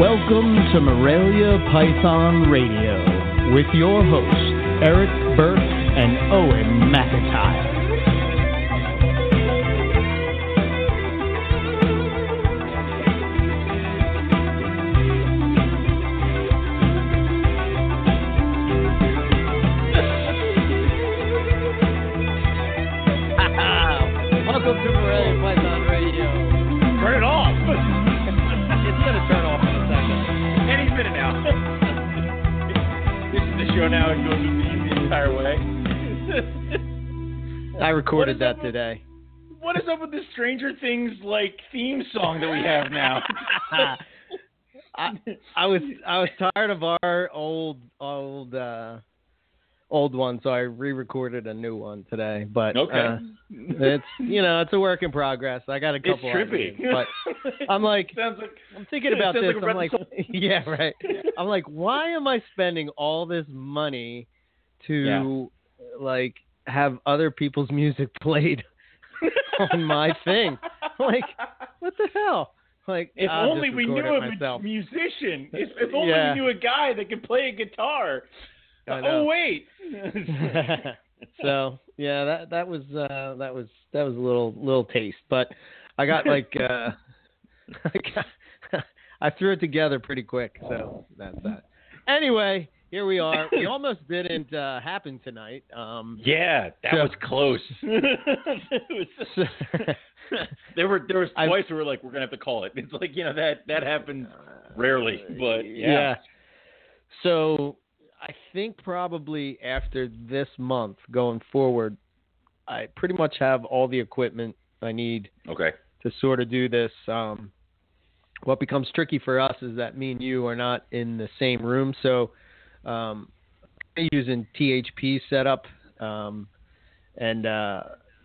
Welcome to Morelia Python Radio with your hosts, Eric Burke and Owen McIntyre. This is the show now. It goes with me the entire way. I recorded What is up that with- today. What is up with the Stranger Things like theme song that we have now? I, I was I was tired of our old old uh old one, so I re-recorded a new one today. But Okay. uh, it's you know it's a work in progress. I got a couple. it's trippy. ideas, but I'm like like I'm thinking about this. like I'm like, yeah, right. I'm like, why am I spending all this money to like have other people's music played on my thing? Like, what the hell? Like, If I'll only we knew a musician. If, if only Yeah. we knew a guy that could play a guitar. I. Oh wait. so yeah, that that was uh, that was that was a little little taste, but I got like uh, I, got, I threw it together pretty quick, so that's that. Anyway, here we are. We almost didn't uh, happen tonight. Um, yeah, that So- was close. Was- there were there was twice where we were like we're gonna have to call it. It's like you know that that happens rarely, but yeah. yeah. So I think probably after this month going forward, I pretty much have all the equipment I need Okay. to sort of do this. Um, what becomes tricky for us is that me and you are not in the same room, so um, I'm using THP setup um, and uh,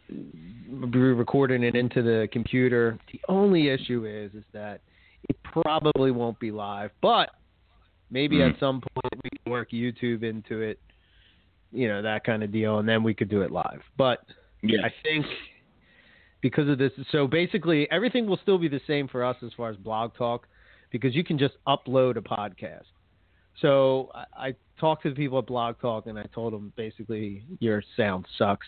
be recording it into the computer. The only issue is is that it probably won't be live, but maybe Mhm. at some point we can work YouTube into it, you know, that kind of deal, and then we could do it live. But Yeah. I think because of this, so basically everything will still be the same for us as far as Blog Talk, because you can just upload a podcast. So I, I talked to the people at Blog Talk, and I told them basically your sound sucks.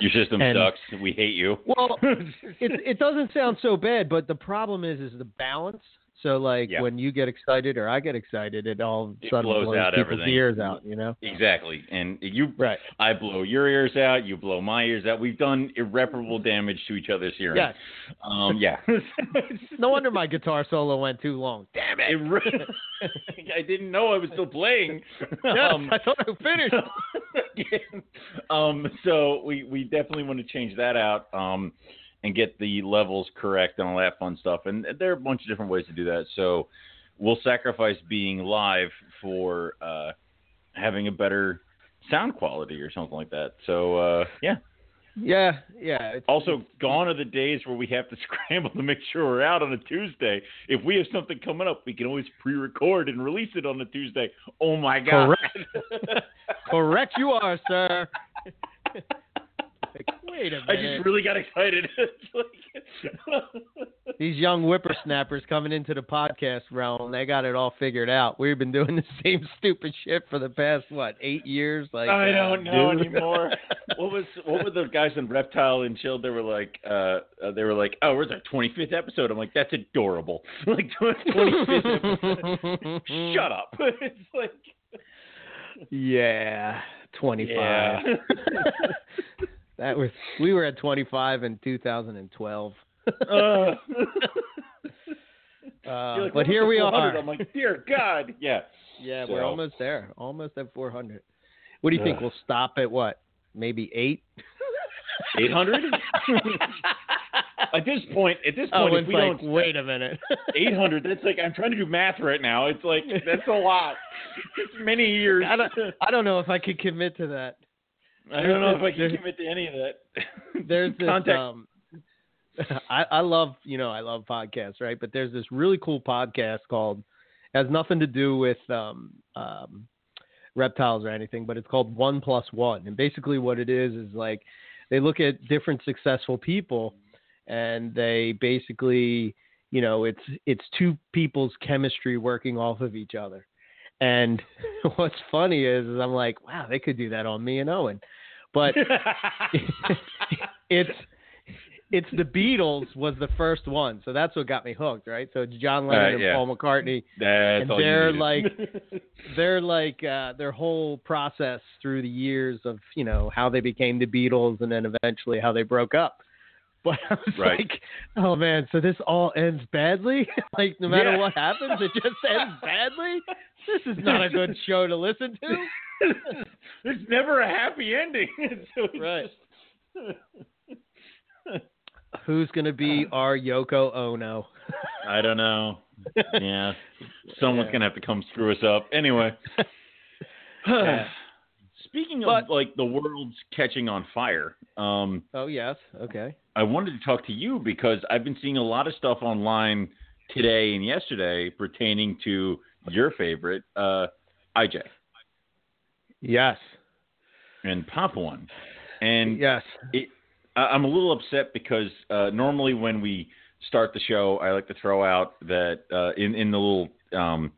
Your system And- sucks. We hate you. Well, it it doesn't sound so bad, but the problem is is the balance. So like Yeah. when you get excited or I get excited, it all It sudden blows blows out people's everything. ears out. You know. exactly. And you Right. I blow your ears out, you blow my ears out. We've done irreparable damage to each other's hearing. Yes. Um yeah. No wonder my guitar solo went too long. Damn it. re- I didn't know I was still playing. Yes, Um, I thought I finished. Um, so we, we definitely want to change that out um, and get the levels correct and all that fun stuff. And there are a bunch of different ways to do that. So we'll sacrifice being live for uh, having a better sound quality or something like that. So uh, yeah. Yeah, yeah. It's, Also, gone are the days where we have to scramble to make sure we're out on a Tuesday. If we have something coming up, we can always pre-record and release it on a Tuesday. Oh my god! Correct, correct you are, sir. wait a I minute. just really got excited. Like- These young whippersnappers coming into the podcast realm, they got it all figured out. We've been doing the same stupid shit for the past what eight years. Like I uh, don't know dude. anymore. what was what were the guys in Reptile and Chill? They were like, uh, uh, they were like, oh, we're 25th episode. I'm like, that's adorable. Like 25th episode. Shut up. it's like, yeah, twenty five. yeah. That was we were at 25 in 2012. Uh, Uh, like, but here we the 400?" are. I'm like, dear God, yeah. Yeah, So- we're almost there. Almost at 400. What do you think? We'll stop at what? Maybe eight? 800? at this point, at this point, Oh, if it's we like, don't wait a minute. 800, that's like I'm trying to do math right now. It's like that's a lot. It's many years. I don't, I don't know if I could commit to that. I don't know if I can commit to any of that. There's this. Um, I, I love, you know, I love podcasts, right? But there's this really cool podcast called has nothing to do with um, um, reptiles or anything, but it's called One Plus One. And basically, what it is is like they look at different successful people, and they basically, you know, it's it's two people's chemistry working off of each other. And what's funny is, is I'm like, wow, they could do that on me and Owen, but it's it's the Beatles was the first one, so that's what got me hooked, right? So it's John Lennon Right, and yeah. Paul McCartney. That's And they're like- They're like uh, their whole process through the years of you know how they became the Beatles and then eventually how they broke up. But I was Right. like, oh man, so this all ends badly. like no matter Yeah. what happens, it just ends badly. This is not a good show to listen to. There's never a happy ending. so it's Right. just- Who's gonna be our Yoko Ono? I don't know. Yeah. Someone's Yeah. gonna have to come screw us up. Anyway. Yeah. Speaking of like the world's catching on fire, um, Oh yes, okay. I wanted to talk to you because I've been seeing a lot of stuff online today and yesterday pertaining to your favorite, uh, IJ Yes, and pop one. And yes. I- I'm a little upset because uh, normally when we start the show, I like to throw out that uh, in in the little um,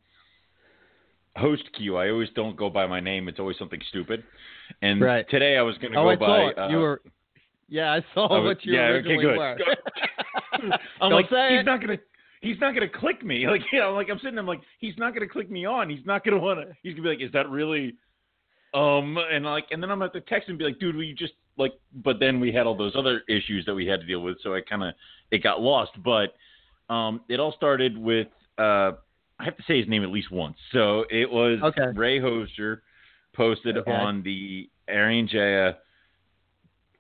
host queue, I always don't go by my name. It's always something stupid. And Right. today I was going to Oh, go I by. saw it. uh, you were. Yeah, I saw I was- what you yeah, okay, originally good. were. I'm Don't like, say he's it. not gonna, he's not gonna click me. Like, you know, like I'm sitting, I'm like, he's not gonna click me on. He's not gonna wanna. He's gonna be like, is that really? Um, and like, and then I'm gonna text and be like, dude, will you just like? But then we had all those other issues that we had to deal with, so I kind of it got lost. But um, it all started with uh, I have to say his name at least once. So it was Okay. Ray Hoser posted Okay. on the Irian Jaya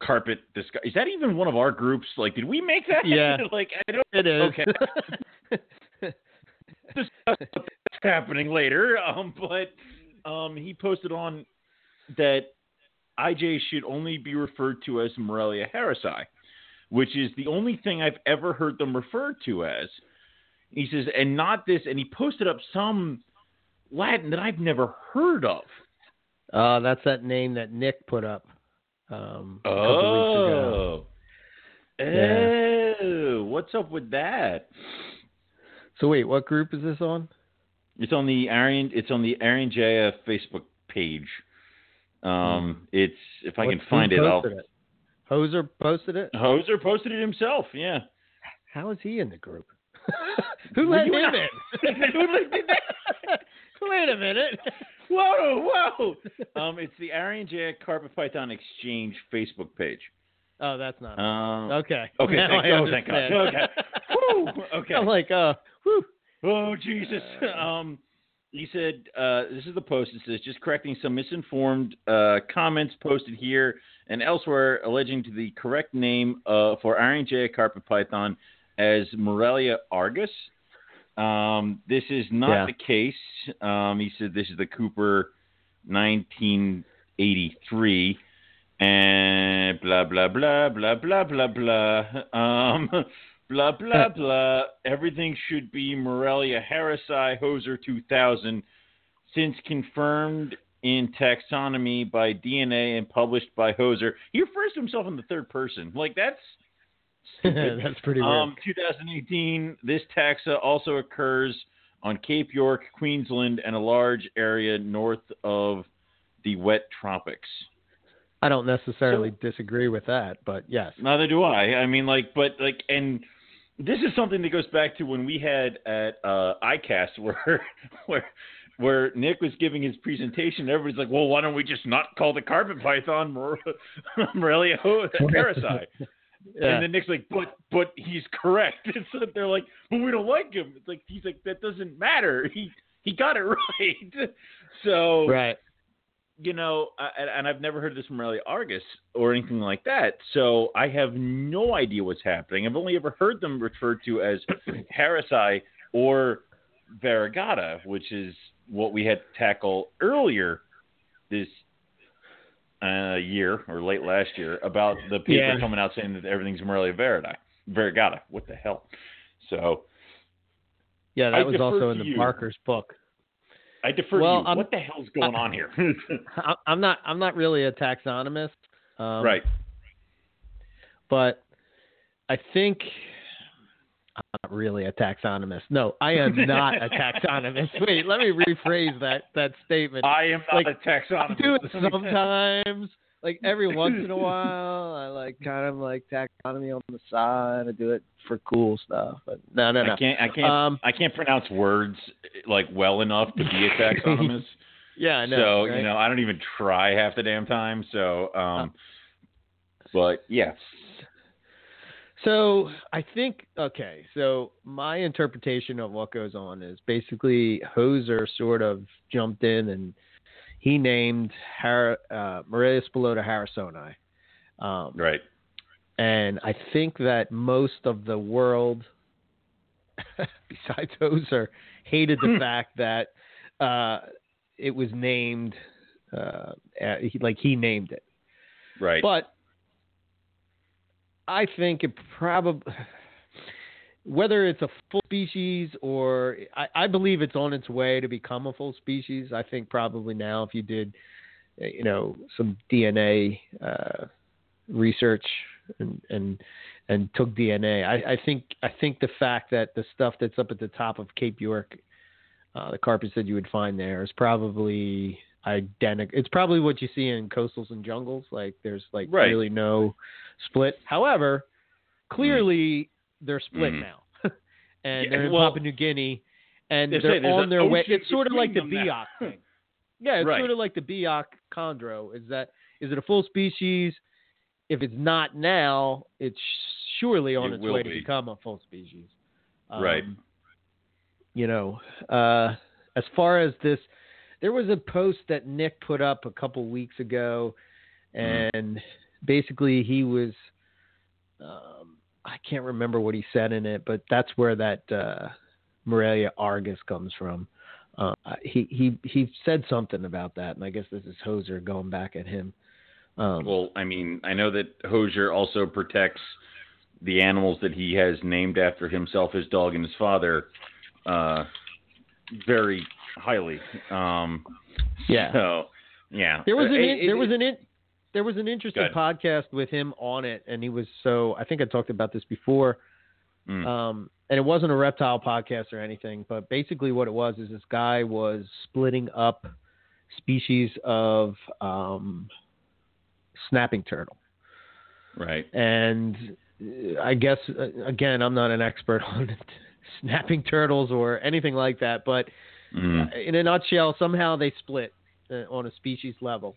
carpet discuss. Is that even one of our groups? Like, did we make that? Yeah. like, I don't It is. Okay. discuss what's happening later. Um, but um, he posted on that IJ should only be referred to as Morelia Harrisi, which is the only thing I've ever heard them referred to as. He says, and not this, and he posted up some Latin that I've never heard of. uh, that's that name that Nick put up um, a couple weeks ago. Oh. Oh, what's up with that? So wait, what group is this on? It's on the Irian. It's on the Irian Jaya Facebook page. Um, it's if I What- can find it, I'll. it? Hoser posted it. Hoser posted it himself. Yeah. How is he in the group? Who let him in? Who let- did that? Wait a minute. Whoa, whoa. Um, it's the Irian Jaya Carpet Python Exchange Facebook page. Oh, that's not. Um, okay. okay, Now thank- I oh, thank God. Okay. Whew, okay. I'm like, uh, whew. Oh Jesus! Um, he said uh, this is the post. It says just correcting some misinformed uh, comments posted here and elsewhere, alleging to the correct name uh, for Irian Jaya carpet python as Morelia argus. Um, this is not Yeah. the case. Um, he said this is the Cooper 1983 and blah blah blah blah blah blah blah. Um, blah blah blah. Everything should be Morelia Harrisi Hoser 2000, since confirmed in taxonomy by DNA and published by Hoser. He refers to himself in the third person. Like that's. that's pretty weird. Um, 2018. This taxa also occurs on Cape York, Queensland, and a large area north of the wet tropics. I don't necessarily disagree with that, but yes. Neither do I. I mean, like, but like, and this is something that goes back to when we had at uh, ICAST, where where where Nick was giving his presentation. Everybody's like, "Well, why don't we just not call the carpet python Mor- Morelia harrisi?" Yeah. And then Nick's like, "But but he's correct." And so they're like, "But we don't like him." It's like he's like, "That doesn't matter. He he got it right." so right. you know, I, and- I've never heard this from Morelia Argus or anything like that. So I have no idea what's happening. I've only ever heard them referred to as Harrisii or Variegata, which is what we had to tackle earlier this uh, year or late last year about the paper Yeah. coming out saying that everything's Morelia Variegata. Variegata. What the hell? So Yeah, that I was also in the you. Barker's book. I defer Well, to you. I'm- what the hell's going on here? I- I'm not. I'm not really a taxonomist. Um, right. but I think not really a taxonomist. No, I am not a taxonomist. Wait, let me rephrase that that statement. I am not like, a taxonomist. I do it sometimes, like every once in a while. I like kind of like taxonomy on the side. I do it for cool stuff, but no, no, no. I can't. I can't. Um, I can't pronounce words like well enough to be a taxonomist. Yeah, I know. so right? you know, I don't even try half the damn time. So, um, but yeah, So I think okay. So my interpretation of what goes on is basically Hoser sort of jumped in and he named Har- uh, Morelia Spilota Harrisoni. Um, right. And I think that most of the world, besides Hoser, hated the fact that uh, it was named uh, uh, like he named it. Right. But I think it probably, whether it's a full species or I, I believe it's on its way to become a full species. I think probably now, if you did, uh, you know, some DNA uh, research and and and took DNA, I, I think I think the fact that the stuff that's up at the top of Cape York, uh, the carpets that you would find there, is probably identical. It's probably what you see in coastals and jungles. Like there's like Right. really no split. However, clearly they're split Mhm. now, and Yeah, they're in well, Papua New Guinea, and they they're on their way. It's sort of like the. Biak thing. Yeah, it's Right. sort of like the Biak chondro. Is that is it a full species? If it's not now, it's surely on It its way to become a full species. Right. Um, You know, uh, as far as this, there was a post that Nick put up a couple weeks ago, Mm-hmm. and basically he was, um, I can't remember what he said in it, but that's where that uh, Morelia Argus comes from. Uh, he he he said something about that, and I guess this is Hoser going back at him. Um, Well, I mean, I know that Hoser also protects the animals that he has named after himself, his dog, and his father, uh, very highly. Um, Yeah. So, yeah. There was Uh, an it- in, it- there was an in, there was an interesting podcast with him on it, and he was so I think I talked about this before. Mm. Um, and it wasn't a reptile podcast or anything, but basically what it was is this guy was splitting up species of um, snapping turtle, right. and uh, I guess uh, again I'm not an expert on snapping turtles or anything like that, but Mm. in a nutshell, somehow they split uh, on a species level.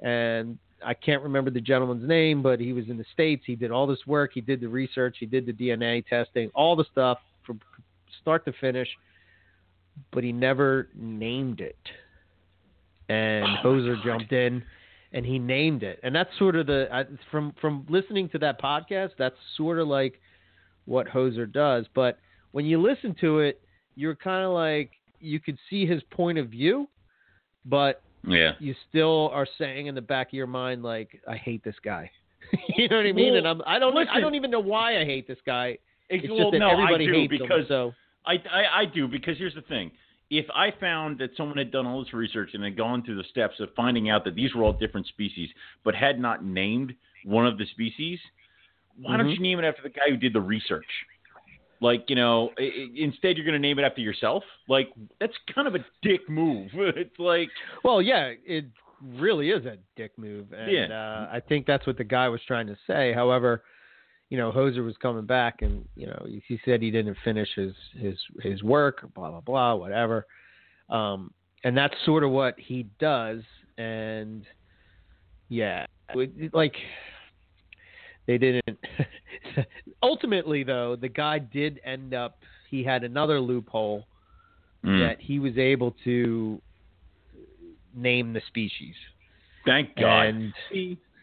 And I can't remember the gentleman's name, but he was in the States. He did all this work. He did the research. He did the DNA testing, all the stuff from start to finish, but he never named it. And Oh, Hoser jumped in and he named it. And that's sort of the, I, from, from listening to that podcast, that's sort of like what Hoser does. But when you listen to it, you're kind of like, you could see his point of view, but Yeah. you still are saying in the back of your mind, like, I hate this guy. you know what I mean? Well, and I'm, I don't, I don't even know why I hate this guy. It's well, just that no, everybody I do hates because him. So I, I, I do because here's the thing. If I found that someone had done all this research and had gone through the steps of finding out that these were all different species, but had not named one of the species, why don't Mhm. you name it after the guy who did the research? Like, you know, instead you're going to name it after yourself. Like, that's kind of a dick move. it's like, Well, yeah, it really is a dick move, and Yeah. uh, I think that's what the guy was trying to say. However, you know, Hoser was coming back, and you know, he said he didn't finish his his his work, blah blah blah, whatever. Um, and that's sort of what he does. And yeah, like they didn't. ultimately, though, the guy did end up. He had another loophole Mm. that he was able to name the species. Thank God. And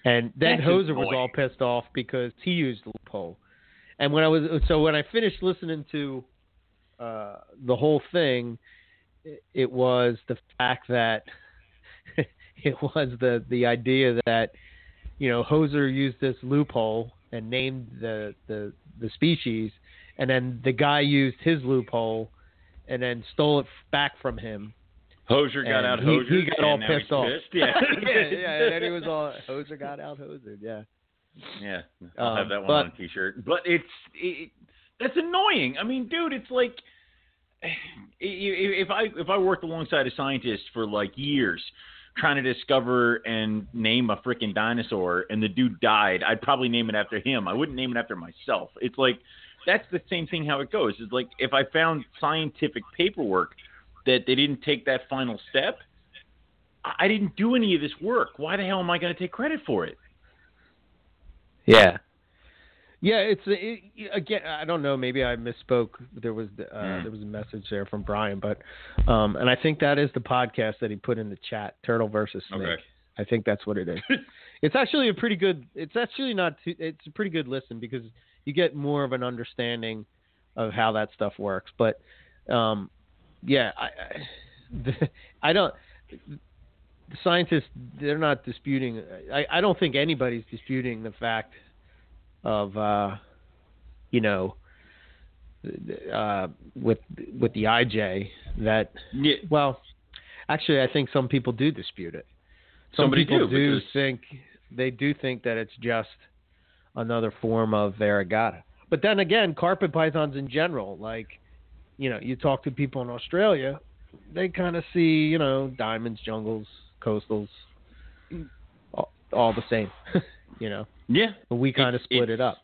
and then That's Hoser was all pissed off because he used the loophole. And when I was so when I finished listening to uh, the whole thing, it, it was the fact that it was the the idea that you know Hoser used this loophole and named the the the species, and then the guy used his loophole and then stole it back from him. Hoser got out Hoser. he got all and now he's pissed off. pissed. Yeah. yeah, yeah, and then he was all Hoser got out Hoser. Yeah. Yeah, I'll have Um, that one but- on a T-shirt. But it's it, that's annoying. I mean, dude, it's like if I if I worked alongside a scientist for like years trying to discover and name a freaking dinosaur, and the dude died, I'd probably name it after him. I wouldn't name it after myself. It's like that's the same thing how it goes. It's like if I found scientific paperwork that they didn't take that final step, I didn't do any of this work. Why the hell am I going to take credit for it? Yeah. Yeah, it's it, again. I don't know. Maybe I misspoke. There was uh, Mm. there was a message there from Brian, but um, and I think that is the podcast that he put in the chat. Turtle versus Snake. Okay. I think that's what it is. it's actually a pretty good. It's actually not. Too, it's a pretty good listen because you get more of an understanding of how that stuff works. But um, yeah, I I, I don't. The scientists they're not disputing. I, I don't think anybody's disputing the fact of uh, you know uh, with with the IJ that Yeah, well actually I think some people do dispute it. Some Somebody people do, because- think they do think that it's just another form of variegata. But then again, carpet pythons in general, like you know, you talk to people in Australia, they kind of see you know diamonds, jungles, coastals, all, all the same. you know, yeah. but we kind of split it's- it up.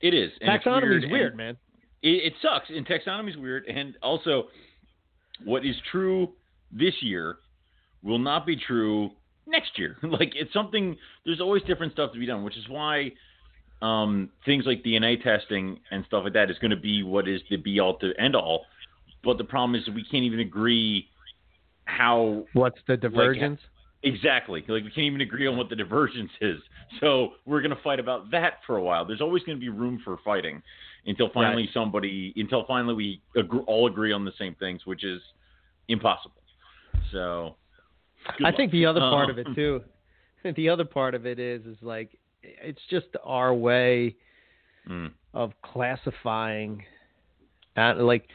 It is. And Taxonomy's and weird, man. It, it sucks. And taxonomy's weird. And also, what is true this year will not be true next year. like it's something. There's always different stuff to be done, which is why um, things like DNA testing and stuff like that is going to be what is the be all to end all. But the problem is that we can't even agree how What's the divergence? Exactly. Like we can't even agree on what the divergence is. So we're going to fight about that for a while. There's always going to be room for fighting until finally somebody, until finally we agree, all agree on the same things, which is impossible. So I luck. think the other part of it Um, too. The other part of it is is like it's just our way mm, of classifying. Uh, like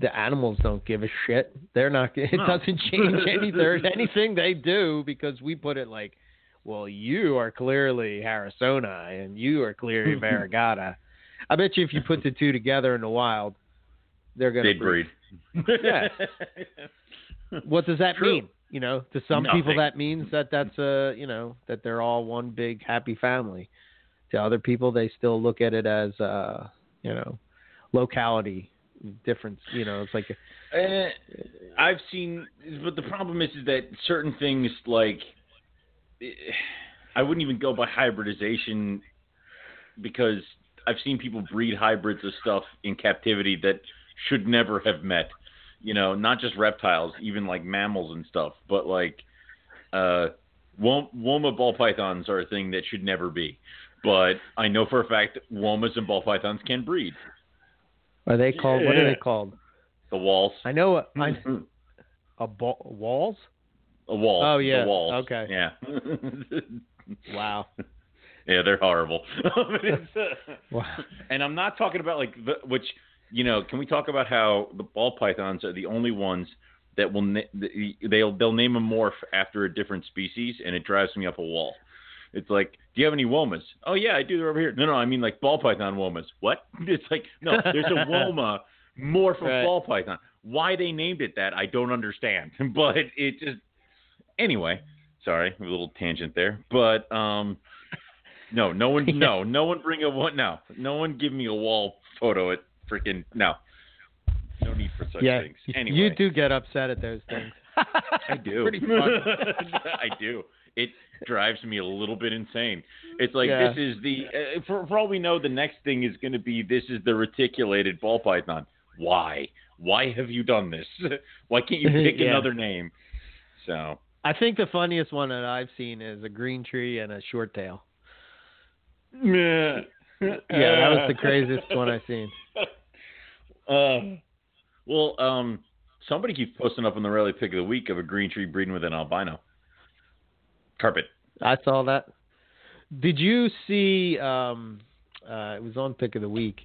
the animals don't give a shit. They're not. It No. doesn't change any there's anything they do because we put it like, well, you are clearly Harrisoni and you are clearly Variegata. I bet you if you put the two together in the wild, they're gonna they'd breed. Yeah. what does that True. mean? You know, to some people that means that that's a you know that they're all one big happy family. To other people, they still look at it as uh you know locality difference. You know, it's like Uh, I've seen, but the problem is, is that certain things like I wouldn't even go by hybridization because I've seen people breed hybrids of stuff in captivity that should never have met. You know, not just reptiles, even like mammals and stuff, but like uh, Woma ball pythons are a thing that should never be. But I know for a fact Womas and ball pythons can breed. Are they called? What are they called? The walls. I know a- I, Mhm. a ball, walls. A wall. Oh, yeah. The walls. Okay. Yeah. Wow. yeah, they're horrible. Wow. and I'm not talking about like the, which you know. Can we talk about how the ball pythons are the only ones that will na- they'll they'll name a morph after a different species, and it drives me up a wall. It's like, do you have any womas? Oh yeah, I do. They're over here. No, no, I mean like ball python womas. What? It's like no, there's a woma morph of Right. ball python. Why they named it that, I don't understand. But it just anyway. Sorry, a little tangent there. But um, no, no one, no, no one bring a what? No, no one give me a wall photo at freaking no. No need for such yeah, things. Anyway, you do get upset at those things. I do. I do. It drives me a little bit insane. It's like Yeah. this is the uh, for for all we know, the next thing is going to be this is the reticulated ball python. Why? Why have you done this? Why can't you pick Yeah. another name? So I think the funniest one that I've seen is a green tree and a short tail. yeah, Yeah, that was the craziest one I've seen. Uh, well, um, somebody keeps posting up on the rally pick of the week of a green tree breeding with an albino carpet. I saw that. Did you see? Um, uh, it was on pick of the week.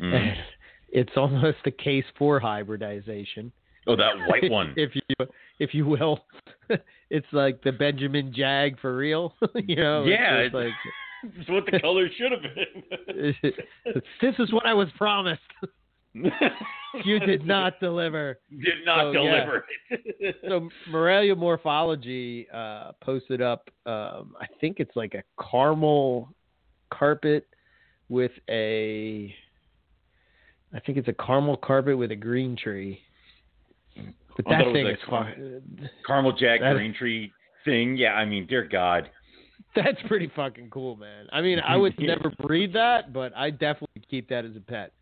Mm. it's almost a case for hybridization. Oh, that white one. if you if you will. it's like the Benjamin Jag for real. you know. it's Yeah, just like It's what the color should have been. this is what I was promised. You did not deliver. Did not Oh, yeah. deliver it. So Morelia Morphology uh, posted up. Um, I think it's like a caramel carpet with a. I think it's a caramel carpet with a green tree. But that it was thing is fun. Caramel Jack That- Green Tree thing. Yeah, I mean, dear God. That's pretty fucking cool, man. I mean, I would never breed that, but I definitely keep that as a pet.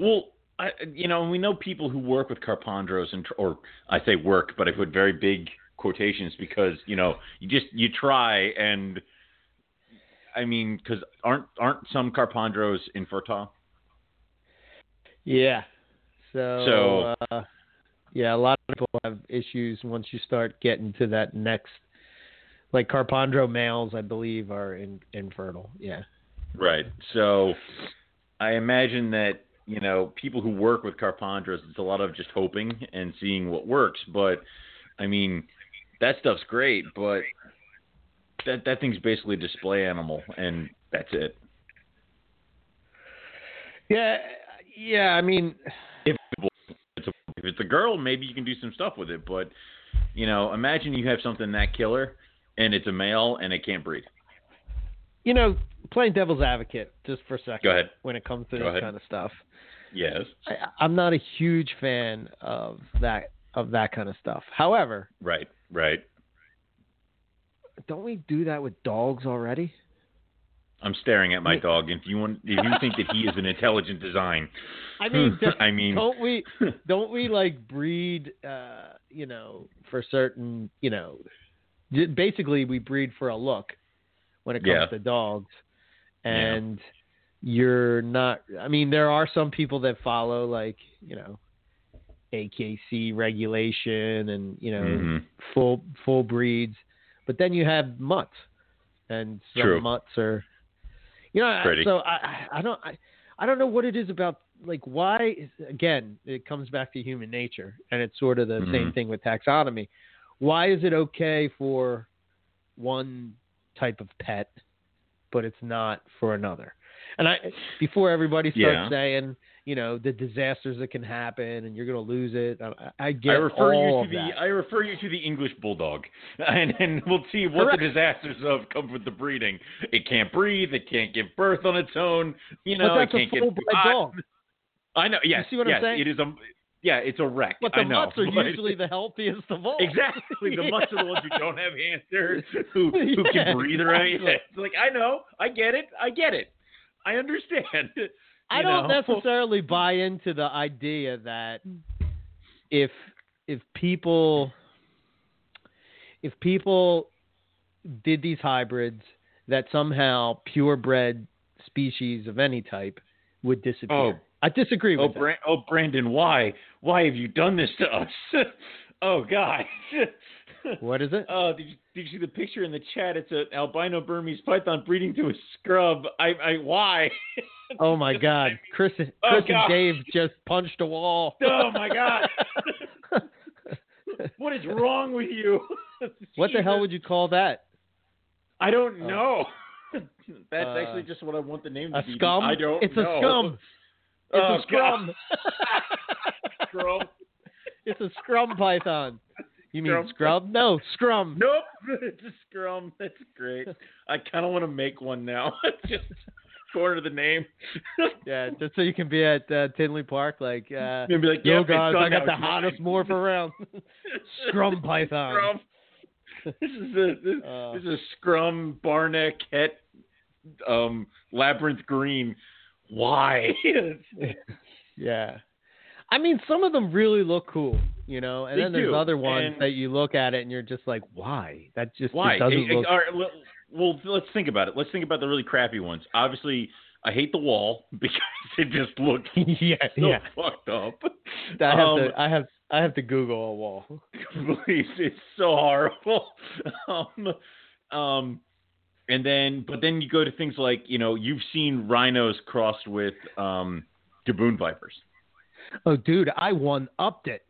Well, I, you know, we know people who work with Carpondros, and or I say work, but I put very big quotations because you know you just you try and. I mean, because aren't aren't some Carpondros infertile? Yeah. So, So- uh, yeah, a lot of people have issues once you start getting to that next. Like Carpondro males, I believe, are in, infertile. Yeah. Right. So I imagine that, you know, people who work with Carpondros, it's a lot of just hoping and seeing what works. But I mean, that stuff's great, but that that thing's basically a display animal and that's it. Yeah. Yeah. I mean, If it's a, if it's a girl, maybe you can do some stuff with it, but you know, imagine you have something that killer and it's a male and it can't breed. You know, playing devil's advocate just for a second. Go ahead. When it comes to Go this ahead. kind of stuff, Yes. I, I'm not a huge fan of that of that kind of stuff. However, Right. Right. don't we do that with dogs already? I'm staring at my dog. If you want, if you think that he is an intelligent design, I mean, I mean, don't we don't we like breed uh you know for certain you know basically we breed for a look when it comes Yeah. to dogs Yeah. and you're not i mean there are some people that follow like you know akc regulation and you know Mhm. full full breeds but then you have mutts and some True. mutts are you know Pretty. so i I- don't I, I don't know what it is about like why is, again it comes back to human nature and it's sort of the same Mhm. thing with taxonomy why is it okay for one type of pet but it's not for another and i before everybody starts Yeah. saying you know the disasters that can happen and you're going to lose it i, I get I refer all you of to the that. I refer you to the English bulldog, and and we'll see what Correct. the disasters of come with the breeding. It can't breathe. It can't give birth on its own. You know, it can't get hot. dog I know. Yes. see what I'm yes, saying? It is a. Yeah, it's a wreck. but the know. mutts are but- usually the healthiest of all Exactly. The Yeah. mutts are the ones who don't have hamsters, who who Yeah, can breathe around. exactly. It's like I know, I get it, I get it, I understand. I don't know? necessarily buy into the idea that if if people if people did these hybrids that somehow purebred species of any type would disappear. Oh. I disagree Oh, with that. Bran- oh, Brandon, why? Why have you done this to us? oh, God. What is it? Oh, did you, did you see the picture in the chat? It's an albino Burmese python breeding to a scrub. I, I, why? Oh my God, Chris, Chris Oh, and God. Dave just punched a wall. oh my God! what is wrong with you? what the hell would you call that? I don't Oh. know. That's Uh, actually just what I want the name to A be. scum? I don't it's know. a scum. It's Oh, a scrum. Scrum. it's a scrum python. You mean Scrum. scrub? No, scrum. Nope, it's a scrum. That's great. I kind of want to make one now. just corner the name. Yeah, just so you can be at uh, Tinley Park, like, uh, be like, yo "Yep, it's guys, I got the hottest morph around. Scrum Python. Scrum. This is a this, Uh. this is a Scrum Barnet um Labyrinth Green. Why? Yeah. I mean, some of them really look cool, you know, and They then there's do, other ones and- that you look at it and you're just like, why? That just it Why? doesn't hey, look. all right, well, let's think about it. Let's think about the really crappy ones. Obviously, I hate the wall because it just looks yeah, so yeah. fucked up. I have Um, to, I have, I have to Google a wall. Please, it's so horrible. um, um, and then, but then you go to things like, you know, you've seen rhinos crossed with um, gaboon vipers. Oh, dude, I one upped it.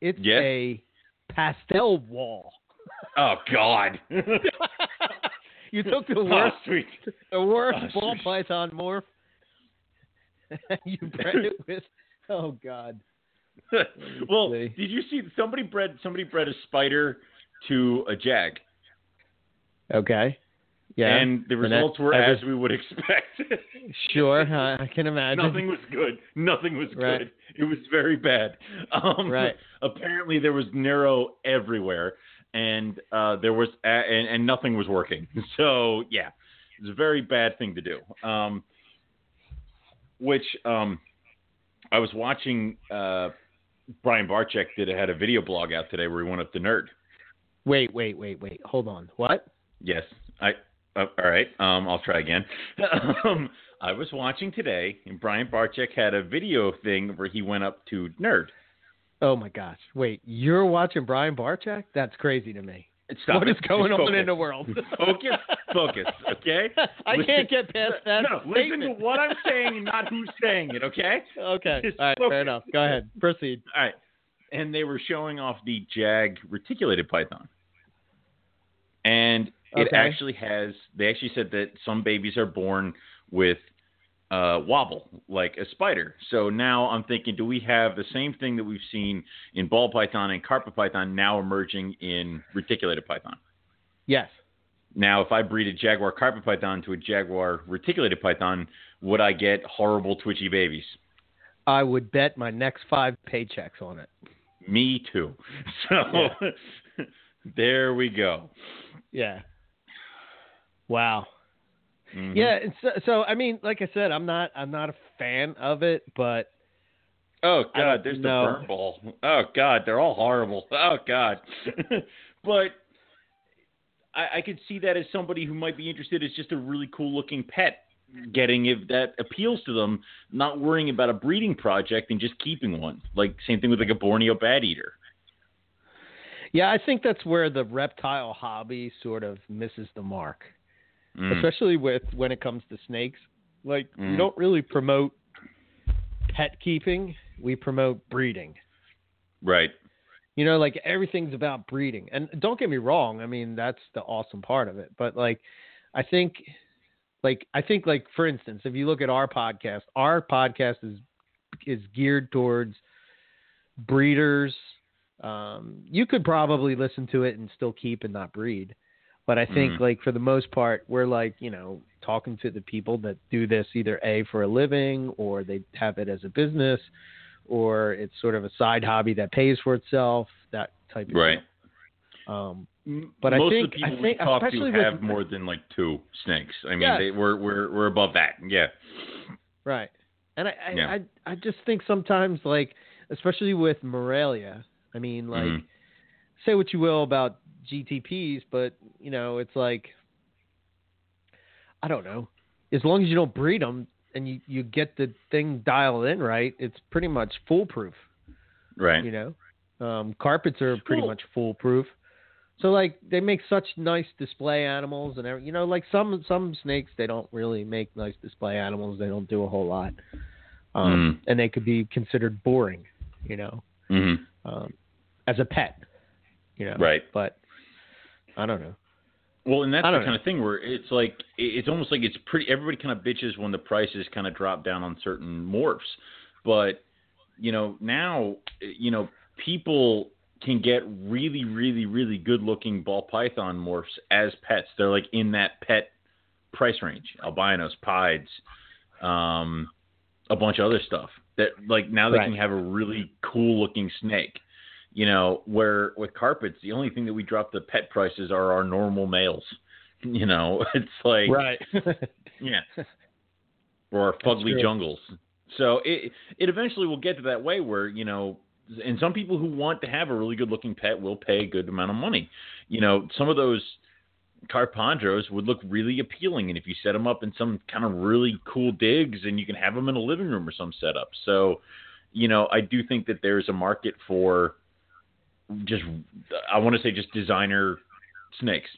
It's Yeah? a pastel wall. Oh God! you took the oh, worst, sweet. the worst Oh, ball sweet. python morph. you bred it with. Oh God. well, see. did you see somebody bred somebody bred a spider to a jag, Okay. Yeah. and the And results were that as we would expect. Sure, I, can imagine. Nothing was good. Nothing was Right. good. It was very bad. Um, Right. Apparently, there was neuro everywhere, and uh, there was and, and nothing was working. So yeah, it's a very bad thing to do. Um, which um, I was watching. Uh, Brian Barczyk did had a video blog out today where he went up to Nerd. Wait, wait, wait, wait. Hold on. What? Yes, I. Uh, all right, um, I'll try again. um, I was watching today, and Brian Barczyk had a video thing where he went up to Nerd. Oh my gosh. Wait, you're watching Brian Barczyk? That's crazy to me. Stop What it. is going Just on focus. in the world? Focus, focus, okay? I Listen- can't get past that. No, listen to what I'm saying not who's saying it, okay? Okay. Just All right. focus. Fair enough. Go ahead. Proceed. All right. And they were showing off the Jag reticulated python. And it Okay. actually has, they actually said that some babies are born with uh, wobble, like a spider. So now I'm thinking, do we have the same thing that we've seen in ball python and carpet python now emerging in reticulated python? Yes. Now, if I breed a jaguar carpet python to a jaguar reticulated python, would I get horrible twitchy babies? I would bet my next five paychecks on it. Me too. So there we go. Yeah. Wow. Mhm. Yeah. And so, so I mean, like I said, I'm not I'm not a fan of it, but Oh God, there's know. the burn ball. Oh God, they're all horrible. Oh God. but I, I could see that as somebody who might be interested as just a really cool looking pet. Getting if that appeals to them, not worrying about a breeding project and just keeping one. Like same thing with like a Borneo bat eater. yeah, I think that's where the reptile hobby sort of misses the mark. Mm. especially with when it comes to snakes. Like we Mhm. don't really promote pet keeping; we promote breeding. Right. You know, like everything's about breeding. And don't get me wrong; I mean that's the awesome part of it. But like, I think, like I think, like for instance, if you look at our podcast, our podcast is is geared towards breeders. Um, you could probably listen to it and still keep and not breed. But I think Mhm. like for the most part, we're like, you know, talking to the people that do this either A for a living or they have it as a business or it's sort of a side hobby that pays for itself, that type of thing. Right. deal. Um M- But I think- of the people I think we talk to especially with- have more than like two snakes. I mean, Yes. they, we're we're we're above that. Yeah. Right. And I, I, Yeah. I, I just think sometimes, like, especially with Morelia, I mean, like, Mhm. say what you will about GTPs, but, you know, it's like, I don't know. As long as you don't breed them and you, you get the thing dialed in right, it's pretty much foolproof, Right. you know? Um, carpets are pretty Well- much foolproof. So like they make such nice display animals and every, you know like some some snakes they don't really make nice display animals they don't do a whole lot um, and they could be considered boring you know hmm um, as a pet you know Right. but I don't know Well, and that's the kind of thing where it's like it's almost like it's pretty. Everybody kind of bitches when the prices kind of drop down on certain morphs, but you know now you know people can get really, really, really good looking ball python morphs as pets. They're like in that pet price range, albinos, pieds, um, a bunch of other stuff that like now they Right. can have a really cool looking snake. You know, where with carpets, the only thing that we drop the pet prices are our normal males. You know, it's like right. yeah. Or our fugly jungles. So it it eventually will get to that way where, you know, and some people who want to have a really good looking pet will pay a good amount of money. You know, some of those carpondros would look really appealing and if you set them up in some kind of really cool digs and you can have them in a living room or some setup. So, you know, I do think that there's a market for just I want to say just designer snakes.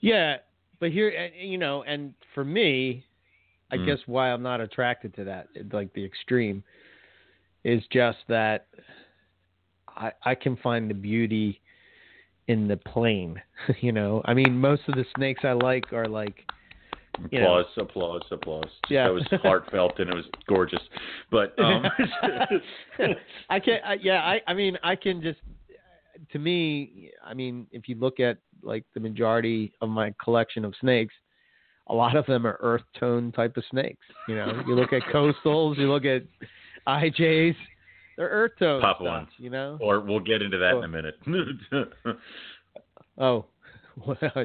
Yeah, but here, eh, eh, you know, and for me, I Mm. guess why I'm not attracted to that, eh, like the extreme, is just that I I can find the beauty in the plain. You know, I mean, most of the snakes I like are like, you know. Applause, applause, applause. Yeah. That was heartfelt and it was gorgeous. But um, I can, I, yeah, I, I mean, I can just, to me, I mean, if you look at like the majority of my collection of snakes, a lot of them are earth tone type of snakes. You know, you look at coastals, you look at IJs, they're earth tone Pop stuff, ones. You know? or we'll get into that in a minute. Oh,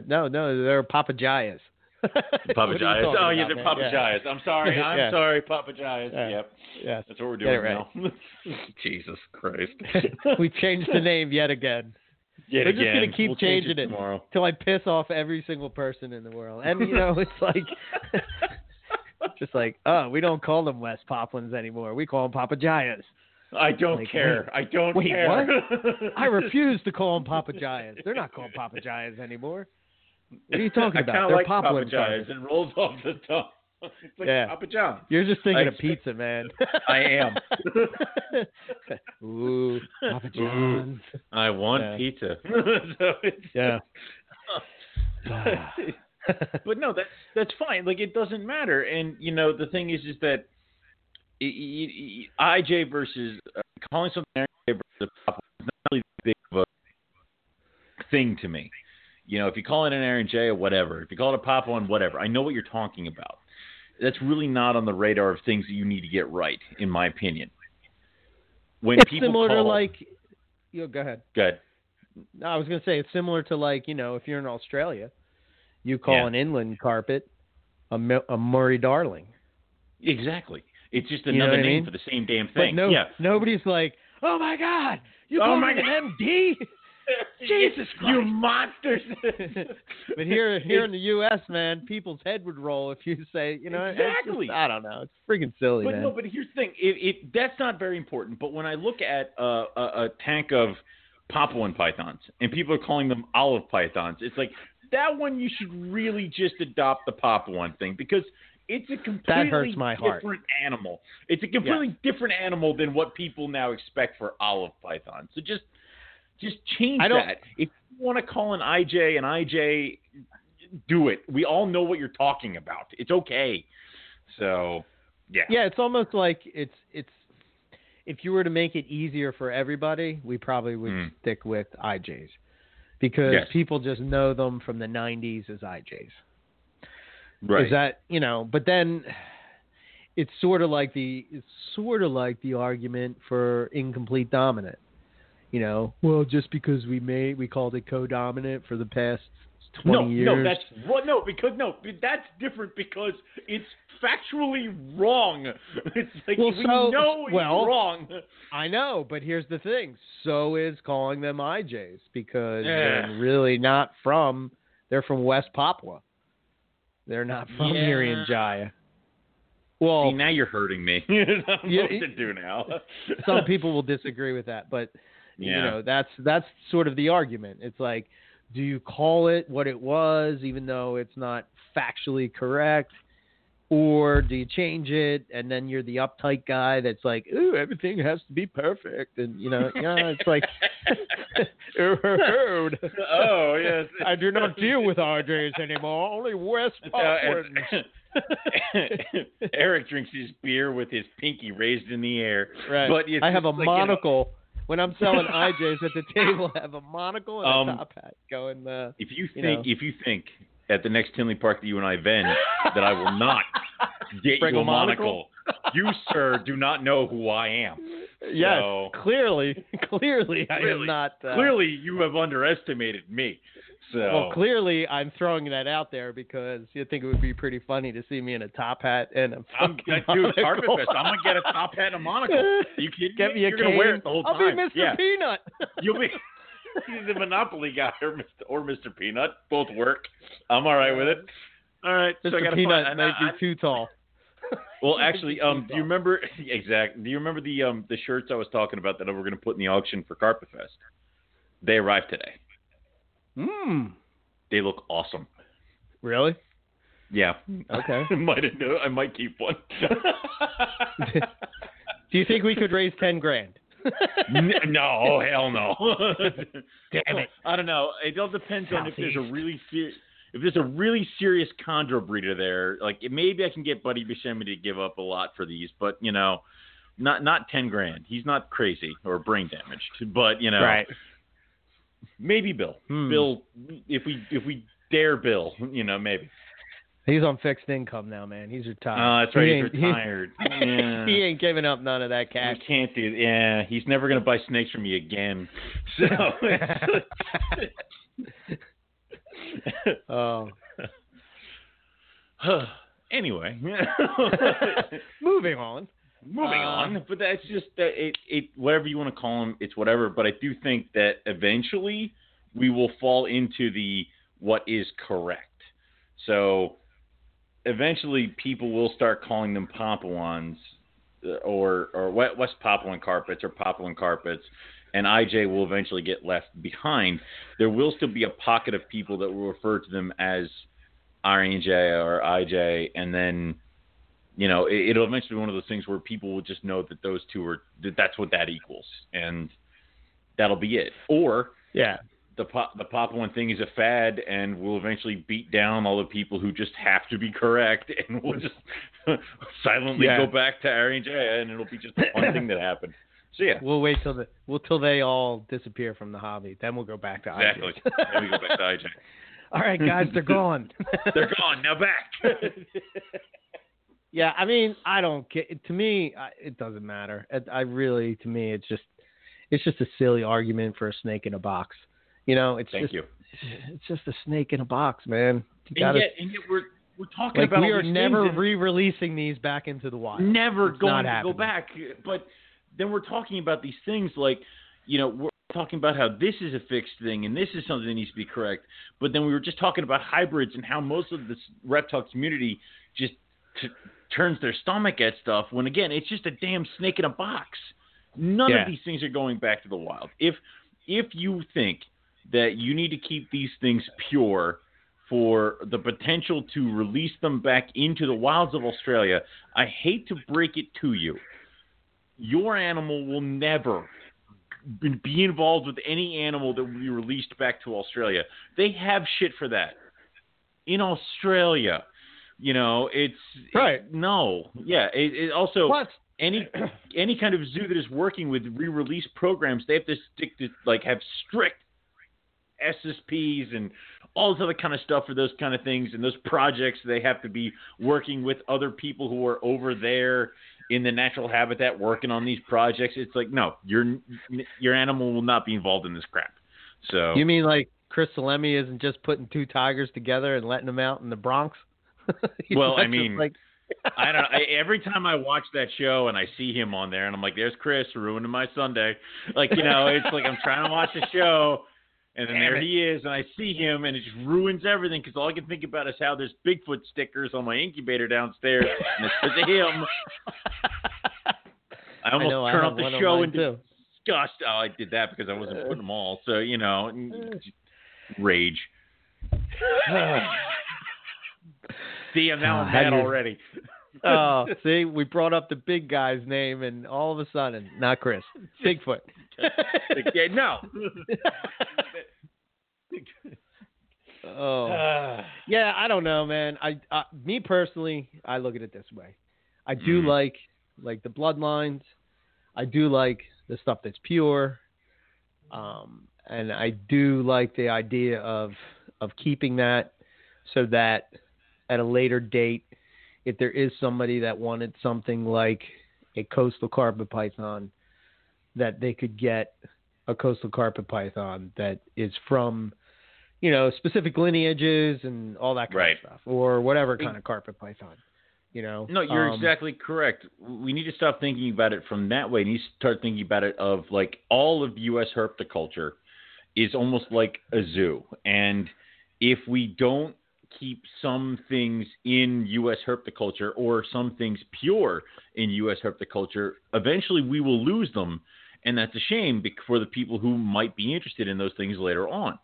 no, no, they're papagayas. Papagayas. Oh, yeah, they're Papagayas. I'm sorry. I'm Yeah. sorry, Papagayas. Yeah. Yep. Yes. That's what we're doing right. now. Jesus Christ. we changed the name yet again. Yet They're just gonna again. keep We'll change changing it. tomorrow. till I piss off every single person in the world. And you know, it's like just like, oh, we don't call them West Poplins anymore. We call them Papagayas. I don't Like, care. I don't wait, care. what? I refuse to call them Papagayas. They're not called Papagayas anymore. What are you talking about? They're like poplin Papagayas. carpets. It rolls off the tongue. It's like Yeah. Papa John. You're just thinking I of pizza, man. I am. Ooh, Papa John's. I want Yeah. pizza. so Yeah. but no, that's that's fine. Like it doesn't matter. And you know, the thing is, is that IJ versus uh, calling something IJ versus a pop is not really big of a thing to me. You know, if you call it an Irian Jaya or whatever, if you call it a pop one, whatever, I know what you're talking about. That's really not on the radar of things that you need to get right, in my opinion. When it's people similar to like. You go ahead. good. No, I was gonna say it's similar to like you know if you're in Australia, you call Yeah. an inland carpet a, a Murray Darling. Exactly. It's just You know another I name mean? for the same damn thing. no, yeah. nobody's like, oh my god, you Oh called my it God. an MD. Jesus Christ. You monsters. but here, here in the U.S., man, people's head would roll if you say, you know, it's just- Exactly. I don't know, it's freaking silly, But man. no, but here's the thing. It, it that's not very important. But when I look at uh, a, a tank of Papuan pythons and people are calling them olive pythons, it's like that one you should really just adopt the Papuan thing because it's a completely hurts my heart. different animal. It's a completely different animal than what people now expect for olive pythons. So just just change that. If you want to call an IJ an IJ, do it. We all know what you're talking about. It's okay. So yeah. yeah, it's almost like it's it's. If you were to make it easier for everybody, we probably would Mm. stick with IJs because Yes. people just know them from the '90s as IJs. Right. Is that you know? But then it's sort of like the it's sort of like the argument for incomplete dominant. You know, well, just because we made we called it co-dominant for the past twenty no, years. no, that's well, no, because no, that's different because it's factually wrong. It's like Well, we so- know it's well- wrong. I know, but here's the thing: so is calling them IJs because Yeah. they're really not from. They're from West Papua. They're not from Yeah. Irian Jaya. Well, See, now you're hurting me. I don't know Yeah, what it- to do now. some people will disagree with that, but you know that's that's sort of the argument. It's like, do you call it what it was, even though it's not factually correct, or do you change it and then you're the uptight guy that's like, ooh, everything has to be perfect, and you know, yeah, it's like, oh yes. I do not deal with RJs anymore, only West That's. Uh, Eric drinks his beer with his pinky raised in the air. Right. But I have a like, you know- monocle. When I'm selling IJs at the table, I have a monocle and a Um, top hat going. Uh, If you you think, know. if you think at the next Tinley Park that you and I vend that I will not get Bring you a a monocle. you, sir, do not know who I am. Yes, So- clearly, clearly, I am not. Uh, Clearly, you have underestimated me. So Well, clearly, I'm throwing that out there because you think it would be pretty funny to see me in a top hat and a I'm dude, Carpet monocle. Fest. I'm gonna get a top hat and a monocle. Are you kidding Get me a You're gonna wear it the whole I'll time. be Mr. Yeah, Peanut. you'll be the Monopoly guy or Mr. or Mr. Peanut. Both work. I'm all right with it. All right, so I Mr. Peanut find. might I- be too tall. Well, actually, um, do you remember exactly? Do you remember the um the shirts I was talking about that we're going to put in the auction for Carpet Fest? They arrived today. Hmm. They look awesome. Really? Yeah. Okay. I might know. I might keep one. Do you think we could raise ten grand? No, hell no. Damn it. I don't know. It all depends on if there's a really ser- if there's a really serious chondro breeder there. Like maybe I can get Buddy Buscemi to give up a lot for these, but you know, not not ten grand. He's not crazy or brain damaged, but you know, maybe Bill. Hmm. Bill, if we if we dare Bill, you know, maybe. He's on fixed income now, man. He's retired. Oh, that's right. He He's ain't- he- retired. Yeah. he ain't giving up none of that cash. I can't do. Yeah, he's never gonna buy snakes from me again. So. Oh. anyway, Moving on. Moving Uh, on. But that's just that it, it. Whatever you want to call them, it's whatever. But I do think that eventually we will fall into the what is correct. So eventually, people will start calling them Papuans uh, or or West West Papuan carpets or Papuan carpets, and IJ will eventually get left behind. There will still be a pocket of people that will refer to them as RNJ or IJ, and then you know it, it'll eventually be one of those things where people will just know that those two are that that's what that equals, and that'll be it. Or Yeah. the pop, the Papuan thing is a fad, and we'll eventually beat down all the people who just have to be correct, and we'll just silently Yeah. go back to RNJ, and it'll be just a fun thing that happened. So yeah, We'll wait till the well till they all disappear from the hobby. Then we'll go back to IJ. exactly. then we go back to IJ. all right, guys, they're gone. They're gone now. Back. Yeah, I mean, I don't get. To me, I, it doesn't matter. I, I really, to me, it's just, it's just a silly argument for a snake in a box. You know, it's Thank just, you. it's just a snake in a box, man. You And gotta, yet, and yet we're we're talking like about we are never and- re-releasing these back into the wild. never It's going to go back. But then we're talking about these things like, you know, we're talking about how this is a fixed thing and this is something that needs to be correct. But then we were just talking about hybrids and how most of this reptile community just t- turns their stomach at stuff when again it's just a damn snake in a box. None Yeah. of these things are going back to the wild. If if you think that you need to keep these things pure for the potential to release them back into the wilds of Australia, I hate to break it to you. Your animal will never be- be involved with any animal that will be released back to Australia. They have shit for that. In Australia, you know, it's Right. no, yeah. It, it also Plus, any any kind of zoo that is working with re-release programs, they have to stick to like have strict SSPs and all this other kind of stuff for those kind of things and those projects. They have to be working with other people who are over there in the natural habitat working on these projects. It's like no, your your animal will not be involved in this crap. So you mean like Chris Salemi isn't just putting two tigers together and letting them out in the Bronx? Well, I mean, like I don't. I, every time I watch that show and I see him on there, and I'm like, "There's Chris ruining my Sunday." Like you know, it's like I'm trying to watch the show, and then there he is, and I see him, and it just ruins everything because all I can think about is how there's Bigfoot stickers on my incubator downstairs, and it's because of him. I almost know, turn have off the show and too. disgust. Oh, I did that because I wasn't putting them all. So you know, rage. See, I'm now Uh, I'm mad already. oh, see, we brought up the big guy's name, and all of a sudden, not Chris, Bigfoot. Yeah, no. oh, yeah, I don't know, man. I, uh, me personally, I look at it this way. I do Mhm. like, like the bloodlines. I do like the stuff that's pure, um, and I do like the idea of of keeping that so that at a later date, if there is somebody that wanted something like a coastal carpet python, that they could get a coastal carpet python that is from, you know, specific lineages and all that kind Right. of stuff, or whatever kind of carpet python. You know, No, you're Um, exactly correct. We need to stop thinking about it from that way. and to start thinking about it of like all of U.S. herpetoculture is almost like a zoo, and if we don't keep some things in U.S. herpetoculture or some things pure in U.S. herpetoculture, eventually we will lose them, and that's a shame for the people who might be interested in those things later on.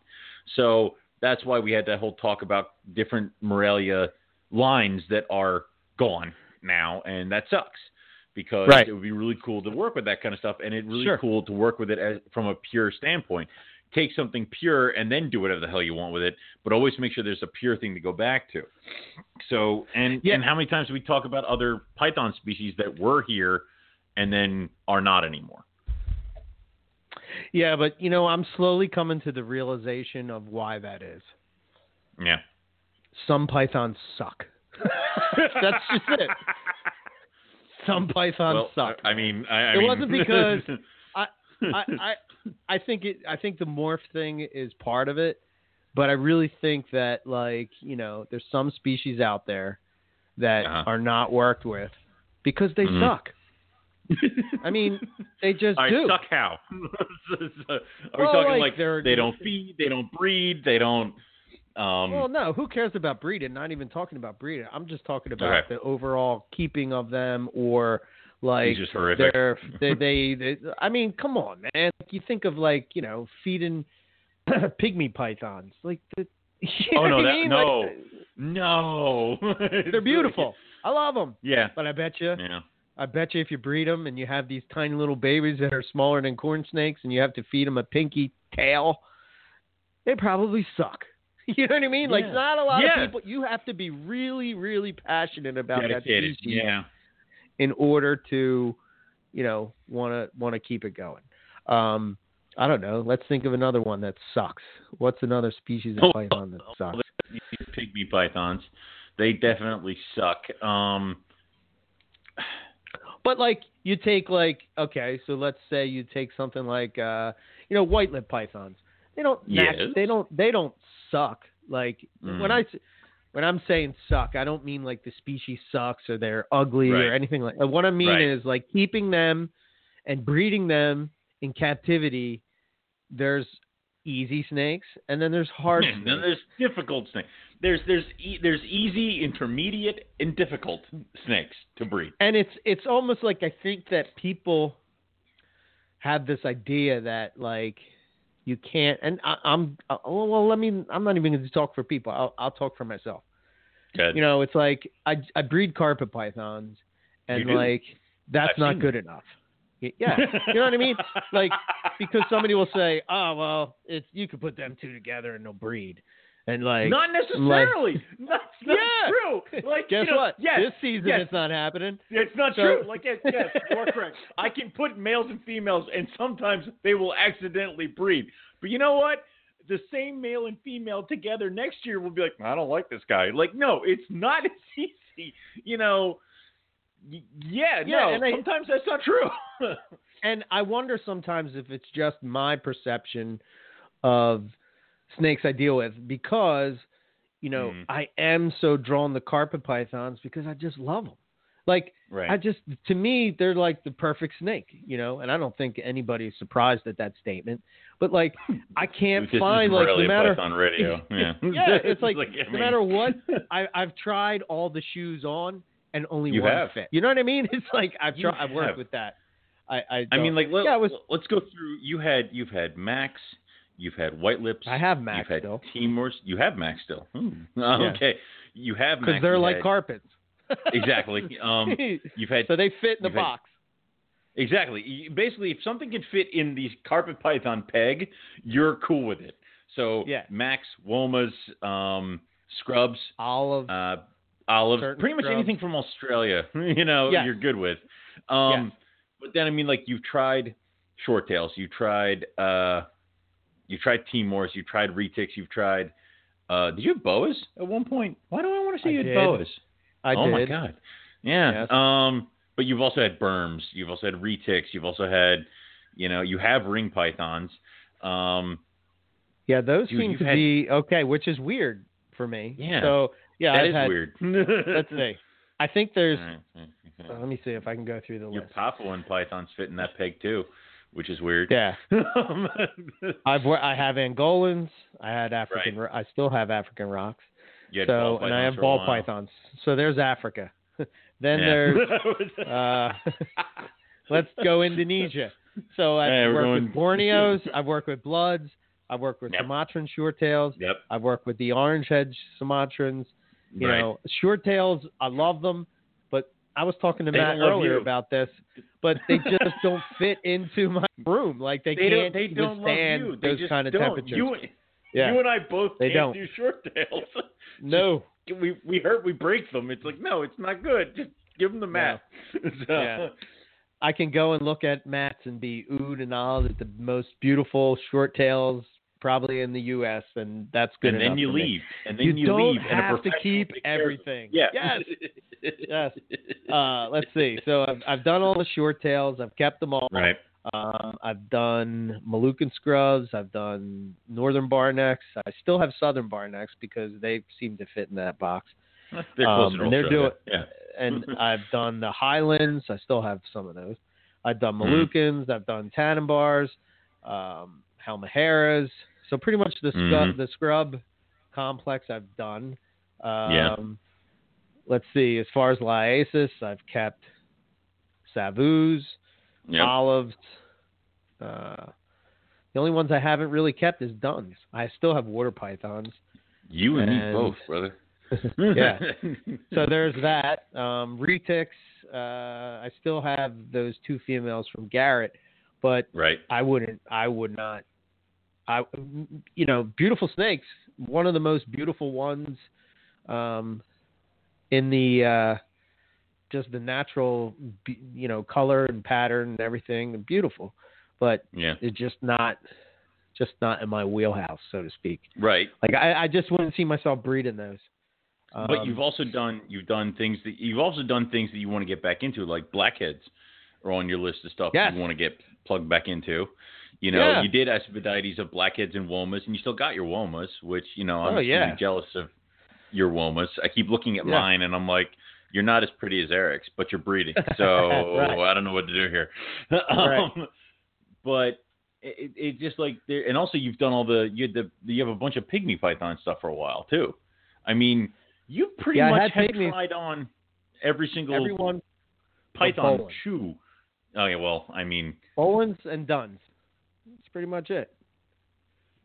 So that's why we had that whole talk about different Morelia lines that are gone now, and that sucks because Right. it would be really cool to work with that kind of stuff, and it's really Sure. cool to work with it as, from a pure standpoint. Take something pure and then do whatever the hell you want with it, but always make sure there's a pure thing to go back to. So, and Yeah. and how many times do we talk about other python species that were here and then are not anymore? Yeah, but you know, I'm slowly coming to the realization of why that is. Yeah. Some pythons suck. That's just it. Some pythons well, suck. I mean, I, I It mean, wasn't because I, I I think it I think the morph thing is part of it, but I really think that like, you know, there's some species out there that Uh-huh. are not worked with because they Mhm. suck. I mean, they just right, do. suck how? Are we Well, talking like, like, they don't feed, they don't breed, they don't? Um, Well, no, who cares about breeding? Not even talking about breeding. I'm just talking about Okay. the overall keeping of them or like he's just horrific. they're they, they they I mean, come on, man. You think of like, you know, feeding pygmy pythons. Like the you know Oh, no, what I that- mean? no. Like, No, they're beautiful. I love them. Yeah, But I bet you yeah. I bet you if you breed them and you have these tiny little babies that are smaller than corn snakes and you have to feed them a pinky tail, they probably suck. You know what I mean? Like Yeah. not a lot Yeah. of people. You have to be really, really passionate about that Dedicated. species Yeah. In order to, you know, want to want to keep it going. Um, I don't know. Let's think of another one that sucks. What's another species of Oh, python that sucks? These pygmy pythons, they definitely suck. Um, But like you take like okay, so let's say you take something like uh you know white lip pythons. They don't Yes. they don't they don't suck. Like Mm. when I when I'm saying suck, I don't mean like the species sucks or they're ugly Right. or anything like. That. What I mean Right. is like keeping them and breeding them in captivity. There's easy snakes and then there's hard and snakes. then there's difficult snakes. There's there's e- there's easy, intermediate, and difficult snakes to breed. and it's it's almost like I think that people have this idea that like you can't. And I, I'm uh, well. Let me. I'm not even going to talk for people. I'll I'll talk for myself. Good. You know, it's like I I breed carpet pythons, and like that's I've not good enough. Yeah, you know what I mean? Like because somebody will say, "Oh well, it's you could put them two together and they'll breed," and like not necessarily. That's not Yeah. true. Like guess you know, what? Yes, this season yes. it's not happening. It's not So- true. Like yes, yes, correct. I can put males and females, and sometimes they will accidentally breed. But you know what? The same male and female together next year will be like, I don't like this guy. Like, no, it's not as easy. You know. Yeah, Yeah, no. and I- sometimes that's not true. And I wonder sometimes if it's just my perception of snakes I deal with because, you know, Mhm. I am so drawn to carpet pythons because I just love them. Like, right. I just, to me, they're like the perfect snake, you know, and I don't think anybody's surprised at that statement. But like, I can't find, like, no matter. Python radio. Yeah, yeah, it's like, I no mean- matter what, I, I've tried all the shoes on and only You one have. fit. You know what I mean? It's like I've tried, I've worked with that. I, I, I mean, like let, yeah, was, let's go through. You had you've had Max, you've had White Lips. I have Max You've had still Timors. You have Max still. Hmm. Okay. You have Max. because they're like had- carpets. Exactly. Um, you've had so they fit in the you've had- box. exactly. Basically, if something can fit in the carpet python peg, you're cool with it. So Yeah. Max, Womas, um, Scrubs, Olive. uh, Certain pretty much scrubs. anything from Australia, you know, Yes. you're good with. Um, But then I mean, like you've tried short tails, you tried, uh, you tried Timors, you tried retics, you've tried Uh, did you have boas at one point? Why do I want to say I you had did. boas? I oh did. my god. Yeah. Yes. Um, but you've also had berms. You've also had retics. You've also had, you know, you have ring pythons. Um, Yeah, those seem to had- be okay, which is weird for me. Yeah. So yeah, that I've is had, weird. Let's see. I think there's. Right, okay. uh, let me see if I can go through the list Your list. Papuan pythons fit in that peg too, which is weird. Yeah, Um, I've I have Angolans. I had African. ro I still have African rocks. you had So ball and I have ball pythons. So there's Africa. then there's uh, let's go Indonesia. So I've Yeah, we're worked going- with Borneos. I've worked with Bloods. I've worked with Yep. Sumatran shorttails. Yep. I've worked with the orange head Sumatrans. You right. know, shorttails. I love them, but I was talking to They Matt earlier you. about this. But they just don't fit into my room. Like they, they can't. They don't withstand those kind of don't. temperatures. You, yeah. you and I both They can't don't. do short tails. no. we we hurt. We break them. It's like no, it's not good. Just give them the mat. so, Yeah. I can go and look at Matt's and be oohed and awed at the most beautiful short tails probably in the U.S. and that's good and then you leave. And then You, you, don't leave. have to keep takes care of it. everything. Yeah. Yes. Yes. Uh, let's see. So I've, I've done all the short tails. I've kept them all. right. Um, I've done Moluccan scrubs. I've done northern barnecks. I still have southern barnecks because they seem to fit in that box. They're Um, to and they're doing- Yeah. And I've done the Highlands. I still have some of those. I've done Mhm. Moluccans. I've done Tanimbars, um, Halmaheras. So pretty much the scrub, Mhm. the scrub complex I've done. Um, Yeah. Let's see. As far as Liasis, I've kept Savus, Yep. olives. Uh, the only ones I haven't really kept is duns. I still have water pythons. You and, me both, brother. Yeah. So there's that. Um, retics. Uh, I still have those two females from Garrett, but right. I wouldn't. I would not. I, you know, beautiful snakes. One of the most beautiful ones, um, in the uh, just the natural, you know, color and pattern and everything. Beautiful, but Yeah. it's just not, just not in my wheelhouse, so to speak. Right. Like I, I just wouldn't see myself breeding those. But Um, you've also done you've done things that you've also done things that you want to get back into, like blackheads are on your list of stuff Yes. you want to get plugged back into. You know, Yeah. you did Aspidites of blackheads and womas, and you still got your womas, which you know I'm Oh, yeah. jealous of your womas. I keep looking at Yeah. mine, and I'm like, you're not as pretty as Eric's, but you're breeding, so Right. I don't know what to do here. Right. um, but it, it just like there, and also you've done all the you had the you have a bunch of pygmy python stuff for a while too. I mean, you pretty Yeah, much had had pygmies. tried on every single everyone python shoe. Oh yeah, well, I mean, Owens and Duns. That's pretty much it.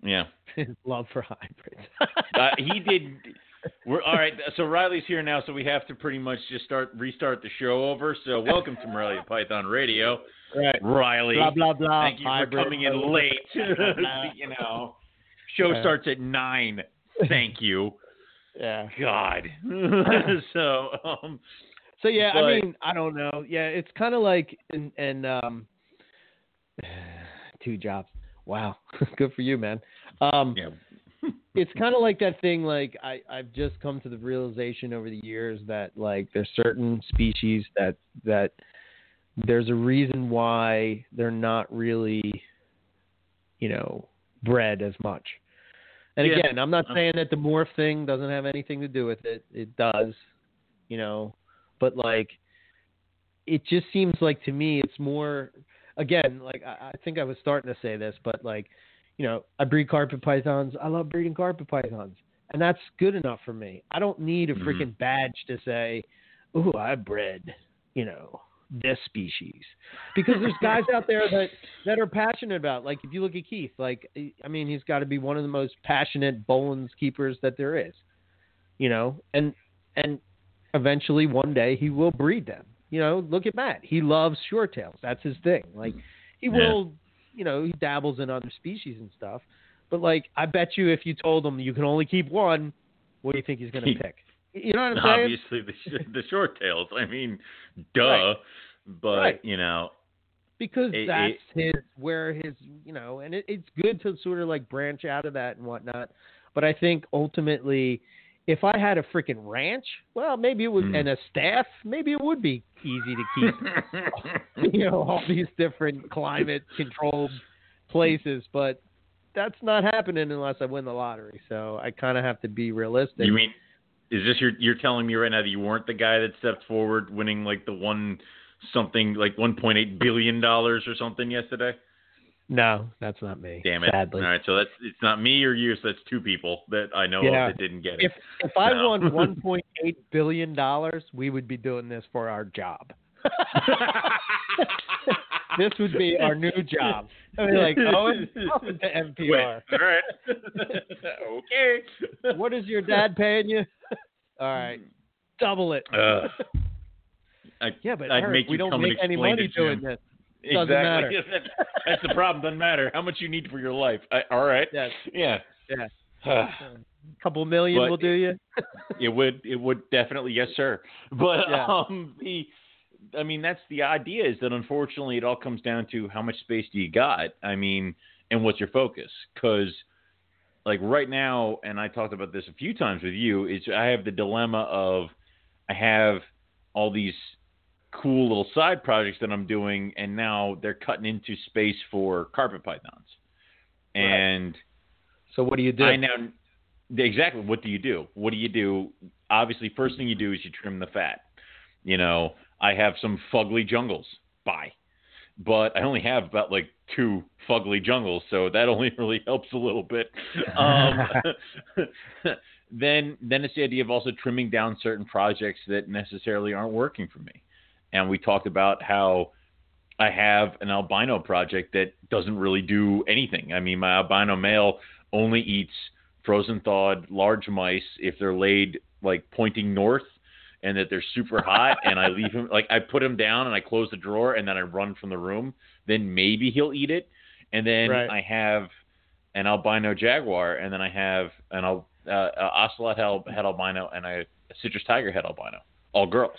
yeah, His love for hybrids. uh, he did. We're all right. So Riley's here now, so we have to pretty much just start restart the show over. So welcome to Morelia Python Radio, right. Riley. Blah blah blah. Thank you for coming in late. you know, show Yeah. starts at nine. Thank you. Yeah. God. so, um, So yeah, But- I mean, I don't know. Yeah, it's kind of like and and um, two jobs. Wow, good for you, man. Um, yeah, it's kind of like that thing. Like I I've just come to the realization over the years that like there's certain species that that there's a reason why they're not really, you know, bred as much. And Yeah. again, I'm not saying that the morph thing doesn't have anything to do with it. It does, you know, but like, it just seems like to me it's more. Again, like I, I think I was starting to say this, but like, you know, I breed carpet pythons. I love breeding carpet pythons, and that's good enough for me. I don't need a Mhm. freaking badge to say, "Ooh, I bred," you know, this species, because there's guys out there that that are passionate about. Like if you look at Keith, like I mean, he's got to be one of the most passionate Boelen's keepers that there is, you know, and and eventually one day he will breed them. You know, look at Matt. He loves short tails. That's his thing. Like he Yeah. will, you know, he dabbles in other species and stuff. But like, I bet you if you told him you can only keep one, what do you think he's going to pick? You know what I'm saying? obviously the sh- the short tails. I mean, duh. Right. But Right. you know, because It- that's his where his you know and it, it's good to sort of like branch out of that and whatnot But I think ultimately, if I had a freaking ranch, well, maybe it would, Mm. and a staff, maybe it would be easy to keep. you know, all these different climate controlled places, but that's not happening unless I win the lottery. So I kind of have to be realistic. You mean is this your you're telling me right now that you weren't the guy that stepped forward winning like the one something like 1.8 billion dollars or something yesterday? No, that's not me. Damn it! Sadly. All right, so that's it's not me or you, so that's two people that I know Yeah. of that didn't get it. If if I No. won 1.8 billion dollars, we would be doing this for our job. this would be our new job. I mean, like, Owen, welcome to NPR. All right. okay. What is your dad paying you? All right, double it. Uh, I, yeah, but I'd Eric, make we don't make any money doing this. Doesn't exactly. matter. That's, that's the problem. Doesn't matter how much you need for your life. I, all right. Yes. Yeah. Yeah. a couple million But- will do you. it would. It would definitely. Yes, sir. But Yeah. um, the. I mean, that's the idea. Is that unfortunately it all comes down to how much space do you got? I mean, and what's your focus? Because like right now, and I talked about this a few times with you, is I have the dilemma of I have all these cool little side projects that I'm doing, and now they're cutting into space for carpet pythons. Right. And So what do you do? I now exactly what do you do? What do you do? Obviously, first thing you do is you trim the fat. You know, I have some fugly jungles. Bye. But I only have about like two fugly jungles, so that only really helps a little bit. Um, then, then it's the idea of also trimming down certain projects that necessarily aren't working for me. And we talked about how I have an albino project that doesn't really do anything. I mean, my albino male only eats frozen thawed large mice if they're laid like pointing north and that they're super hot and I leave him like I put him down and I close the drawer and then I run from the room, then maybe he'll eat it. And then Right. I have an albino jaguar and then I have an al- uh, uh, ocelot head, albino and a citrus tiger head albino, all girls.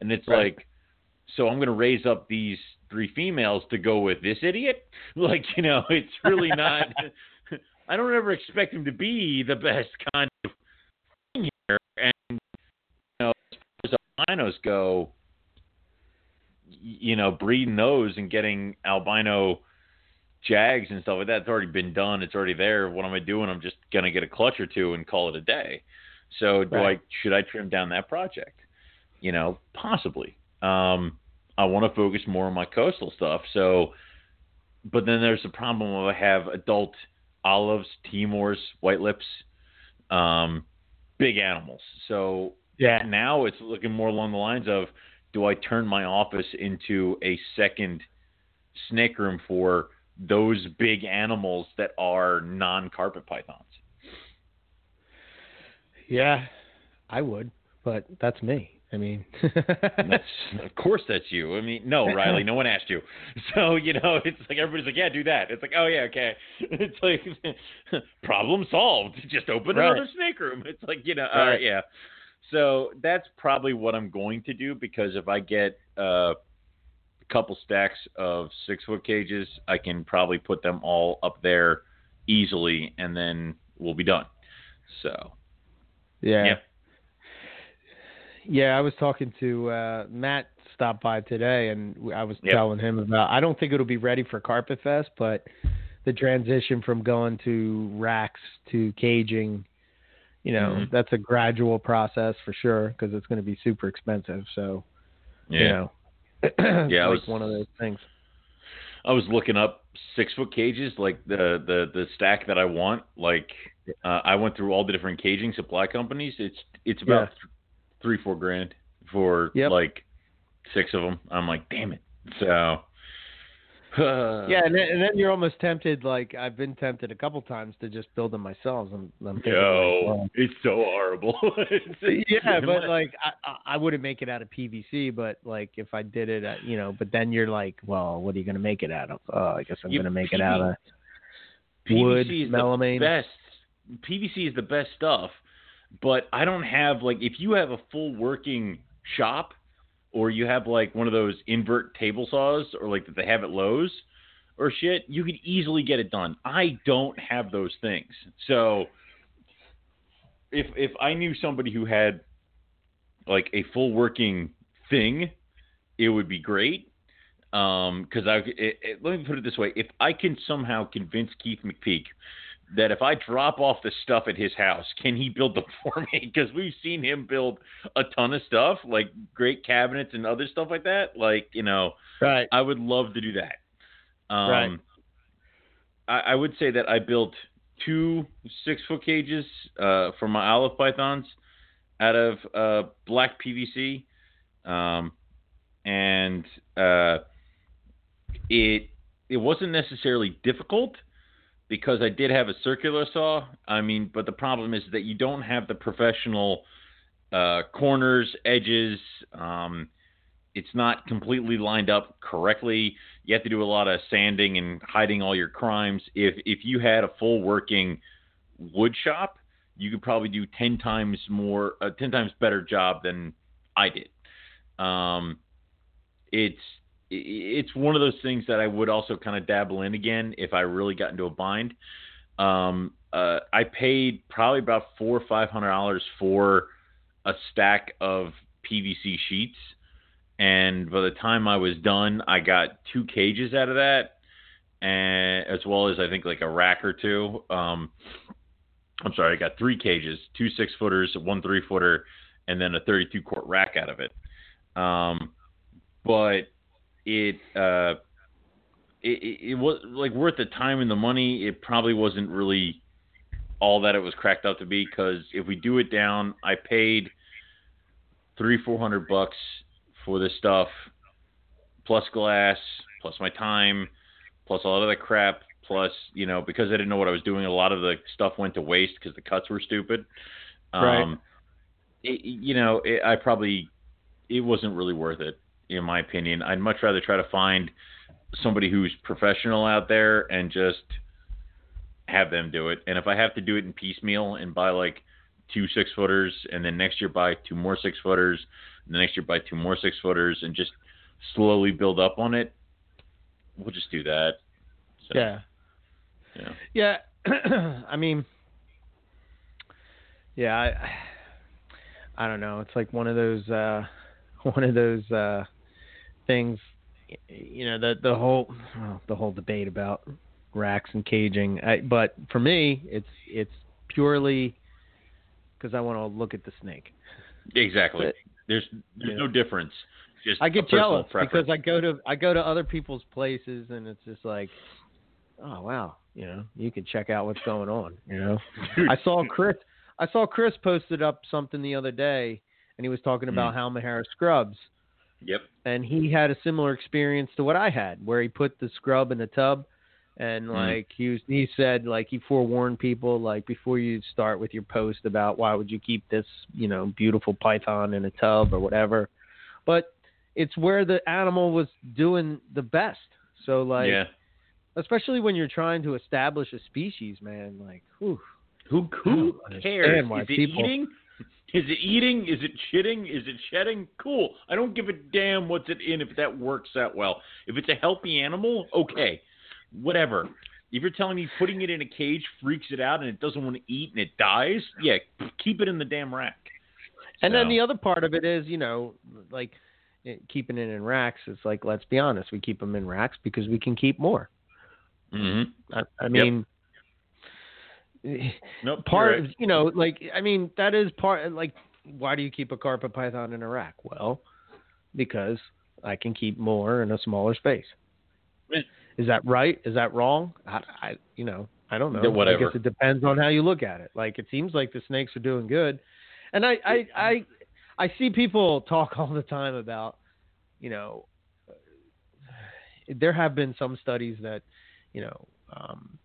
And it's Right. like so I'm going to raise up these three females to go with this idiot? Like, you know, it's really not I don't ever expect him to be the best kind of thing here. And you know, as far as albinos go, you know, breeding those and getting albino jags and stuff like that, it's already been done. It's already there. What am I doing? I'm just gonna get a clutch or two and call it a day. So do I should I trim down that project? You know, possibly. Um, I want to focus more on my coastal stuff. So, but then there's the problem of I have adult olives, Timors, white lips, um, big animals. So yeah. now it's looking more along the lines of do I turn my office into a second snake room for those big animals that are non carpet pythons? Yeah. I would, but that's me. I mean, That's of course that's you. I mean, no, Riley, no one asked you. So you know, it's like everybody's like, yeah, do that. It's like, oh yeah, okay. It's like problem solved. Just open Right. another snake room. It's like you know, all right, Right. yeah. So that's probably what I'm going to do because if I get uh, a couple stacks of six foot cages, I can probably put them all up there easily, and then we'll be done. So yeah. Yeah. Yeah, I was talking to uh, Matt. Stopped by today, and I was Yeah. telling him about. I don't think it'll be ready for Carpet Fest, but the transition from going to racks to caging, you know, Mhm. that's a gradual process for sure because it's going to be super expensive. So, you know, Yeah, like was- one of those things. I was looking up six foot cages, like the the the stack that I want. Like uh, I went through all the different caging supply companies. It's it's about Yeah. Th- three four grand for Yep. like six of them. I'm like, damn it. So Yeah, and then, and then you're almost tempted. Like I've been tempted a couple times to just build them myself. I'm, I'm thinking, like, no, well, it's so horrible. It's- yeah, but like I, I- wouldn't make it out of PVC. But like if I did it, uh, you know. But then you're like, well, what are you going to make it out of? Oh, I guess I'm to make it out of wood, PVC is melamine. the best. PVC is the best stuff, but I don't have like if you have a full working shop, or you have like one of those invert table saws, or like that they have at Lowe's, or shit, you could easily get it done. I don't have those things, so if if I knew somebody who had like a full working thing, it would be great. Um, because I it, it, let me put it this way: if I can somehow convince Keith McPeak that if I drop off the stuff at his house, can he build them for me? Because we've seen him build a ton of stuff, like great cabinets and other stuff like that. Like you know, Right. I would love to do that. Um, Right. I, I would say that I built two six foot cages uh, for my olive pythons out of uh, black PVC, um, and uh, it it wasn't necessarily difficult because I did have a circular saw. I mean, but the problem is that you don't have the professional uh, corners, edges. Um, it's not completely lined up correctly. You have to do a lot of sanding and hiding all your crimes. If if you had a full working wood shop, you could probably do ten times more, a ten times better job than I did. Um, it's it's one of those things that I would also kind of dabble in again if I really got into a bind. Um, uh, I paid probably about four or five hundred dollars for a stack of PVC sheets, and by the time I was done, I got two cages out of that, and as well as I think like a rack or two. Um, I'm sorry, I got three cages, two six footers, one three footer, and then a 32 quart rack out of it. Um, but it, uh, it, it, it was like worth the time and the money. It probably wasn't really all that it was cracked up to be because if we do it down, I paid three, four hundred bucks for this stuff, plus glass, plus my time, plus a lot of the crap, plus you know because I didn't know what I was doing, a lot of the stuff went to waste because the cuts were stupid. Um, Right. It, you know, it, I probably it wasn't really worth it in my opinion. I'd much rather try to find somebody who's professional out there and just have them do it. And if I have to do it in piecemeal and buy like two six footers and then next year buy two more six footers and the next year buy two more six footers and just slowly build up on it, we'll just do that. So, Yeah. yeah. Yeah. I mean, yeah, I, I don't know. It's like one of those, uh, one of those, uh, things, you know, the, the whole, well, the whole debate about racks and caging. I, but for me, it's, it's purely because I want to look at the snake. Exactly. But- There's there's no difference. Just I get jealous preference. because I go to I go to other people's places and it's just like, oh wow, you know, you can check out what's going on. You know, I saw Chris I saw Chris posted up something the other day and he was talking about mm. Halmahera scrubs Yep. and he had a similar experience to what I had where he put the scrub in the tub and Hmm. like he was he said like he forewarned people like before you start with your post about why would you keep this you know beautiful python in a tub or whatever but it's where the animal was doing the best so like yeah. especially when you're trying to establish a species man like whew. Who who cares? Is it people- eating? Is it eating? Is it shitting? Is it shedding? Cool. I don't give a damn what's it in if that works out well. If it's a healthy animal, okay. Whatever. If you're telling me putting it in a cage freaks it out and it doesn't want to eat and it dies, yeah, keep it in the damn rack. And then the other part of it is, you know, like it, keeping it in racks. It's like, let's be honest, we keep them in racks because we can keep more. Mhm. I, I mean, Nope. part you're of, you know, like, I mean, that is part, like, why do you keep a carpet python in a rack? Well, because I can keep more in a smaller space. Yeah. Is that right? Is that wrong? I, I you know, I don't know. Whatever. I guess it depends on how you look at it. Like, it seems like the snakes are doing good. And I, I, I, I see people talk all the time about, you know, there have been some studies that, you know, um,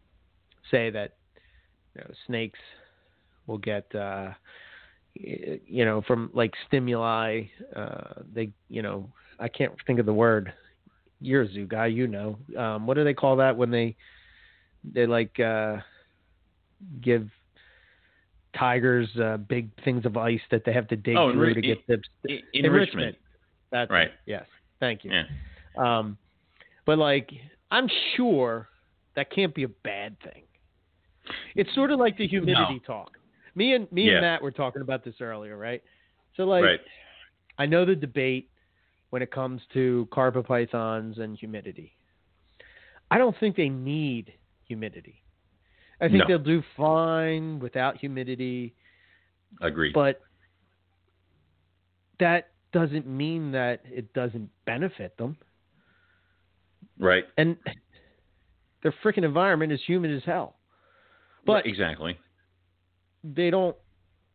say that you know, snakes will get, uh, you know, from like stimuli. Uh, they, you know, I can't think of the word. You're a zoo guy, you know. Um, what do they call that when they, they like uh, give tigers uh, big things of ice that they have to dig Oh, through enri- to get the E- enrichment. That's Right. it. Yes. Thank you. Yeah. Um, but like, I'm sure that can't be a bad thing. It's sort of like the humidity talk. me and me Yeah. and Matt were talking about this earlier, right? So like, right. I know the debate when it comes to carpet pythons and humidity. I don't think they need humidity. I think No. they'll do fine without humidity, Agreed. but that doesn't mean that it doesn't benefit them. right. And their freaking environment is humid as hell. But exactly. they don't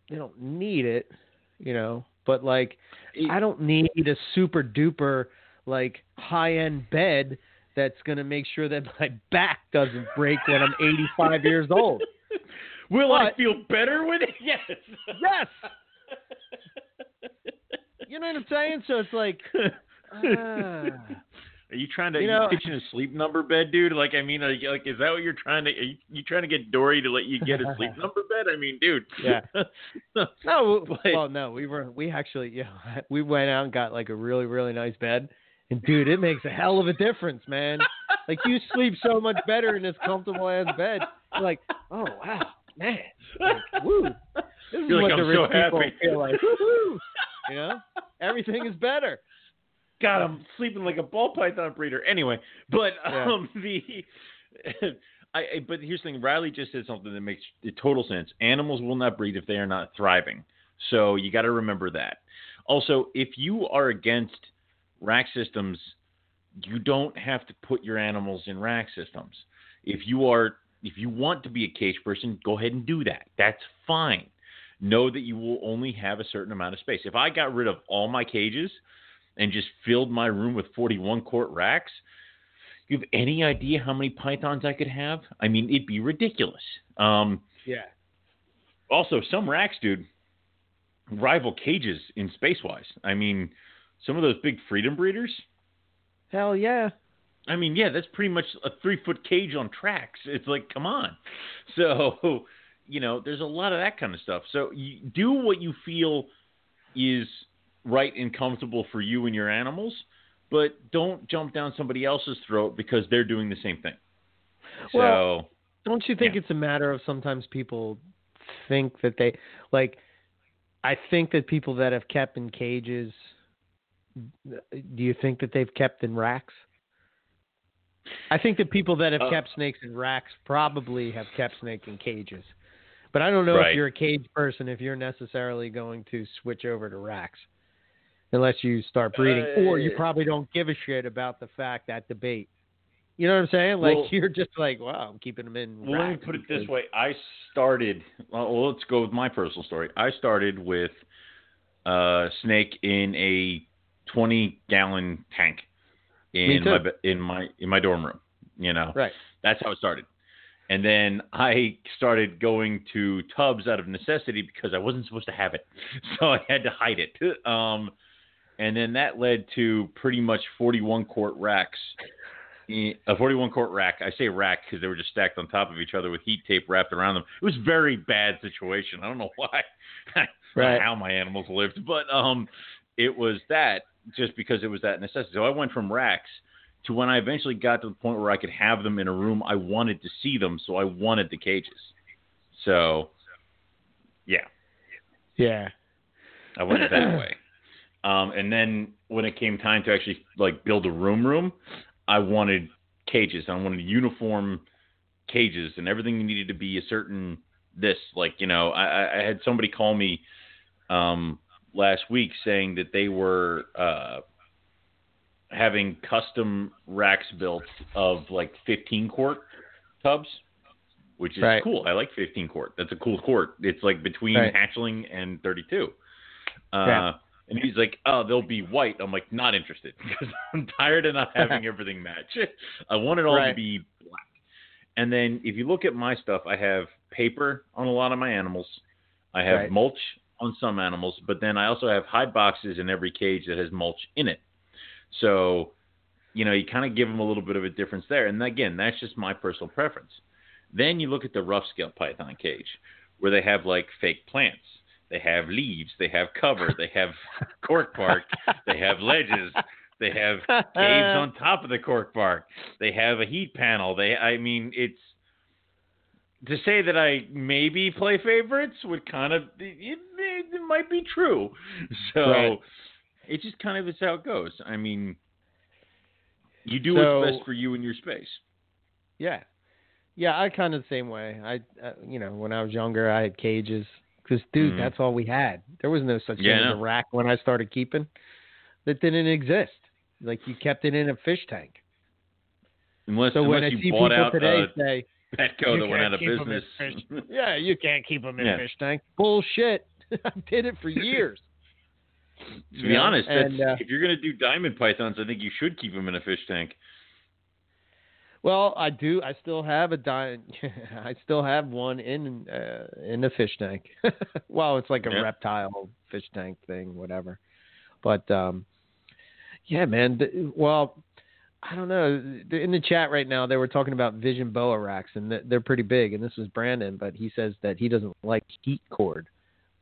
they don't need it, you know. But like I don't need a super duper like high end bed that's gonna make sure that my back doesn't break when I'm 85 years old. Will I feel better with it? Yes. Yes. You know what I'm saying? So it's like, ah. Are you trying to You you know- pitching a sleep number bed, dude? Like, I mean, you, like, is that what you're trying to? Are you, you trying to get Dory to let you get a sleep number bed? I mean, dude. Yeah. no, But- well, no, we were we actually, yeah, we went out and got like a really really nice bed, and dude, it makes a hell of a difference, man. Like you sleep so much better in this comfortable ass bed. You're like, oh wow, man, like, woo. This is You're like, what the "I'm rich so people happy." feel like. Woo-hoo. You know, everything is better. God, I'm sleeping like a ball python breeder. Anyway, but Yeah. um, the I, I but here's the thing. Riley just said something that makes total sense. Animals will not breed if they are not thriving. So you got to remember that. Also, if you are against rack systems, you don't have to put your animals in rack systems. If you are if you want to be a cage person, go ahead and do that. That's fine. Know that you will only have a certain amount of space. If I got rid of all my cages and just filled my room with 41 quart racks, you have any idea how many pythons I could have? I mean, it'd be ridiculous. Um, Yeah. also, some racks, dude, rival cages in space wise. I mean, some of those big freedom breeders. Hell yeah. I mean, yeah, that's pretty much a three foot cage on tracks. It's like, come on. So, you know, there's a lot of that kind of stuff. So, do what you feel is right and comfortable for you and your animals, but don't jump down somebody else's throat because they're doing the same thing. Well- so, Don't you think Yeah. it's a matter of sometimes people think that they like I think that people that have kept in cages do you think that they've kept in racks? I think that people that have Uh, kept snakes in racks probably have kept snake in cages. But I don't know Right. if you're a cage person if you're necessarily going to switch over to racks. Unless you start breeding or you probably don't give a shit about the fact that debate. You know what I'm saying? Like Well- you're just like, wow, I'm keeping them in. Well, let me put it this way. I started, well, let's go with my personal story. I started with a snake in a 20 gallon tank in my, in my, in my dorm room, you know, Right. that's how it started. And then I started going to tubs out of necessity because I wasn't supposed to have it. So I had to hide it. Um, and then that led to pretty much 41 quart racks. A 41 quart rack. I say rack because they were just stacked on top of each other with heat tape wrapped around them. It was a very bad situation. I don't know why, I don't know Right. how my animals lived, but um, it was that just because it was that necessity. So I went from racks to when I eventually got to the point where I could have them in a room, I wanted to see them, so I wanted the cages. So, yeah, Yeah. I went that way. Um, and then when it came time to actually like build a room room, I wanted cages. I wanted uniform cages, and everything needed to be a certain this. Like you know, I, I- had somebody call me um, last week saying that they were uh, having custom racks built of like 15 quart tubs, which is Right. cool. I like 15 quart. That's a cool quart. It's like between Right. hatchling and 32. Uh, Yeah. And he's like, "Oh, they'll be white." I'm like, "Not interested because I'm tired of not having everything match. I want it all to be black." And then if you look at my stuff, I have paper on a lot of my animals. I have Right. mulch on some animals, but then I also have hide boxes in every cage that has mulch in it. So, you know, you kind of give them a little bit of a difference there. And again, that's just my personal preference. Then you look at the rough scale python cage where they have like fake plants. They have leaves, they have cover, they have cork bark, they have ledges, they have caves on top of the cork bark. They have a heat panel. They I mean it's to say that I maybe play favorites would kind of it, it, it might be true. So Right. it just kind of is how it goes. I mean, you do So- what's best for you in your space. Yeah, yeah. I kind of the same way. I, uh, you know, when I was younger, I had cages because, dude, Mhm. that's all we had. There was no such Yeah, thing as a rack when I started keeping. That didn't exist. Like you kept it in a fish tank. Unless, So when I see you bought people out today uh, say, Petco that went out of keep 'em in business. "Yeah, you can't keep them in Yeah. a fish tank," bullshit. I did it for years. to be honest, that's, and, uh, if you're going to do diamond pythons, I think you should keep them in a fish tank. Well, I do. I still have a di- I still have one in uh, in the fish tank. well, it's like a Yeah. reptile fish tank thing, whatever. But um, yeah, man. Well, I don't know. In the chat right now, they were talking about Vision boa racks, and they're pretty big. And this was Brandon, but he says that he doesn't like heat cord.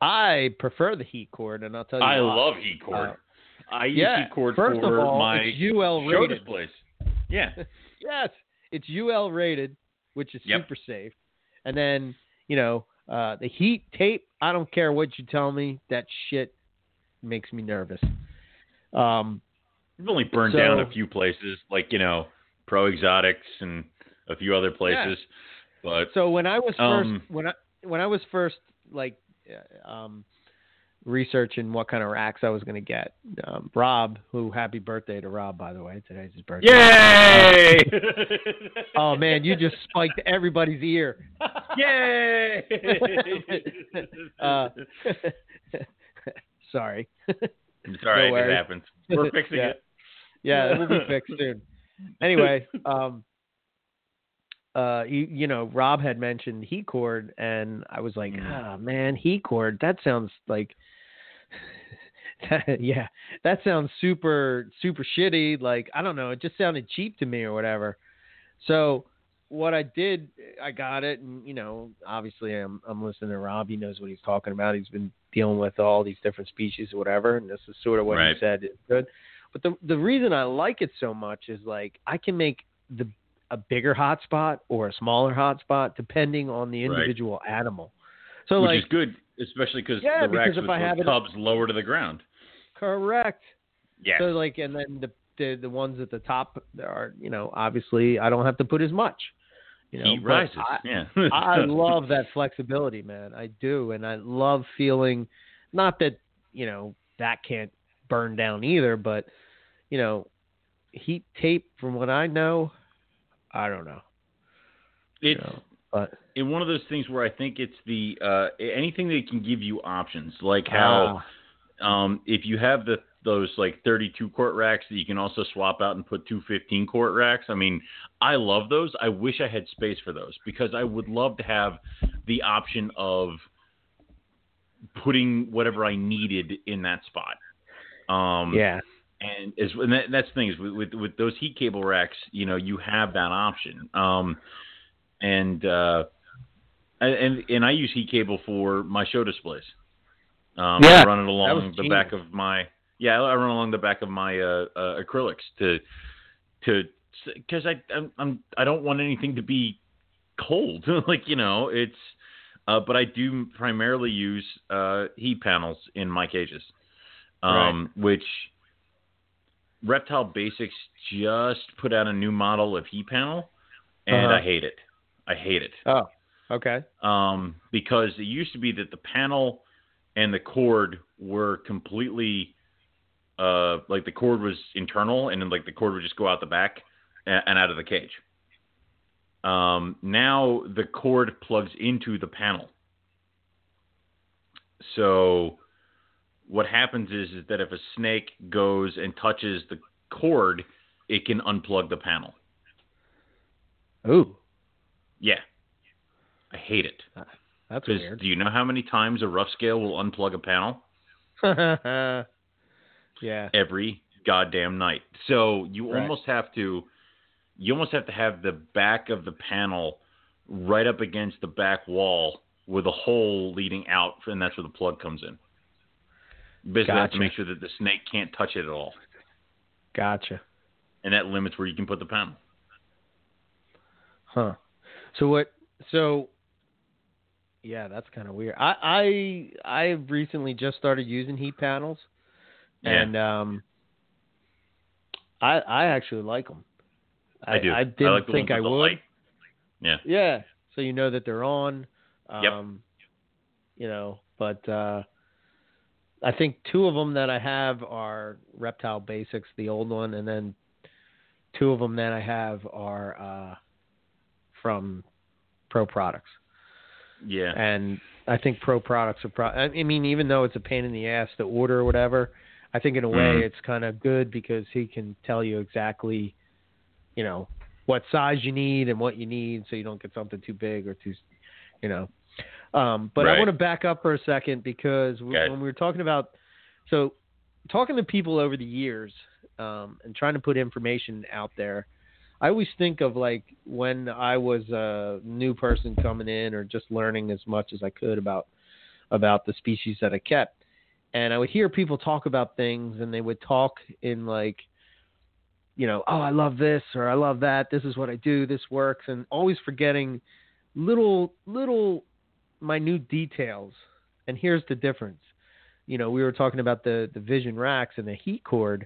I prefer the heat cord, and I'll tell you. I why. love heat cord. Uh, I use yeah. heat cord First for of all, my UL show rated. displays. Yeah. Yes, it's UL rated, which is Yep. super safe. And then, you know, uh, the heat tape, I don't care what you tell me, that shit makes me nervous. Um, We've only burned So- down a few places, like you know, Pro Exotics and a few other places. Yeah. But so when I was first, Um, when I when I was first like uh, um, researching what kind of racks I was going to get, um, Rob, who happy birthday to Rob by the way, today's his birthday. yay! Oh man, you just spiked everybody's ear. yay! Uh, sorry. it's all right. it happens. We're fixing Yeah. it. Yeah, it will be fixed soon. Anyway, um, uh, you, you know, Rob had mentioned heat cord, and I was like, Mm. ah, man, heat cord. That sounds like, yeah, that sounds super, super shitty. Like, I don't know, it just sounded cheap to me or whatever. So what I did, I got it, and you know, obviously, I'm I'm listening to Rob. He knows what he's talking about. He's been dealing with all these different species or whatever, and this is sort of what Right. he said good. But the the reason I like it so much is like I can make the a bigger hotspot or a smaller hotspot depending on the Right. individual animal. So Which like is good, especially because Yeah, the racks because if I have it- cubs lower to the ground. correct. Yeah. So like and then the the the ones at the top are you know obviously I don't have to put as much. You know, Heat rises. I, yeah. I love that flexibility, man. I do, and I love feeling. Not that you know that can't burn down either, but you know, heat tape. From what I know, I don't know. you It's know, but in one of those things where I think it's the uh, anything that can give you options, like how Ah, um, if you have the those like 32 quart racks that you can also swap out and put two 15 quart racks. I mean, I love those. I wish I had space for those because I would love to have the option of putting whatever I needed in that spot. Um, yeah, and is and that, that's the thing is with, with with those heat cable racks, you know, you have that option. Um, and uh, and and I use heat cable for my show displays. Um, Yeah, I run it along the back of my yeah, I run along the back of my uh, uh, acrylics to to because I I'm, I'm I don't want anything to be cold. like you know, it's uh, but I do primarily use uh, heat panels in my cages, um, which Reptile Basics just put out a new model of heat panel, and Uh-huh. I hate it. I hate it Oh, okay. um, because it used to be that the panel and the cord were completely uh, like the cord was internal, and then like the cord would just go out the back and, and out of the cage. Um, now the cord plugs into the panel. So what happens is, is that if a snake goes and touches the cord, it can unplug the panel. Ooh, Yeah. I hate it. Uh, that's weird. do you know how many times a rough scale will unplug a panel? yeah. Every goddamn night. So you Right. almost have to, you almost have to have the back of the panel right up against the back wall with a hole leading out, and that's where the plug comes in. Basically have to make sure that the snake can't touch it at all, Gotcha. and that limits where you can put the panel. Huh. So what? So Yeah, that's kind of weird. I I I recently just started using heat panels, Yeah. and um, I I actually like them. I, do. I didn't like the think I would. light. Yeah. Yeah, so you know that they're on. Um, Yep. You know, but uh, I think two of them that I have are Reptile Basics, the old one, and then two of them that I have are uh, from Pro Products. Yeah. And I think Pro Products are. Pro- I mean, even though it's a pain in the ass to order or whatever, I think in a way Mhm. it's kind of good because he can tell you exactly, you know, what size you need and what you need, so you don't get something too big or too, you know. Um, but I want to back up for a second because we, Okay. when we were talking about, so talking to people over the years um, and trying to put information out there, I always think of like when I was a new person coming in or just learning as much as I could about about the species that I kept. And I would hear people talk about things and they would talk in like you know, oh, I love this or I love that. This is what I do. This works and always forgetting little little minute details. And here's the difference. You know, we were talking about the the vision racks and the heat cord.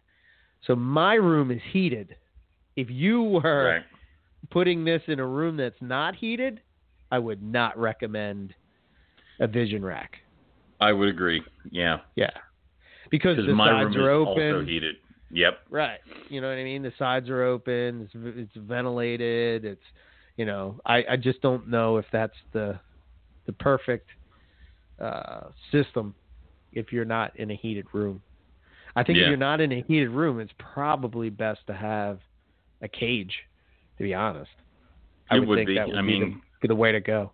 So my room is heated. If you were Right. putting this in a room that's not heated, I would not recommend a vision rack. I would agree. Yeah. Yeah. Because the my sides room are is open. also heated. Yep. Right. You know what I mean? The sides are open. It's it's ventilated. It's you know, I I just don't know if that's the the perfect uh system if you're not in a heated room. I think if you're not in a heated room, it's probably best to have a cage, to be honest. I It would, would think be. that would I be mean- the, the way to go.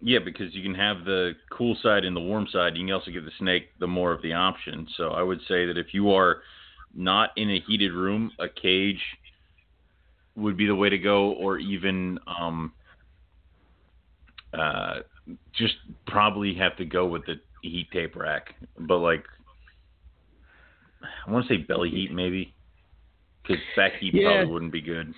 Yeah, because you can have the cool side and the warm side. You can also give the snake the more of the option. So I would say that if you are not in a heated room, a cage would be the way to go, or even um, uh, just probably have to go with the heat tape rack. But like, I want to say belly heat maybe, because back heat Yeah. probably wouldn't be good.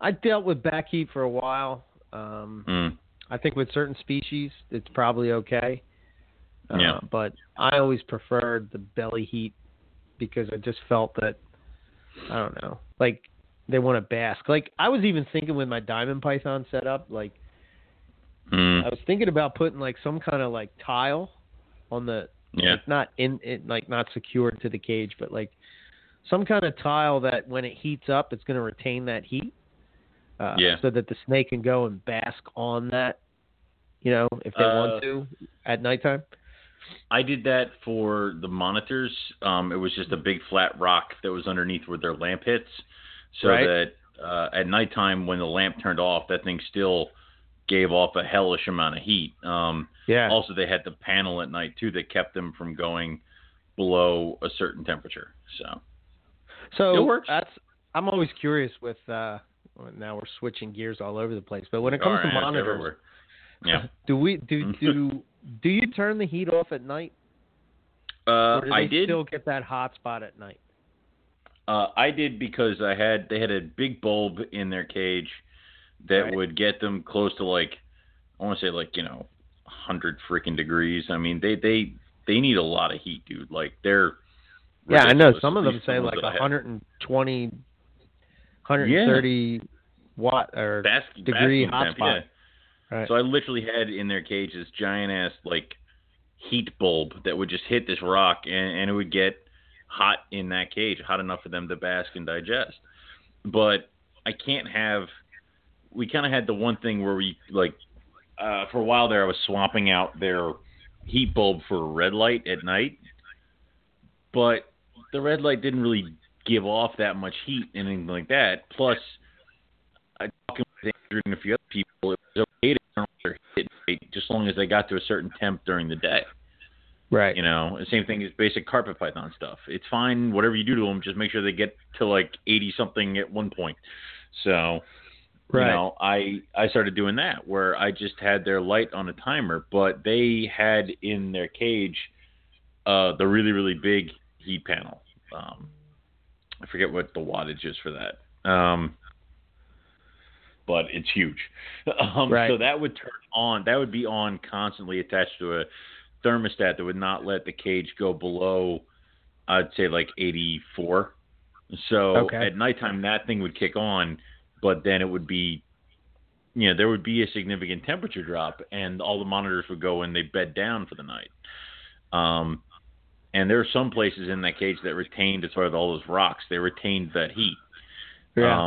I dealt with back heat for a while. Um, Mm. I think with certain species, it's probably okay. Uh, Yeah. But I always preferred the belly heat because I just felt that I don't know, like they want to bask. Like I was even thinking with my diamond python setup, like. I was thinking about putting like some kind of like tile on the Yeah. like not in it like not secured to the cage, but like some kind of tile that when it heats up, it's going to retain that heat. Uh, Yeah. So that the snake can go and bask on that, you know, if they Uh, want to at nighttime. I did that for the monitors. Um, it was just a big flat rock that was underneath where their lamp hits, so Right. that uh, at nighttime when the lamp turned off, that thing still gave off a hellish amount of heat. Um, Yeah. also, they had the panel at night too that kept them from going below a certain temperature. So so it works. that's I'm always curious with. uh now we're switching gears all over the place, but when it comes right, to monitors. Yeah. do we do do do you turn the heat off at night, Uh, or do they I did. still get that hot spot at night? Uh, I did because I had they had a big bulb in their cage that Right. would get them close to like I want to say like you know hundred freaking degrees. I mean they they they need a lot of heat, dude. Like they're Yeah, I know. Some of them say like that I 120, 130 watt or Bask- degree basking hot spot. yeah. Right. So I literally had in their cage this giant ass like heat bulb that would just hit this rock and, and it would get hot in that cage, hot enough for them to bask and digest. But I can't have. We kind of had the one thing where we like uh, for a while there. I was swapping out their heat bulb for a red light at night, but the red light didn't really give off that much heat and anything like that. Plus, I talking with Andrew and a few other people, it was okay to turn off their heat rate just as long as they got to a certain temp during the day. right. You know, the same thing as basic carpet python stuff. It's fine, whatever you do to them, just make sure they get to like 80 something at one point. So, Right. you know, I I started doing that where I just had their light on a timer, but they had in their cage uh the really really big heat panel. Um I forget what the wattage is for that. Um but it's huge. Um, Right. So that would turn on. That would be on constantly attached to a thermostat that would not let the cage go below, I'd say like 84. So Okay. at nighttime, that thing would kick on, but then it would be, you know, there would be a significant temperature drop, and all the monitors would go and they bed down for the night. Um, and there are some places in that cage that retained, as far as all those rocks, they retained that heat.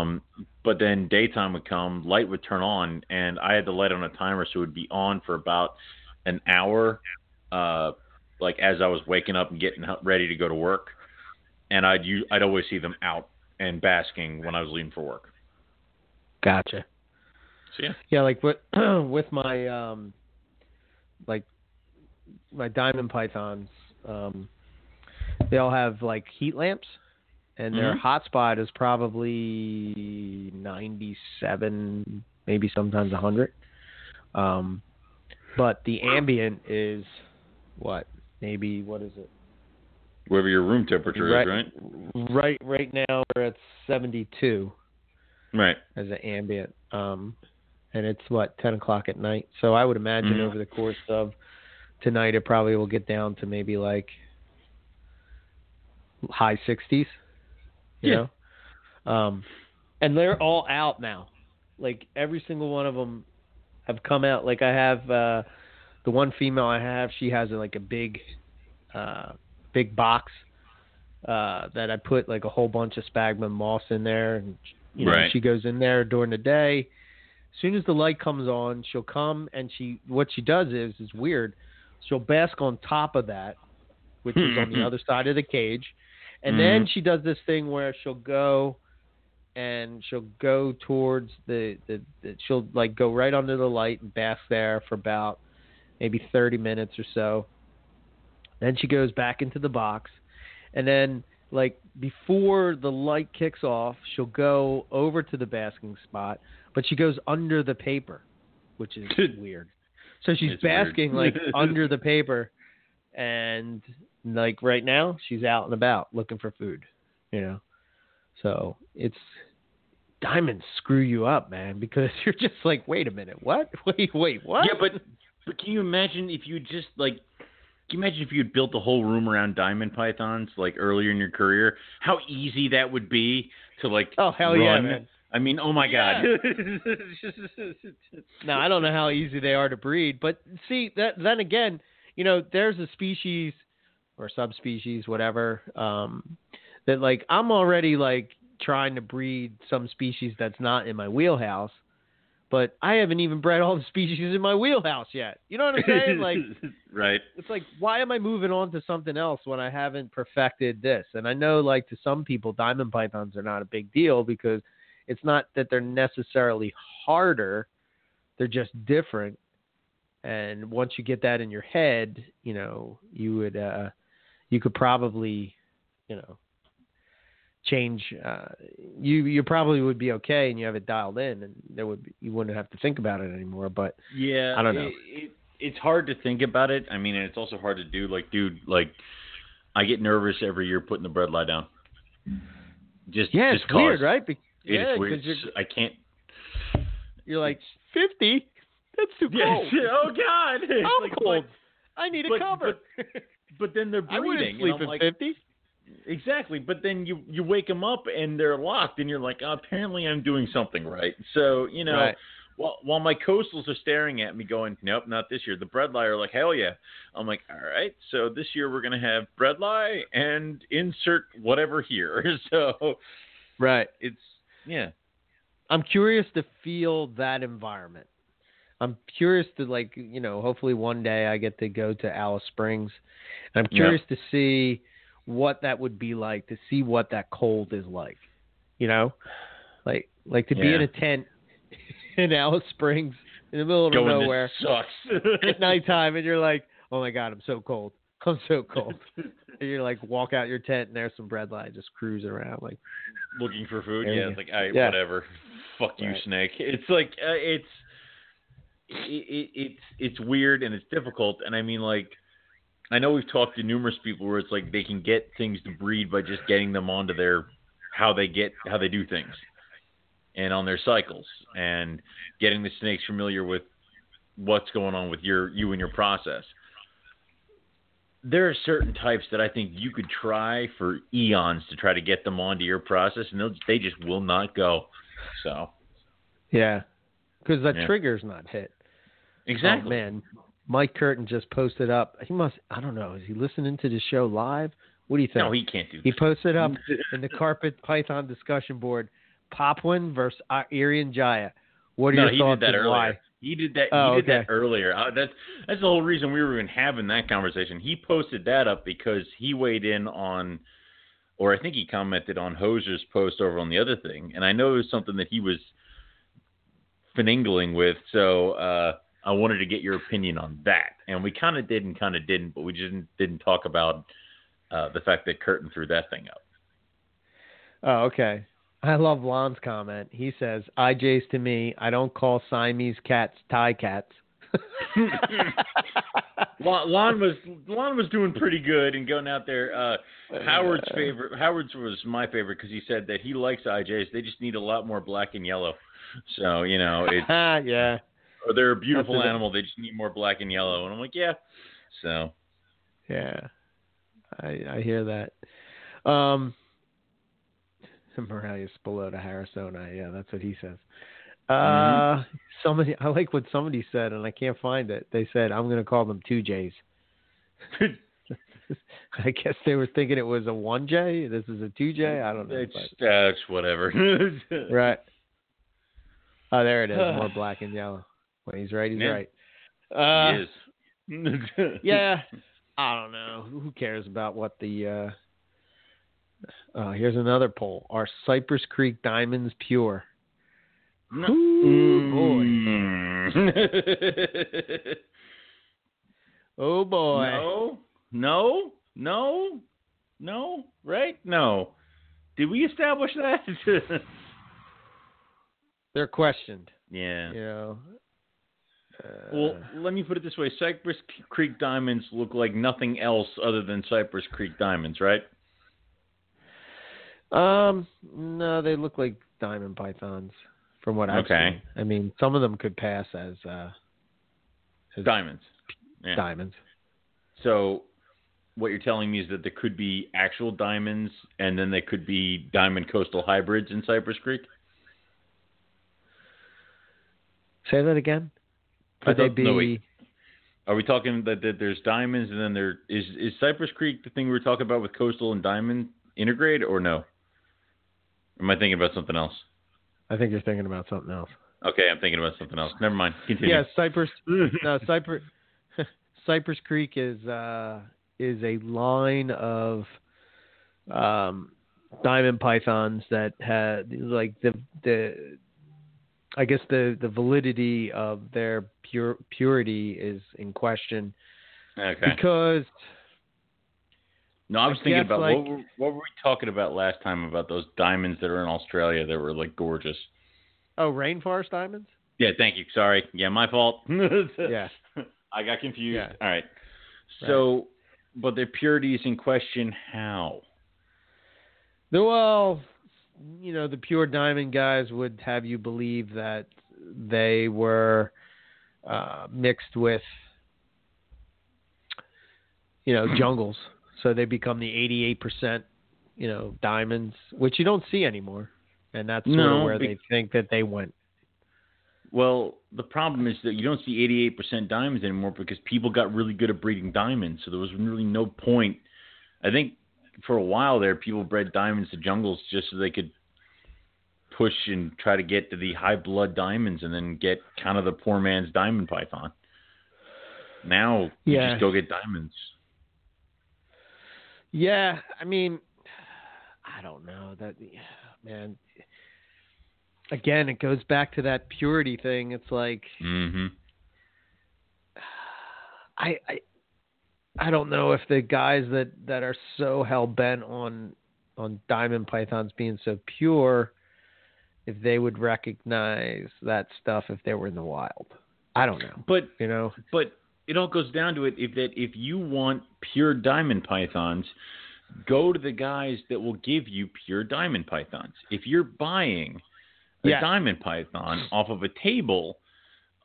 Um, but then daytime would come, light would turn on, and I had the light on a timer, so it would be on for about an hour, uh, like as I was waking up and getting ready to go to work. And I'd I'd always see them out and basking when I was leaving for work. Gotcha. So yeah, Yeah, like with with my um like my diamond pythons, um they all have like heat lamps and their Mhm. hotspot is probably 97, maybe sometimes 100. Um but the ambient is what? Maybe what is it? wherever your room temperature Right. is, right? Right right now we're at 72 Right. as an ambient. Um, and it's what ten o'clock at night. So I would imagine Mhm. over the course of tonight, it probably will get down to maybe like high sixties. You Yeah. know, um, and they're all out now. Like every single one of them have come out. Like I have uh, the one female I have. She has like a big, uh, big box. Uh, that I put like a whole bunch of sphagnum moss in there, and you know, Right. she goes in there during the day. As soon as the light comes on, she'll come and she what she does is is weird. She'll bask on top of that, which is hmm, on the hmm. other side of the cage. And hmm. then she does this thing where she'll go and she'll go towards the, the, the she'll like go right under the light and bask there for about maybe 30 minutes or so. Then she goes back into the box. And then like before the light kicks off, she'll go over to the basking spot, but she goes under the paper, which is weird. So she's It's basking like under the paper and like right now she's out and about looking for food, you know. So it's diamonds screw you up, man, because you're just like, wait a minute, what? Wait, wait, what? Yeah, but but can you imagine if you just like can you imagine if you had built the whole room around diamond pythons like earlier in your career? How easy that would be to like Oh, hell yeah, man. I mean, oh my god. Now I don't know how easy they are to breed, but see that then again, you know, there's a species or subspecies, whatever, um, that like I'm already like trying to breed some species that's not in my wheelhouse, but I haven't even bred all the species in my wheelhouse yet. You know what I'm saying? Like right. it's like why am I moving on to something else when I haven't perfected this? And I know like to some people diamond pythons are not a big deal because it's not that they're necessarily harder, they're just different. And once you get that in your head, you know, you would uh you could probably, you know, change uh you you probably would be okay and you have it dialed in and there would be, you wouldn't have to think about it anymore, but Yeah, I don't know. It, it, it's hard to think about it. I mean, and it's also hard to do. Like, dude, like, I get nervous every year putting the bredli down. Just yeah, just it's weird, 'cause. right? Be- It yeah, weird. I can't. You're like fifty. That's too cold. Yes. Oh God. I'm like, cold. I need a but- cover. But, but then they're breathing. I wouldn't sleep at like, fifty. Exactly, but then you you wake them up and they're locked, and you're like, oh, apparently I'm doing something right. So you know, Right. while while my coastals are staring at me, going, nope, not this year. The bredli are like, hell yeah. I'm like, all right, so this year we're gonna have bredli and insert whatever here. So Right. it's yeah, I'm curious to feel that environment. I'm curious to like you know. Hopefully one day I get to go to Alice Springs, I'm Yeah. curious to see what that would be like. To see what that cold is like. You know, like like to be in a tent in Alice Springs in the middle of going nowhere. sucks at nighttime and you're like, oh my god, I'm so cold. I'm so cold. and you're like, walk out your tent and there's some bredli just cruising around. Like, looking for food. You Yeah, it's like, all right, Yeah. whatever. Fuck you, Right. snake. It's like uh, it's it, it, it's it's weird and it's difficult. And I mean, like, I know we've talked to numerous people where it's like they can get things to breed by just getting them onto their how they get how they do things. and on their cycles and getting the snakes familiar with what's going on with your you and your process. There are certain types that I think you could try for eons to try to get them onto your process, and they'll, they just will not go. So Yeah, because the Yeah. trigger's not hit. Oh, exactly, Oh, man, Mike Curtin just posted up. He must. I don't know. Is he listening to the show live? What do you think? no, he can't do. He that. posted up in the carpet python discussion board, Papuan versus Irian Jaya. What are no, your he thoughts did that earlier. why? He did that. Oh, he did okay. that earlier. Uh, that's that's the whole reason we were even having that conversation. He posted that up because he weighed in on, or I think he commented on Hoser's post over on the other thing, and I know it was something that he was finagling with. So uh, I wanted to get your opinion on that, and we kind of did and kind of didn't, but we just didn't, didn't talk about uh, the fact that Curtin threw that thing up. Oh, okay. I love Lon's comment. He says, "IJ's to me. I don't call Siamese cats Thai cats." Lon, Lon was Lon was doing pretty good and going out there. Uh, Howard's favorite. Howard's was my favorite because he said that he likes IJs. They just need a lot more black and yellow. So you know, it's yeah. Or they're a beautiful animal. They just need more black and yellow. And I'm like, yeah. So Yeah, I I hear that. Um, Morelia Spilota Harrisoni. Yeah, that's what he says. Uh, Mhm. somebody I like what somebody said, and I can't find it. They said I'm going to call them two J's. I guess they were thinking it was a one J. This is a two J. I don't know. it's but- that's whatever. right. Oh, there it is. More black and yellow. When he's right, he's Yeah. right. Uh, he is. yeah, I don't know. Who cares about what the? uh uh, here's another poll: Are Cypress Creek diamonds pure? No. Ooh, boy. Mm. Oh boy. No, no, no, no, right? No. Did we establish that? They're questioned. yeah. You know. Well, let me put it this way: Cypress Creek diamonds look like nothing else other than Cypress Creek diamonds, right? um, no, they look like diamond pythons, from what I've Okay. seen. I mean, some of them could pass as uh, as Diamonds. Yeah. diamonds. So, what you're telling me is that there could be actual diamonds, and then there could be diamond coastal hybrids in Cypress Creek. Say that again. Could they thought- no. Are we talking that, that there's diamonds and then there is is Cypress Creek the thing we were talking about with coastal and diamond integrate or no? Am I thinking about something else? I think you're thinking about something else. Okay, I'm thinking about something else. Never mind. Continue. Yeah, Cypress. no, Cypress. Cypress Creek is uh, is a line of um, diamond pythons that had like the the. I guess the, the validity of their pure purity is in question Okay. because No, I was I thinking about like- what, were, what were we talking about last time about those diamonds that are in Australia that were like gorgeous. oh rainforest diamonds Yeah, thank you. Sorry. Yeah, my fault. yeah I got confused. Yeah. All right. So, but their purity is in question. How? Well, you know, the pure diamond guys would have you believe that they were uh, mixed with, you know, jungles. So they become the 88%, you know, diamonds, which you don't see anymore. And that's sort of where be- they think that they went. Well, the problem is that you don't see 88% diamonds anymore because people got really good at breeding diamonds. So there was really no point. I think for a while there, people bred diamonds to jungles just so they could push and try to get to the high blood diamonds and then get kind of the poor man's diamond python. Now you Yeah. just go get diamonds. Yeah, I mean, I don't know that man. Again, it goes back to that purity thing. It's like Mm-hmm. I, I I don't know if the guys that that are so hell bent on on diamond pythons being so pure, if they would recognize that stuff if they were in the wild. I don't know. But You know, but it all goes down to it if that if you want pure diamond pythons go to the guys that will give you pure diamond pythons if you're buying a Yes. diamond python off of a table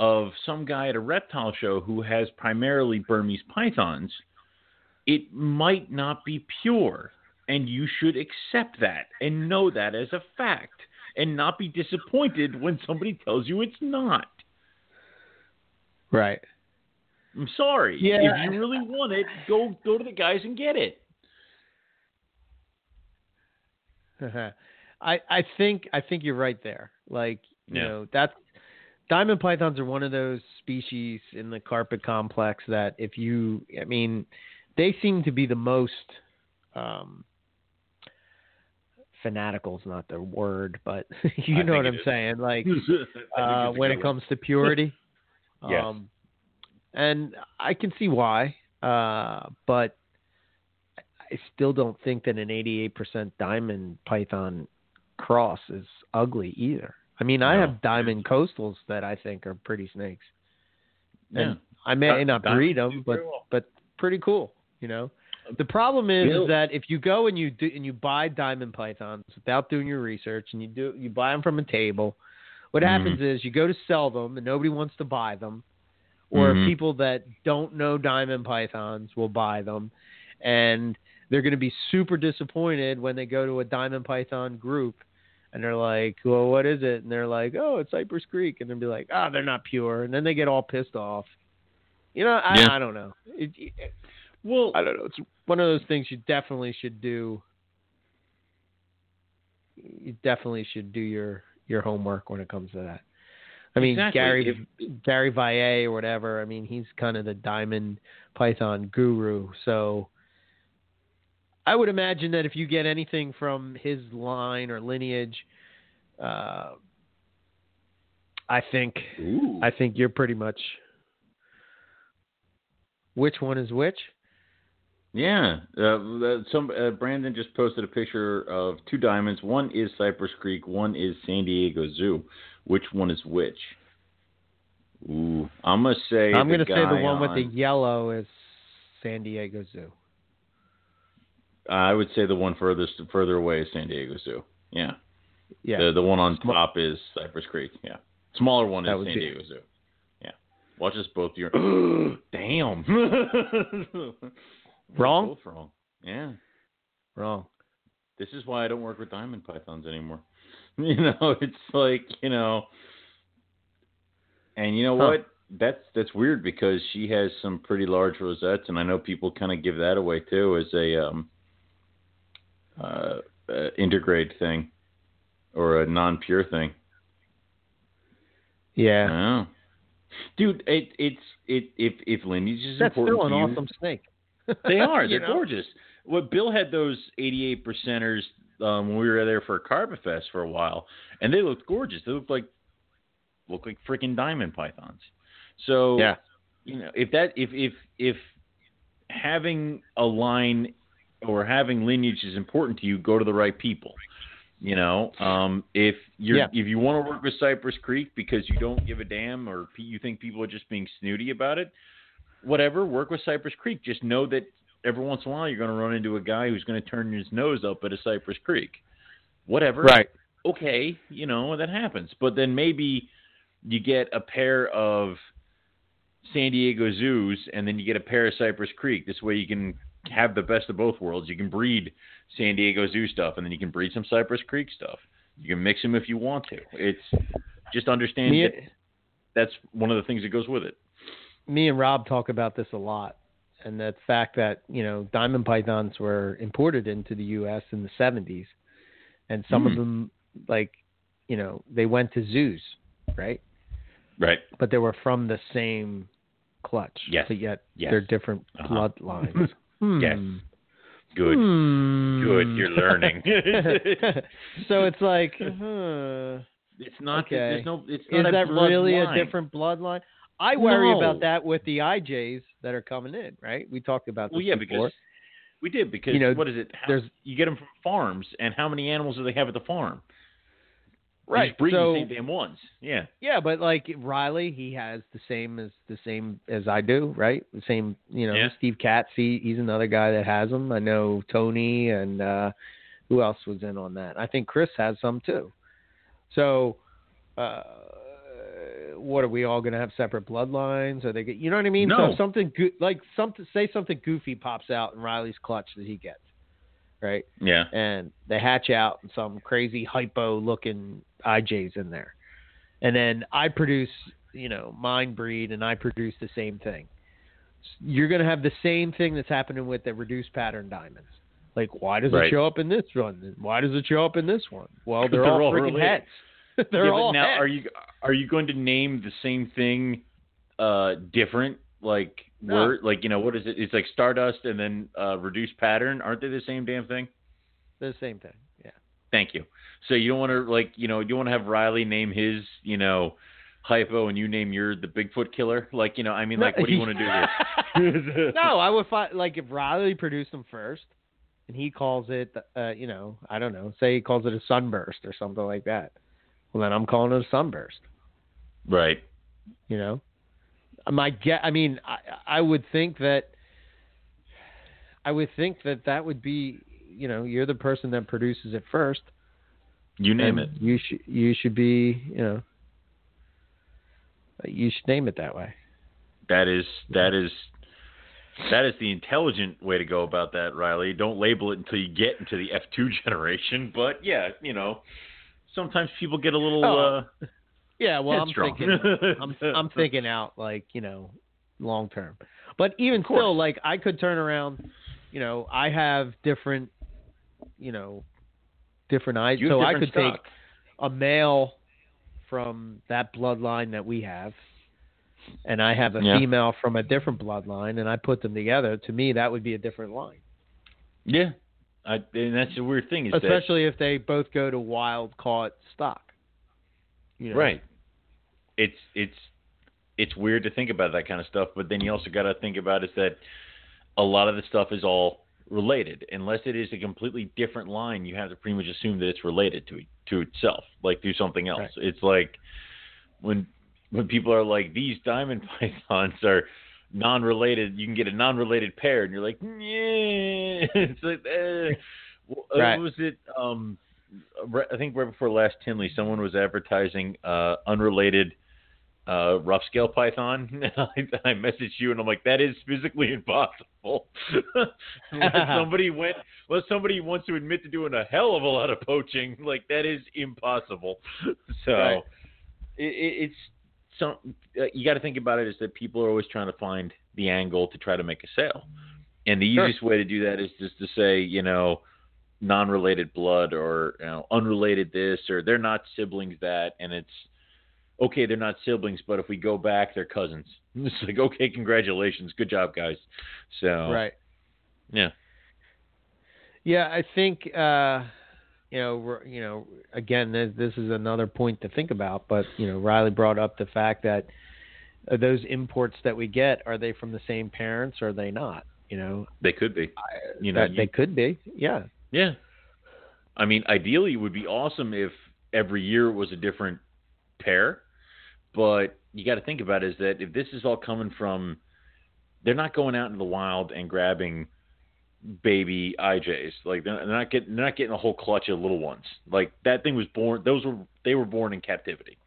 of some guy at a reptile show who has primarily Burmese pythons, it might not be pure. And you should accept that and know that as a fact and not be disappointed when somebody tells you it's not. Right. I'm sorry. Yeah. If you really want it, go go to the guys and get it. I I think I think you're right there. Like you Yeah. know that's diamond pythons are one of those species in the carpet complex that if you I mean they seem to be the most um fanatical is not the word, but you I know what I'm is. saying. Like uh, when it comes to purity. Yes. Um, and I can see why, uh, but I still don't think that an 88% diamond python cross is ugly either. I mean, I have diamond coastals that I think are pretty snakes. yeah. And I may Di- not breed them, but but pretty cool, you know. The problem is, is that if you go and you do and you buy diamond pythons without doing your research and you do you buy them from a table, what Mhm. happens is you go to sell them and nobody wants to buy them, or Mhm. people that don't know diamond pythons will buy them, and they're going to be super disappointed when they go to a diamond python group. And they're like, well, what is it? And they're like, oh, it's Cypress Creek. And they'll be like, oh, they're not pure. And then they get all pissed off. You know, I, Yeah. I don't know. It, it, Well, I don't know. It's one of those things you definitely should do. You definitely should do your your homework when it comes to that. I mean, Exactly. Gary Gary Valle or whatever. I mean, he's kind of the diamond python guru. So I would imagine that if you get anything from his line or lineage, uh, I think Ooh. I think you're pretty much. Which one is which? Yeah, uh, some uh, Brandon just posted a picture of two diamonds. One is Cypress Creek. One is San Diego Zoo. Which one is which? Ooh, I'm gonna say. I'm to say the one with the yellow is San Diego Zoo. I would say the one furthest further away is San Diego Zoo. Yeah. Yeah. The the one on Sma- top is Cypress Creek. Yeah. Smaller one That is San be- Diego Zoo. Yeah. Watch us both. Your damn. Wrong? Both wrong. Yeah. Wrong. This is why I don't work with diamond pythons anymore. You know, it's like you know, and you know Huh. what? That's that's weird because she has some pretty large rosettes, and I know people kind of give that away too as a um, uh, intergrade thing or a non-pure thing. Yeah. Dude, it it's it if if lineage is That's important still an you, awesome snake. they are. They're know? gorgeous. Well, Bill had those 88 percenters um, when we were there for Carpet Fest for a while, and they looked gorgeous. They looked like look like freaking diamond pythons. So Yeah. you know, if that if if if having a line or having lineage is important to you, go to the right people. You know, um, if you're Yeah. if you want to work with Cypress Creek because you don't give a damn or you think people are just being snooty about it, whatever, work with Cypress Creek. Just know that every once in a while you're going to run into a guy who's going to turn his nose up at a Cypress Creek. Whatever. Right. Okay, you know, that happens. But then maybe you get a pair of San Diego zoos and then you get a pair of Cypress Creek. This way you can have the best of both worlds. You can breed San Diego zoo stuff and then you can breed some Cypress Creek stuff. You can mix them if you want to. It's just understand Me, that that's one of the things that goes with it. me and Rob talk about this a lot, and the fact that you know diamond pythons were imported into the U.S. in the '70s, and some of Hmm. them, like, you know, they went to zoos, right? Right. But they were from the same clutch. Yes. But yet Yes. they're different Uh-huh. bloodlines. Yes. Hmm. Good. Hmm. Good. You're learning. so it's like, huh, it's not. Okay. There's no. It's is not a that really bloodline. a different bloodline? I worry No. about that with the IJs that are coming in, right? We talked about this Well, yeah, before. because we did because You know, what is it? How, there's- you get them from farms, and how many animals do they have at the farm? Right. breed so the same damn ones. Yeah. yeah, but like Riley, he has the same as the same as I do, right? The same, you know. Yeah. Steve Katz, he, he's another guy that has them. I know Tony and uh who else was in on that? I think Chris has some too. So uh, what are we all going to have separate bloodlines? Are they? You know what I mean? No. So something go- like something, say something goofy pops out in Riley's clutch that he gets, right? Yeah. and they hatch out some crazy hypo looking IJs in there. And then I produce, you know, mine breed and I produce the same thing. You're going to have the same thing that's happening with the reduced pattern diamonds. Like, why does Right. it show up in this one? Why does it show up in this one? Well, they're, They're all, all freaking related. heads. they're yeah, all now heads. are you are you going to name the same thing uh different like No. word like you know what is it it's like stardust and then uh reduced pattern aren't they the same damn thing the same thing. Yeah. thank you so you don't want to like you know you want to have riley name his you know hypo and you name your the bigfoot killer like you know i mean like what do you want to do here no, I would find like if Riley produced them first, and he calls it, uh, you know, I don't know, say he calls it a sunburst or something like that. Well, then I'm calling it a sunburst. right You know, my get. I mean, I, I would think that. I would think that that would be, you know, you're the person that produces it first. you name it You should. You should be. You know. You should name it that way. that is that is that is the intelligent way to go about that, Riley. Don't label it until you get into the F2 generation. But yeah, you know, sometimes people get a little. Oh, uh, Yeah, well, Headstrong. I'm thinking, I'm, I'm thinking out like you know, long term. But even course. still, like I could turn around. You know, I have different, you know, different eyes. So have I could stock. take a male from that bloodline that we have, and I have a Yeah. female from a different bloodline, and I put them together. To me, that would be a different line, Yeah, I, and that's the weird thing is that especially if they both go to wild caught stock. You know? right. It's it's it's weird to think about that kind of stuff, but then you also got to think about is that a lot of the stuff is all related. Unless it is a completely different line, you have to pretty much assume that it's related to to itself, like through something else. Right. It's like when when people are like these diamond pythons are non-related, you can get a non-related pair, and you're like, yeah. It's like, eh. Uh, Right. was it? Um, I think right before last Tinley, someone was advertising uh, unrelated uh, rough scale python. I, I messaged you and I'm like, that is physically impossible. unless somebody went, unless somebody wants to admit to doing a hell of a lot of poaching, like that is impossible. So Right. it, it, it's some. Uh, you got to think about it is that people are always trying to find the angle to try to make a sale, and the Sure. easiest way to do that is just to say, you know, non-related blood or you know, unrelated this or they're not siblings that, and it's okay, they're not siblings, but if we go back, they're cousins. It's like, okay, congratulations, good job, guys. So, Right. yeah, Yeah, I think uh, you know, you know, again, this, this is another point to think about. But you know, Riley brought up the fact that uh, those imports that we get are they from the same parents or are they not? You know, they could be. You know, you- they could be. Yeah, Yeah. I mean, ideally, it would be awesome if every year was a different pair. But you got to think about is that if this is all coming from, they're not going out into the wild and grabbing baby IJs. Like they're they're not getting they're not getting a whole clutch of little ones. Like that thing was born. Those were they were born in captivity,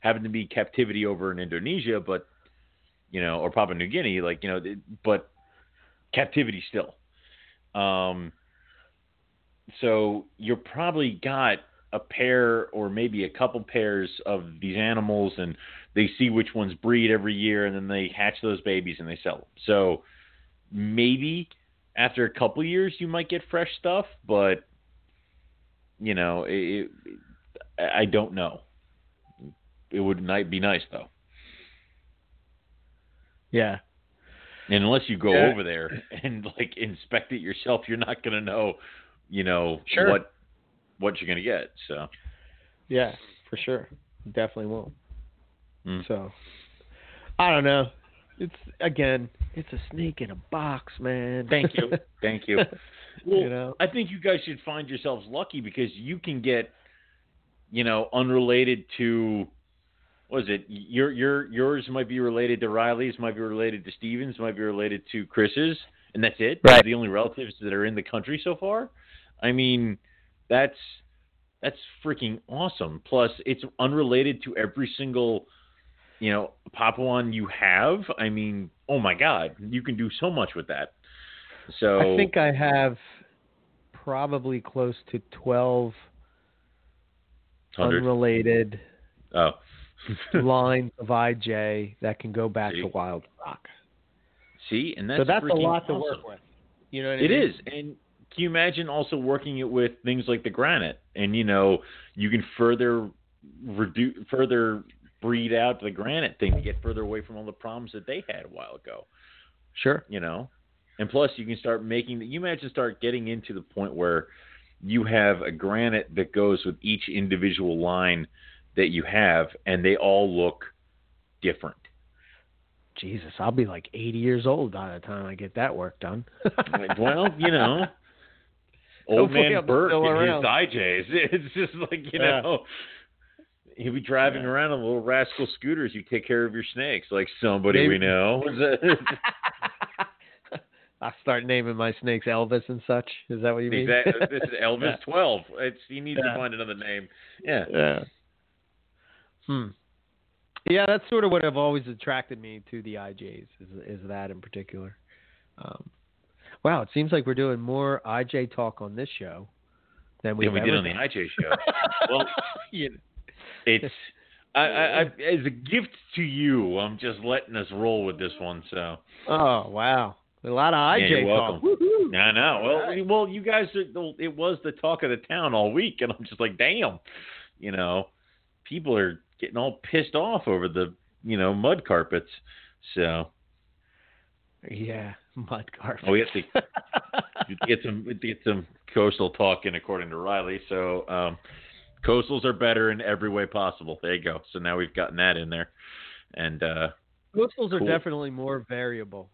happened to be captivity over in Indonesia, but you know, or Papua New Guinea. Like you know, but captivity still. Um, so you're probably got a pair or maybe a couple pairs of these animals and they see which ones breed every year and then they hatch those babies and they sell them. So maybe after a couple years you might get fresh stuff, but you know, it, it, I don't know. It would ni- be nice though. yeah, And unless you go Yeah. over there and like inspect it yourself, you're not going to know, you know, Sure. what what you're going to get. So, yeah, for sure, definitely won't. Mm. So, I don't know. It's again, it's a snake in a box, man. thank you. Thank you. Well, You know? I think you guys should find yourselves lucky because you can get, you know, unrelated to, what is it? Your your yours might be related to Riley's, might be related to Stevens, might be related to Chris's, and that's it. Those are Right. the only relatives that are in the country so far. I mean, that's That's freaking awesome. Plus, it's unrelated to every single, you know, Papuan you have. I mean, oh my God, you can do so much with that. So I think I have probably close to 12 100. unrelated Oh, lines of IJ that can go back See? to Wild Rock. see, and that's so that's a lot to work with. You know what I It mean? is, and can you imagine also working it with things like the granite, and you know you can further reduce, further breed out the granite thing to get further away from all the problems that they had a while ago. Sure. You know, and plus you can start making. You imagine start getting into the point where you have a granite that goes with each individual line that you have, and they all look different. Jesus, I'll be like 80 years old by the time I get that work done. well, you know, old Hopefully man I'm Burke and around. his IJs. It's just like you Yeah. know, he'll be driving Yeah. around on little rascal scooters. You take care of your snakes, like somebody we know. I start naming my snakes Elvis and such. Is that what you mean? Exactly. This is Elvis Yeah. Twelve. It's you need Yeah. to find another name. Yeah. Yeah. Hmm. Yeah, that's sort of what have always attracted me to the IJs is is that in particular. Um, wow, it seems like we're doing more IJ talk on this show than we Than we did on the IJ show. well, you know, it's I, I, I, as a gift to you. I'm just letting us roll with this one. So oh wow, a lot of Yeah, IJ you're talk. welcome. I know. Well, well, you guys, are, it was the talk of the town all week, and I'm just like, damn, you know, people are getting all pissed off over the, you know, mud carpets. So, Yeah, mud carpet. oh, we have to get some get some coastal talk in according to Riley. So, um, coastals are better in every way possible. There you go. So now we've gotten that in there, and uh, Coastals are definitely more variable.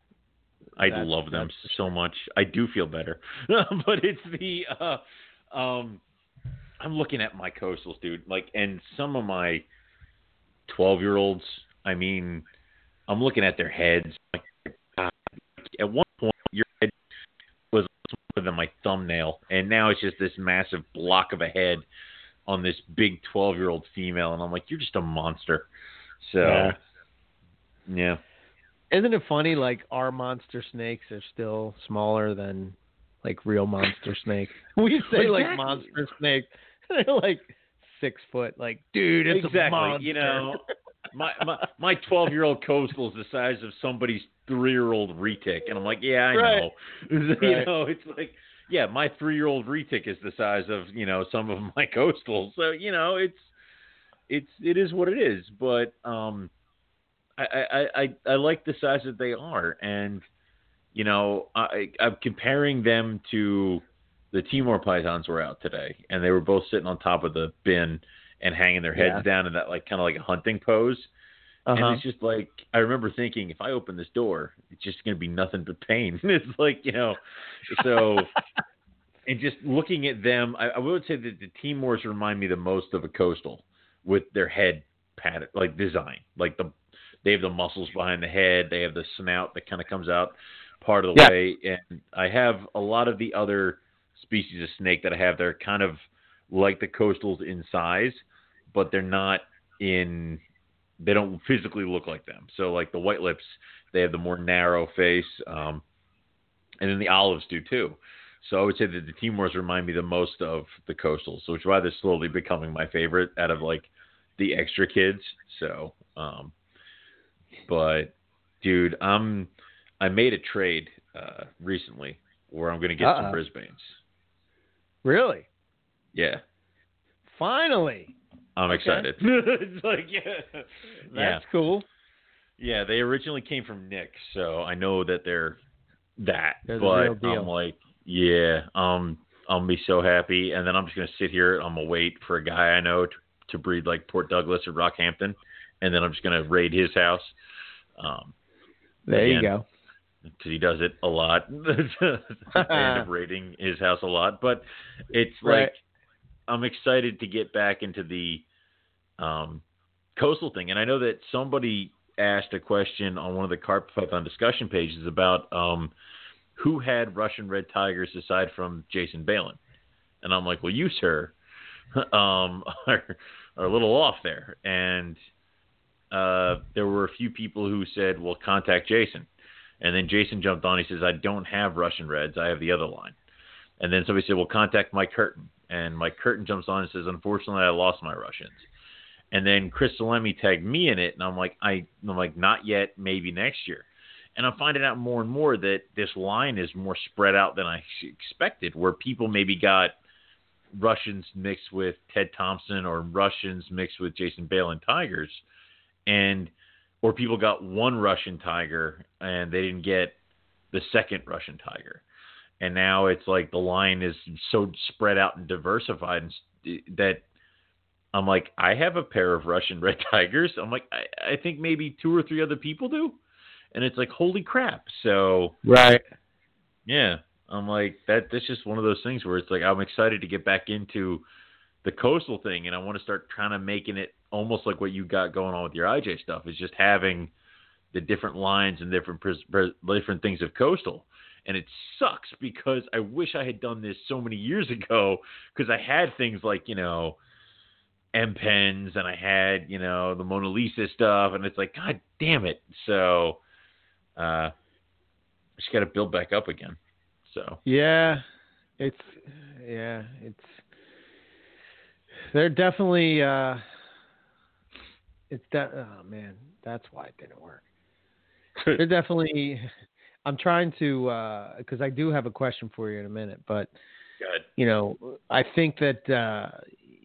I That's- love them so much. I do feel better, but it's the uh, um, I'm looking at my coastals, dude. Like, and some of my twelve year olds. I mean, I'm looking at their heads. Like, at one point, your head was smaller than my thumbnail, and now it's just this massive block of a head on this big twelve year old female, and I'm like, you're just a monster. So, Yeah. yeah. Isn't it funny? Like our monster snakes are still smaller than like real monster snakes. We say like monster snakes, they're like six foot. Like, dude, it's exactly. a monster. You know, my my my twelve year old coastal is the size of somebody's three year old retic, and I'm like, yeah, I Right. know. you Right. know, it's like, yeah, my three year old retic is the size of you know some of my coastals. So you know, it's it's it is what it is. But um, I I I I like the size that they are, and you know, I I'm comparing them to the Timor pythons were out today, and they were both sitting on top of the bin and hanging their heads Yeah. down in that like kind of like a hunting pose. Uh-huh. And it's just like I remember thinking, if I open this door, it's just going to be nothing but pain. it's like you know, so and just looking at them, I, I would say that the Timors remind me the most of a coastal with their head pattern, like design, like the they have the muscles behind the head, they have the snout that kind of comes out part of the Yeah. way, and I have a lot of the other species of snake that I have. They're kind of like the coastals in size, but they're not in they don't physically look like them. So like the white lips, they have the more narrow face, um, and then the olives do too. So I would say that the Timors remind me the most of the coastals, which is why they're slowly becoming my favorite out of like the extra kids. So, um, but dude, I'm I made a trade uh, recently where I'm going to get some Uh-oh. Brisbane's. really? Yeah, Finally. I'm Okay. excited. it's like yeah, That's yeah. cool. Yeah, they originally came from Nick, so I know that they're that. They're the but. I'm like, yeah, um, I'll be so happy, and then I'm just gonna sit here. I'm gonna wait for a guy I know to, to breed like Port Douglas or Rockhampton, and then I'm just gonna raid his house. Um, There you go. because he does it a lot. I end up raiding his house a lot, but it's Right. like I'm excited to get back into the um, coastal thing, and I know that somebody asked a question on one of the carpet python discussion pages about um, who had Russian red tigers aside from Jason Balin, and I'm like, well, you sir. um, are, are a little off there. And uh, there were a few people who said, "Well, contact Jason." And then Jason jumped on. He says, "I don't have Russian Reds. I have the other line." And then somebody said, "Well, contact Mike Curtin." And Mike Curtin jumps on and says, "Unfortunately, I lost my Russians." And then Chris Salemi tagged me in it, and I'm like, I, I'm like, not yet, maybe next year. And I'm finding out more and more that this line is more spread out than I expected, where people maybe got Russians mixed with Ted Thompson or Russians mixed with Jason Bale and Tigers, and or people got one Russian Tiger and they didn't get the second Russian Tiger, and now it's like the line is so spread out and diversified that I'm like I have a pair of Russian red tigers. I'm like I, I think maybe two or three other people do, and it's like holy crap. So Right. yeah, I'm like that. That's just one of those things where it's like I'm excited to get back into the coastal thing, and I want to start trying to making it almost like what you got going on with your IJ stuff. Is just having the different lines and different pres- pres- different things of coastal. And it sucks because I wish I had done this so many years ago because I had things like you know M pens and I had you know the Mona Lisa stuff, and it's like God damn it. So uh, just got to build back up again. So Yeah, it's yeah, it's they're definitely uh it's that oh man, that's why it didn't work. They're definitely I'm trying to uh cuz I do have a question for you in a minute, but good. you know, I think that uh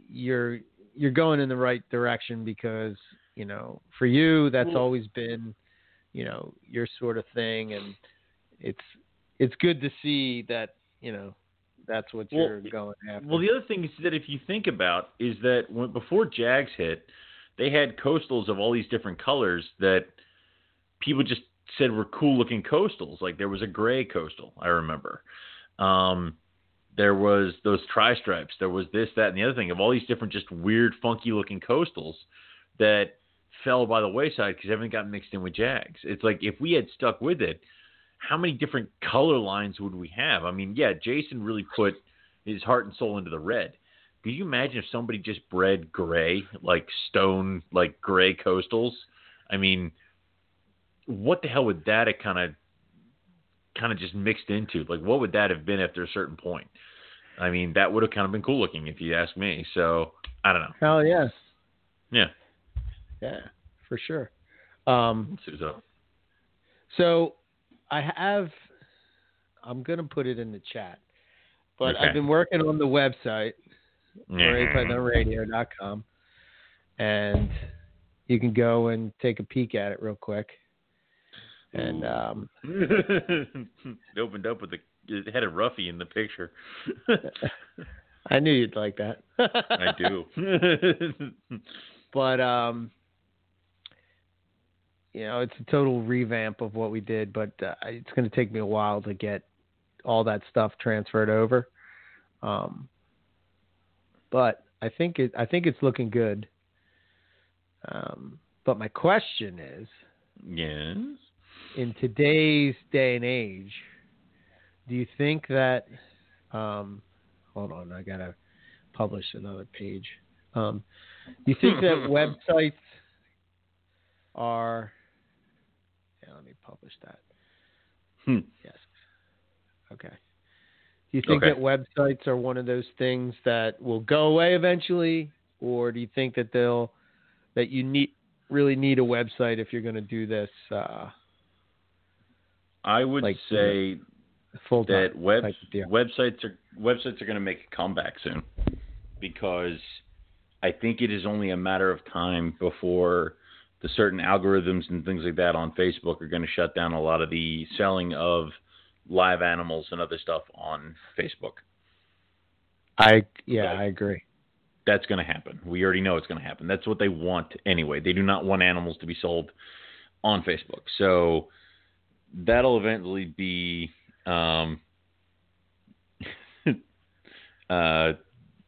you're you're going in the right direction because, you know, for you that's Well- always been, you know, your sort of thing and it's it's good to see that, you know, that's what Well, you're going after. Well, the other thing is that if you think about is that when before Jags hit, they had coastals of all these different colors that people just said were cool looking coastals. Like there was a gray coastal, I remember. Um, there was those tri stripes. There was this, that, and the other thing of all these different, just weird, funky looking coastals that fell by the wayside because everything got mixed in with Jags. It's like if we had stuck with it, how many different color lines would we have? I mean, yeah, Jason really put his heart and soul into the red. Could you imagine if somebody just bred gray, like stone, like gray coastals? I mean, what the hell would that kind of, kind of just mixed into? Like, what would that have been after a certain point? I mean, that would have kind of been cool looking if you ask me. So I don't know. Hell yes. Yeah. Yeah, for sure. Um Let's see what's up. So I have I'm gonna put it in the chat. But Okay. I've been working on the website, radio.com and you can go and take a peek at it real quick. And um it opened up with a it had a roughy in the picture. I knew you'd like that. I do. but um you know it's a total revamp of what we did but uh, it's going to take me a while to get all that stuff transferred over um but i think it i think it's looking good um but my question is yes. In today's day and age do you think that um hold on i gotta publish another page um do you think that websites are yeah let me publish that Hmm. yes okay do you think Okay. that websites are one of those things that will go away eventually or do you think that they'll that you need really need a website if you're going to do this uh I would Like, say that web type of deal. websites are websites are going to make a comeback soon because I think it is only a matter of time before the certain algorithms and things like that on Facebook are going to shut down a lot of the selling of live animals and other stuff on Facebook. I yeah, Right. I agree. That's going to happen. We already know it's going to happen. That's what they want anyway. They do not want animals to be sold on Facebook. So that'll eventually be um, uh,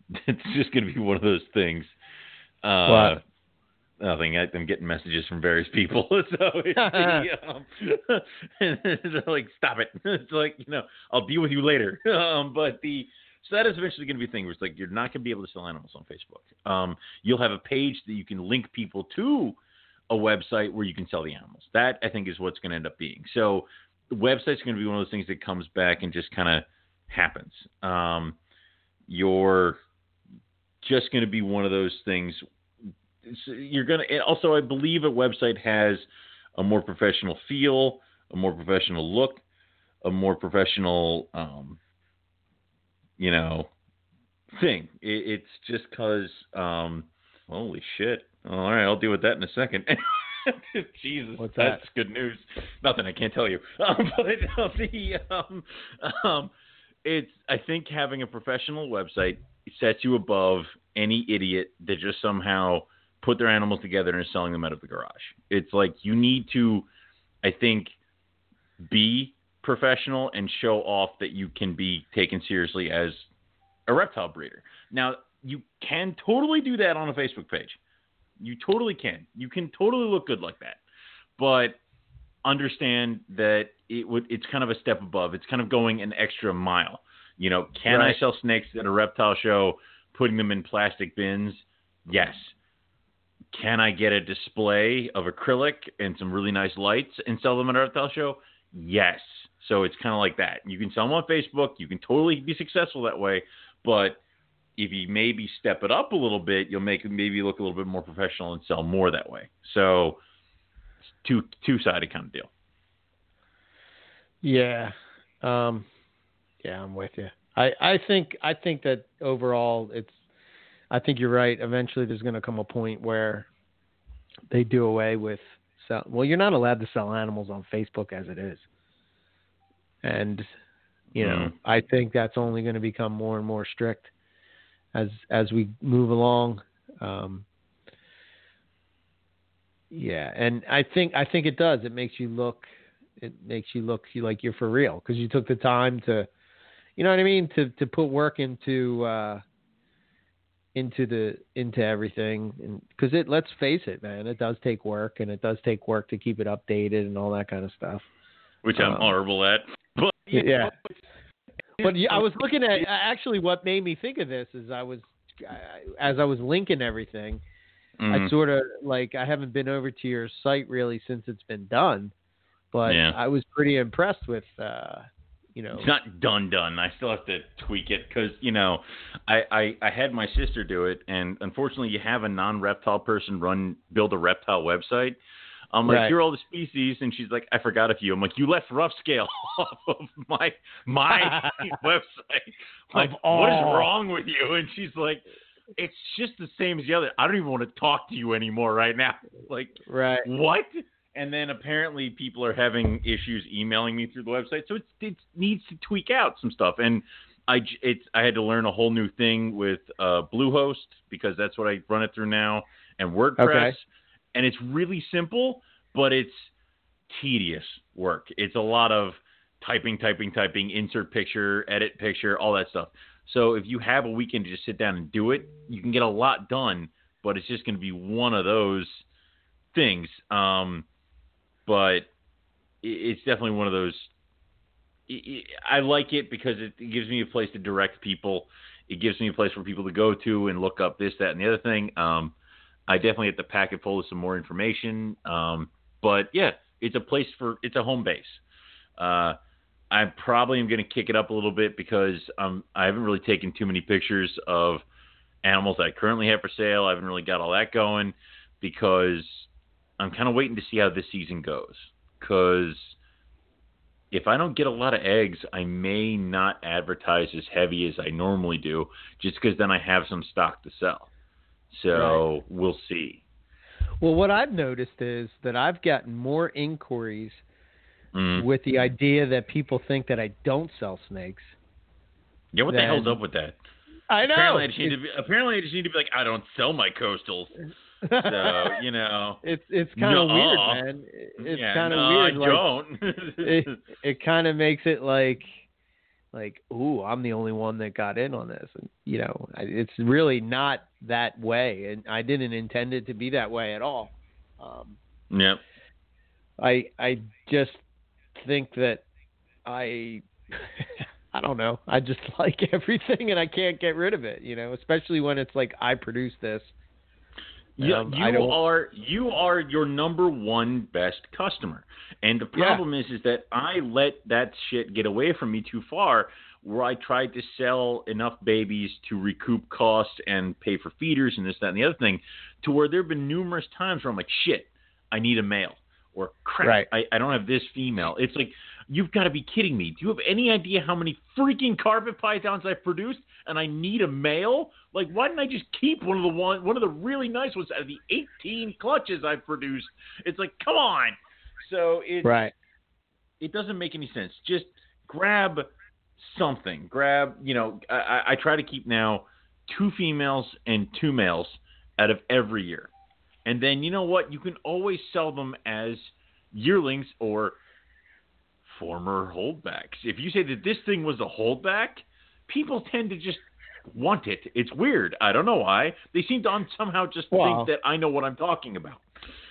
it's just going to be one of those things. Uh, What? Nothing. I, I'm getting messages from various people, so it's um, they're like, "Stop it!" It's like you know, I'll deal with you later. Um, but the So that is eventually going to be a thing where it's like you're not going to be able to sell animals on Facebook. Um, you'll have a page that you can link people to a website where you can sell the animals. That I think is what's going to end up being. So the website's going to be one of those things that comes back and just kind of happens. Um, you're just going to be one of those things. You're going to also, I believe, a website has a more professional feel, a more professional look, a more professional, um, you know, thing. It, it's just because, um, holy shit. All right, I'll deal with that in a second. Jesus, What's that's good news. Nothing I can't tell you. Um, but uh, the um, um, it's I think having a professional website sets you above any idiot that just somehow put their animals together and is selling them out of the garage. It's like you need to, I think, be professional and show off that you can be taken seriously as a reptile breeder. Now, you can totally do that on a Facebook page. You totally can. You can totally look good like that. But understand that it would it's kind of a step above. It's kind of going an extra mile. You know, can Right. I sell snakes at a reptile show putting them in plastic bins? Yes. Can I get a display of acrylic and some really nice lights and sell them at a reptile show? Yes. So it's kind of like that. You can sell them on Facebook. You can totally be successful that way. But if you maybe step it up a little bit, you'll make it maybe look a little bit more professional and sell more that way. So it's two two sided kind of deal. Yeah. Um, yeah, I'm with you. I, I think I think that overall it's I think you're right. Eventually there's going to come a point where they do away with sell well you're not allowed to sell animals on Facebook as it is. And you know, Mhm. I think that's only going to become more and more strict as as we move along. Um, yeah, and I think I think it does. It makes you look it makes you look like you're for real because you took the time to, you know what I mean, to to put work into uh, into the into everything, and because it let's face it, man, it does take work, and it does take work to keep it updated and all that kind of stuff. Which I'm Um, horrible at. But yeah. know, But yeah, I was looking at actually what made me think of this is I was I- as I was linking everything, I mhm. sort of like I haven't been over to your site really since it's been done, but Yeah. I was pretty impressed with uh, you know It's not done done. I still have to tweak it because you know, I, I I had my sister do it, and unfortunately, you have a non reptile person run build a reptile website. I'm like, Right. are all the species, and she's like, I forgot a few. I'm like, you left rough scale off of my my website. Like, Of what is wrong with you? And she's like, it's just the same as the other. I don't even want to talk to you anymore right now. Like, right. what? And then apparently people are having issues emailing me through the website, so it's, it needs to tweak out some stuff. And I j- it's I had to learn a whole new thing with uh, Bluehost because that's what I run it through now, and WordPress. Okay. And it's really simple, but it's tedious work. It's a lot of typing, typing, typing, insert picture, edit picture, all that stuff. So if you have a weekend to just sit down and do it, you can get a lot done. But it's just going to be one of those things. Um, but it's definitely one of those. i like it because it gives me a place to direct people. It gives me a place for people to go to and look up this, that, and the other thing. Um, I definitely have to pack it full of some more information. Um, but yeah, it's a place for it's a home base. Uh, I probably am going to kick it up a little bit because um, I haven't really taken too many pictures of animals I currently have for sale. I haven't really got all that going because I'm kind of waiting to see how this season goes. Because if I don't get a lot of eggs, I may not advertise as heavy as I normally do, just because then I have some stock to sell. So we'll see. Well, what I've noticed is that I've gotten more inquiries Mm. with the idea that people think that I don't sell snakes. Yeah, what the hell's up with that? I know. Apparently, I just need to be, apparently I just need to be like, I don't sell my coastals. So you know, it's it's kind of weird, man. It's yeah, kind of no, weird. I like, don't. it it kind of makes it like like ooh i'm the only one that got in on this and you know it's really not that way and i didn't intend it to be that way at all um yep. i i just think that i I don't know. I just like everything and I can't get rid of it, you know, especially when it's like I produce this. You, Um, you are you are your number one best customer, and the Yeah. problem is is that I let that shit get away from me too far, where I tried to sell enough babies to recoup costs and pay for feeders and this that and the other thing, to where there have been numerous times where I'm like, shit, I need a male, or crap, Right. I, I don't have this female. It's like you've got to be kidding me. Do you have any idea how many freaking carpet pythons I've produced, and I need a male? Like, why didn't I just keep one of the one one of the really nice ones out of the 18 clutches I've produced? It's like, come on. So it Right. it doesn't make any sense. Just grab something. Grab, you know, I- I, I try to keep now two females and two males out of every year. And then you know what? You can always sell them as yearlings or former holdbacks. If you say that this thing was a holdback, people tend to just want it. It's weird. I don't know why. They seem to somehow just Well- think that I know what I'm talking about.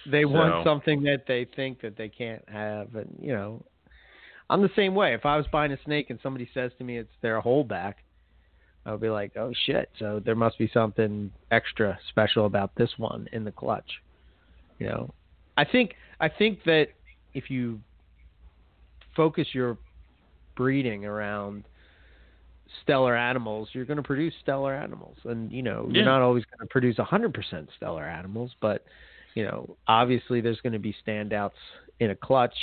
They want something that they think that they can't have, and you know, I'm the same way. If I was buying a snake and somebody says to me it's their holdback, I would be like, oh shit, so there must be something extra special about this one in the clutch. You know, I think I think that if you focus your breeding around stellar animals, you're going to produce stellar animals, and you know, Yeah. you're not always going to produce 100% stellar animals, but you know, obviously there's going to be standouts in a clutch.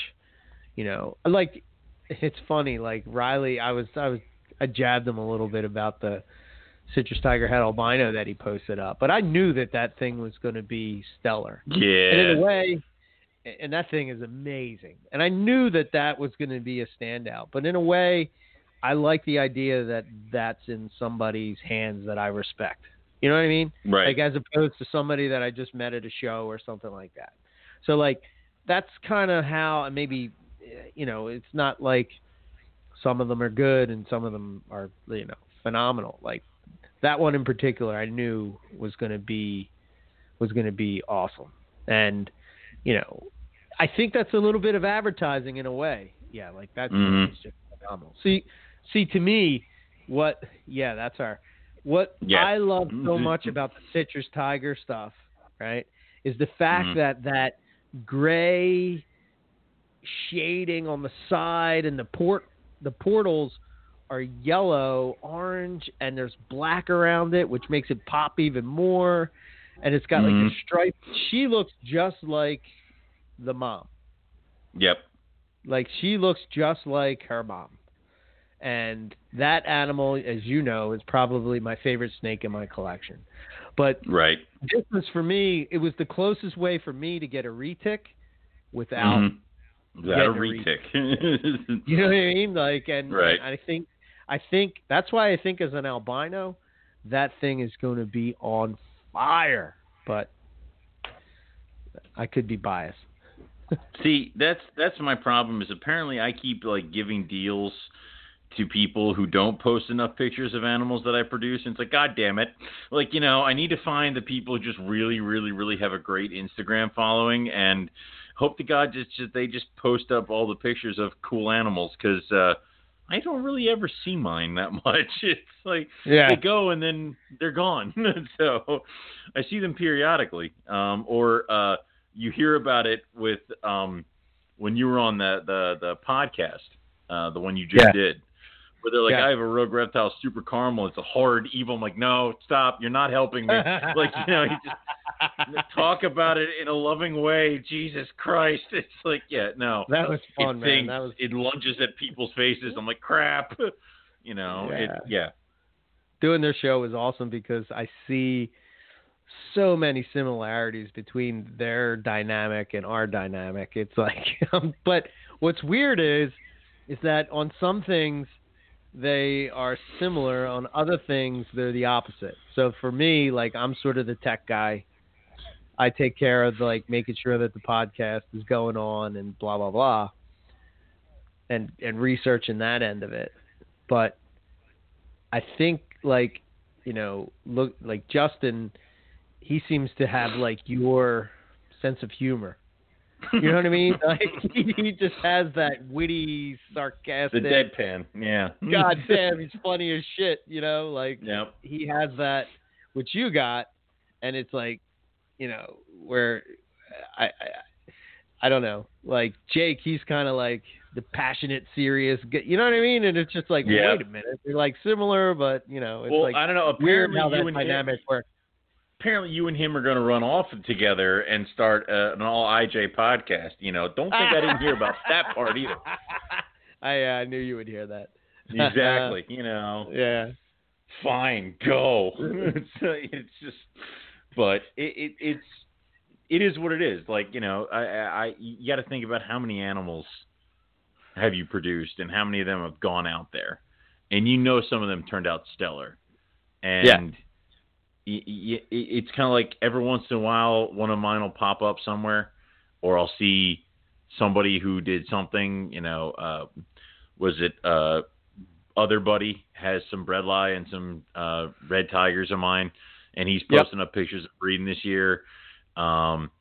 You know, like it's funny. Like Riley, I was I was I jabbed him a little bit about the citrus tiger head albino that he posted up, but I knew that that thing was going to be stellar. And in Yeah. a way, and that thing is amazing. And I knew that that was going to be a standout. But in a way, I like the idea that that's in somebody's hands that I respect. You know what I mean? Right. Like as opposed to somebody that I just met at a show or something like that. So like that's kind of how maybe eh, you know it's not like some of them are good and some of them are you know phenomenal. Like that one in particular, I knew was going to be was going to be awesome. And you know, I think that's a little bit of advertising in a way. Yeah, like that Mhm. just phenomenal. See, see to me, what? Yeah, that's our. What Yeah. I love so Mhm. much about the citrus tiger stuff, right, is the fact Mhm. that that gray shading on the side and the port the portals are yellow, orange, and there's black around it, which makes it pop even more. And it's got like Mhm. a stripe. She looks just like the mom. Yep. Like she looks just like her mom. And that animal, as you know, is probably my favorite snake in my collection. But Right. this was for me, it was the closest way for me to get a retic without Mhm. A getting a retic? You know what I mean? Like, and, Right. and I think, I think that's why I think as an albino, that thing is going to be on fire. But I could be biased. See, that's that's my problem. Is apparently I keep like giving deals to people who don't post enough pictures of animals that I produce. And it's like, God damn it! Like you know, I need to find the people who just really, really, really have a great Instagram following, and hope to God just, just they just post up all the pictures of cool animals because uh, I don't really ever see mine that much. It's like Yeah. they go and then they're gone. so I see them periodically, um, or uh, you hear about it with um, when you were on the the, the podcast, uh, the one you just Yeah. did, where they're like, Yeah. "I have a rogue reptile super caramel. It's a hard evil." I'm like, "No, stop! You're not helping me." like you know, you just talk about it in a loving way. Jesus Christ! It's like, yeah, no. That was fun, it man. That was it lunges at people's faces. I'm like, crap. You know, it, Yeah. yeah. doing their show is awesome because I see so many similarities between their dynamic and our dynamic. It's like, but what's weird is, is that on some things they are similar, on other things they're the opposite. So for me, like I'm sort of the tech guy. I take care of like making sure that the podcast is going on and blah blah blah, and and researching that end of it. But I think like you know look like Justin, he seems to have like your sense of humor. You know what I mean? Like he, just has that witty, sarcastic, the deadpan. Yeah. God damn, he's funny as shit. You know, like Yep. he has that, which you got, and it's like, you know, where I, I, I don't know, like Jake, he's kind of like the passionate, serious, you know what I mean? And it's just like, Yeah. wait a minute, they're like similar, but you know, it's Well, like I don't know. weird Apparently, how that you and him, works. Apparently you and him are going to run off together and start uh, an all IJ podcast. You know, don't think I didn't hear about that part either. I uh, knew you would hear that. Exactly. You know, Yeah. fine, go. it's, uh, it's just, but it, it it's it is what it is. Like you know, I I, I you got to think about how many animals have you produced and how many of them have gone out there, and you know some of them turned out stellar, and. Yeah. It's kind of like every once in a while, one of mine will pop up somewhere, or I'll see somebody who did something. You know, uh, was it uh, other buddy has some bredli and some uh, red tigers of mine, and he's Yep. posting up pictures of breeding this year. Um,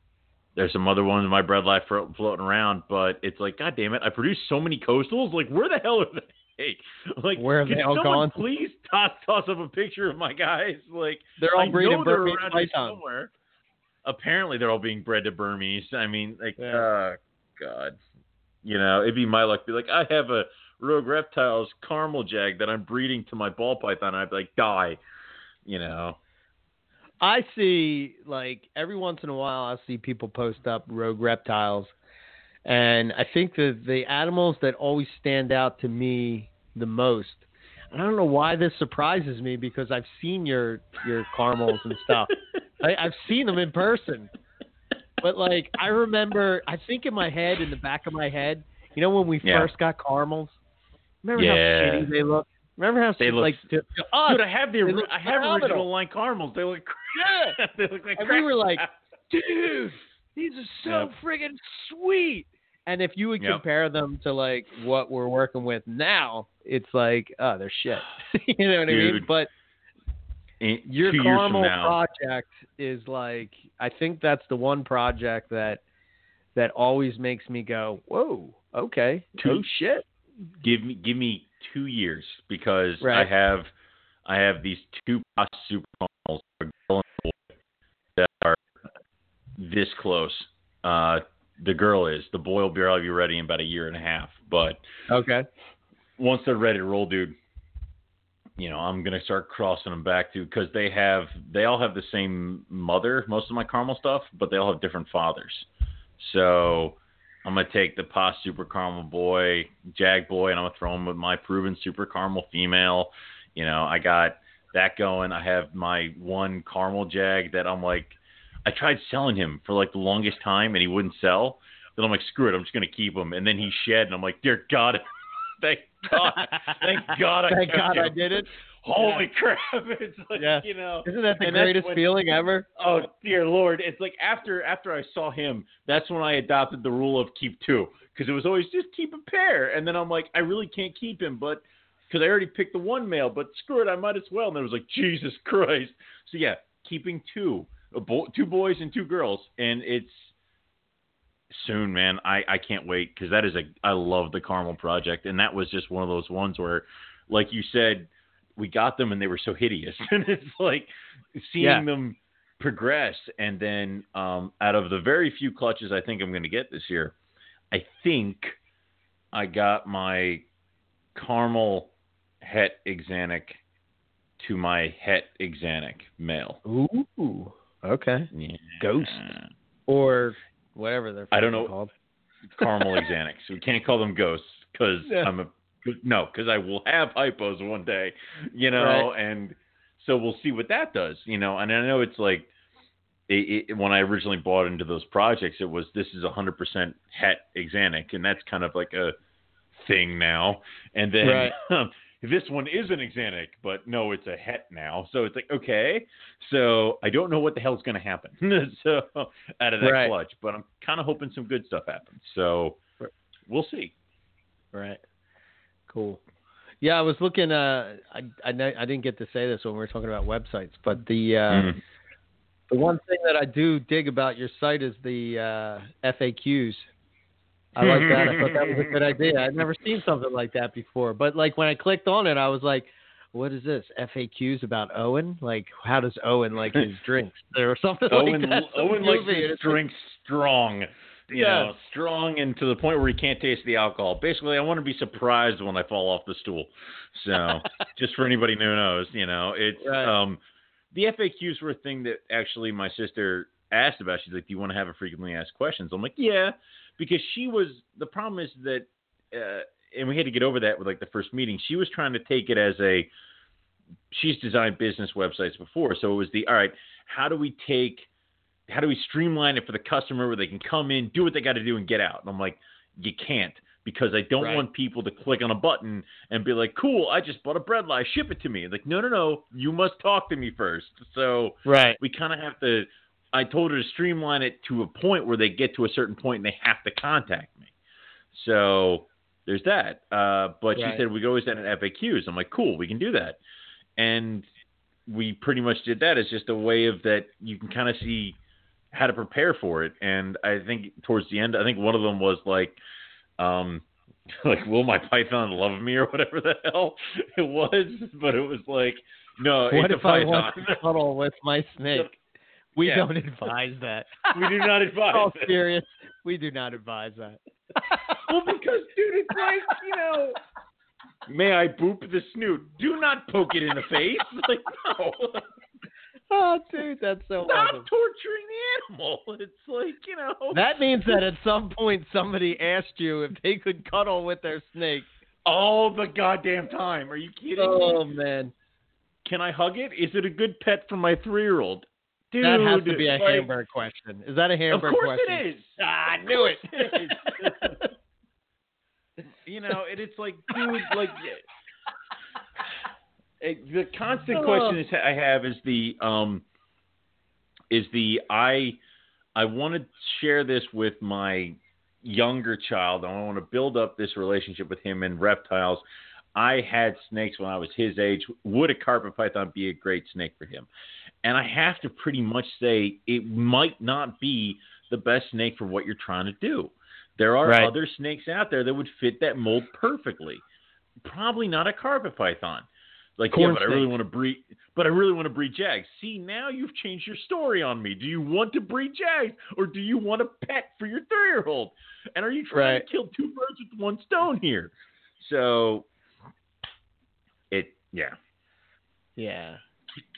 there's some other ones in my bredli fro- floating around, but it's like, God damn it, I produced so many coastals. Like, where the hell are they? Like, Where have they all gone? Please toss toss up a picture of my guys. Like, They're all I breeding know they're Burmese around python. somewhere. Apparently, they're all being bred to Burmese. I mean, like, Yeah. uh, God, you know, it'd be my luck. to Be like, I have a Rogue Reptiles caramel jag that I'm breeding to my ball python. I'd be like, die, you know. I see like every once in a while I see people post up rogue reptiles and I think that the animals that always stand out to me the most and I don't know why this surprises me because I've seen your your caramels and stuff. I, I've seen them in person. But like I remember I think in my head, in the back of my head, you know when we Yeah. first got caramels? Remember Yeah. how shitty they look? Remember how They look- like to, to us, Dude, I have the they ori- look I have phenomenal. original line caramels. They look Yeah. they look like And we were like, dude, these are so Yep. friggin' sweet. And if you would Yep. compare them to like what we're working with now, it's like, oh, they're shit. you know what I mean? But In- your two years from caramel project is like, I think that's the one project that that always makes me go, whoa, okay, Two- oh shit. give me give me two years because I have I have these two Boss super caramels, a girl and a boy, that are this close. Uh, the girl is the boy will barely be ready in about a year and a half, but Okay. once they're ready to roll, dude, you know I'm gonna start crossing them back to because they have they all have the same mother, most of my caramel stuff, but they all have different fathers. So I'm gonna take the Pos Super Caramel Boy, Jag Boy, and I'm gonna throw him with my proven Super Caramel Female. You know, I got that going. I have my one Caramel Jag that I'm like, I tried selling him for like the longest time, and he wouldn't sell. Then I'm like, screw it, I'm just gonna keep him. And then he shed, and I'm like, dear God, thank God, thank God, I Thank God I did it. Holy crap! It's like Yeah. you know. Isn't that the greatest when- feeling ever? Oh dear lord! It's like after after I saw him, that's when I adopted the rule of keep two because it was always just keep a pair, and then I'm like, I really can't keep him, but because I already picked the one male, but screw it, I might as well. And it was like Jesus Christ. So yeah, keeping two, bo- two boys and two girls, and it's soon, man. I I can't wait because that is a I love the Caramel project, and that was just one of those ones where, like you said, we got them and they were so hideous, and it's like seeing Yeah. them progress, and then um, out of the very few clutches I think I'm going to get this year, I think I got my caramel het axanthic to my het axanthic male. Ooh. Okay. Yeah. Ghost. Or whatever they're I don't know. called. caramel axanthics. We can't call them ghosts because Yeah. I'm a no, because I will have hypos one day, you know, and so we'll see what that does, you know. And I know it's like it, it, when I originally bought into those projects, it was this is 100% het axanthic, and that's kind of like a thing now. And then Right. this one is an axanthic, but no, it's a het now. So it's like okay, so I don't know what the hell's going to happen. so out of that Right. clutch, but I'm kind of hoping some good stuff happens. So we'll see. Right. Cool. Yeah, I was looking. Uh, I I, I didn't get to say this when we were talking about websites, but the uh, Mhm. The one thing that I do dig about your site is the uh, FAQs. I like that. I thought that was a good idea. I'd never seen something like that before. But like when I clicked on it, I was like, "What is this? FAQs about Owen? Like, how does Owen like his drinks or something Owen like that?" Owen likes his drinks strong. You Yeah. know, strong and to the point where he can't taste the alcohol. Basically, I want to be surprised when I fall off the stool. So, just for anybody who knows, you know, it's Right. um the FAQs were a thing that actually my sister asked about. She's like, "Do you want to have a frequently asked questions?" I'm like, "Yeah," because she was. The problem is that, uh, and we had to get over that with like the first meeting. She was trying to take it as a. She's designed business websites before, so it was the all right. How do we take? How do we streamline it for the customer where they can come in, do what they got to do, and get out? And I'm like, you can't because I don't Right. want people to click on a button and be like, "Cool, I just bought a bredli, ship it to me." Like, no, no, no, you must talk to me first. So right. we kind of have to. I told her to streamline it to a point where they get to a certain point and they have to contact me. So there's that. Uh, but she said we always send an FAQs. I'm like, cool, we can do that. And we pretty much did that. It's just a way of that you can kind of see how to prepare for it. And I think towards the end, I think one of them was like, um, like, will my python love me or whatever the hell it was. But it was like, no, What it's if a I want to cuddle with my snake? We Yeah. don't advise that. we do not advise. All serious. We do not advise that. Well, because dude, it's like you know. May I boop the snoot? Do not poke it in the face. Like no, Oh, dude, that's so stop awesome. torturing the animal. It's like you know. That means that at some point somebody asked you if they could cuddle with their snake. all the goddamn time. Are you kidding Oh me? man, Can I hug it? Is it a good pet for my three-year-old? Dude, that has to be a like, Hamburg question. Is that a Of course question? it is. Ah, I knew it. it is. you know, and it's like, dude, like, eh, the constant Oh. question is I have is the um is the I I want to share this with my younger child. I want to build up this relationship with him and reptiles. I had snakes when I was his age. Would a carpet python be a great snake for him? And I have to pretty much say it might not be the best snake for what you're trying to do. There are Right. other snakes out there that would fit that mold perfectly. Probably not a carpet python. Like, Corn yeah, but I really want to breed. But I really want to breed jags. See, now you've changed your story on me. Do you want to breed jags, or do you want a pet for your three-year-old? And are you trying Right. to kill two birds with one stone here? So, it yeah. Yeah.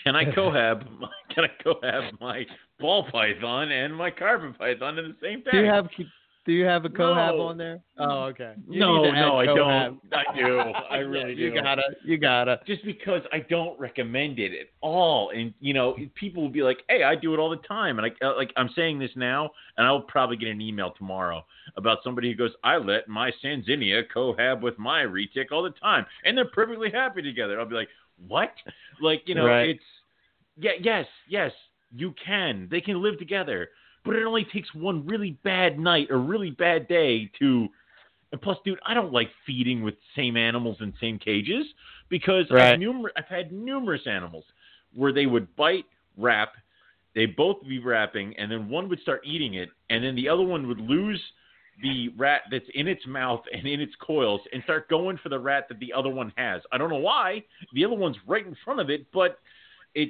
Can I cohab? my- Can I cohab my ball python and my carpet python in the same tank? Do you have do you have a cohab No. on there? Oh, okay. You no, need to no, I don't. I do. I really you do. gotta. You gotta. just because I don't recommend it at all. And you know, people will be like, "Hey, I do it all the time," and I uh, like I'm saying this now, and I'll probably get an email tomorrow about somebody who goes, "I let my Sanzinia cohab with my retic all the time, and they're perfectly happy together." I'll be like, "What?" Like you know, Right. it's yeah, yes, yes, you can. They can live together, but it only takes one really bad night or really bad day to. And plus, dude, I don't like feeding with same animals in same cages because Right. I've, numer- I've had numerous animals where they would bite, wrap, they'd both be wrapping, and then one would start eating it, and then the other one would lose the rat that's in its mouth and in its coils and start going for the rat that the other one has. I don't know why. The other one's right in front of it, but it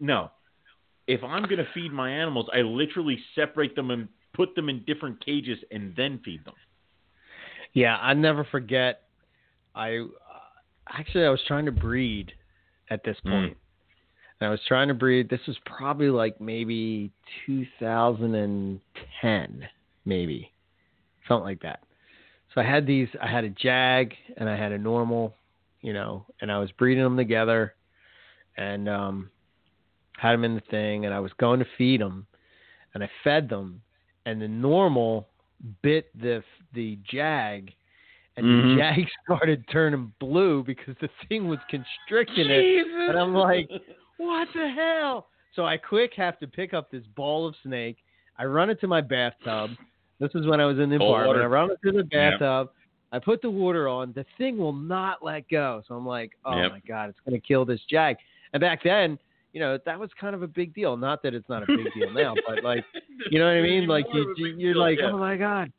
no. If I'm going to feed my animals, I literally separate them and put them in different cages and then feed them. Yeah, I never forget. I uh, actually I was trying to breed at this Mm. point. And I was trying to breed. This was probably like maybe 2010, maybe something like that. So I had these. I had a jag and I had a normal, you know, and I was breeding them together, and um, had them in the thing, and I was going to feed them, and I fed them, and the normal bit the the jag, and Mhm. the jag started turning blue because the thing was constricting it. And I'm like, what the hell? So I quick have to pick up this ball of snake. I run it to my bathtub. This is when I was in the apartment. I run to the bathtub. I put the water on. The thing will not let go. So I'm like, oh Yep. my god, it's gonna kill this jag. And back then, you know that was kind of a big deal. Not that it's not a big deal now, but like you know what I mean. Like you, you you're like, oh my god.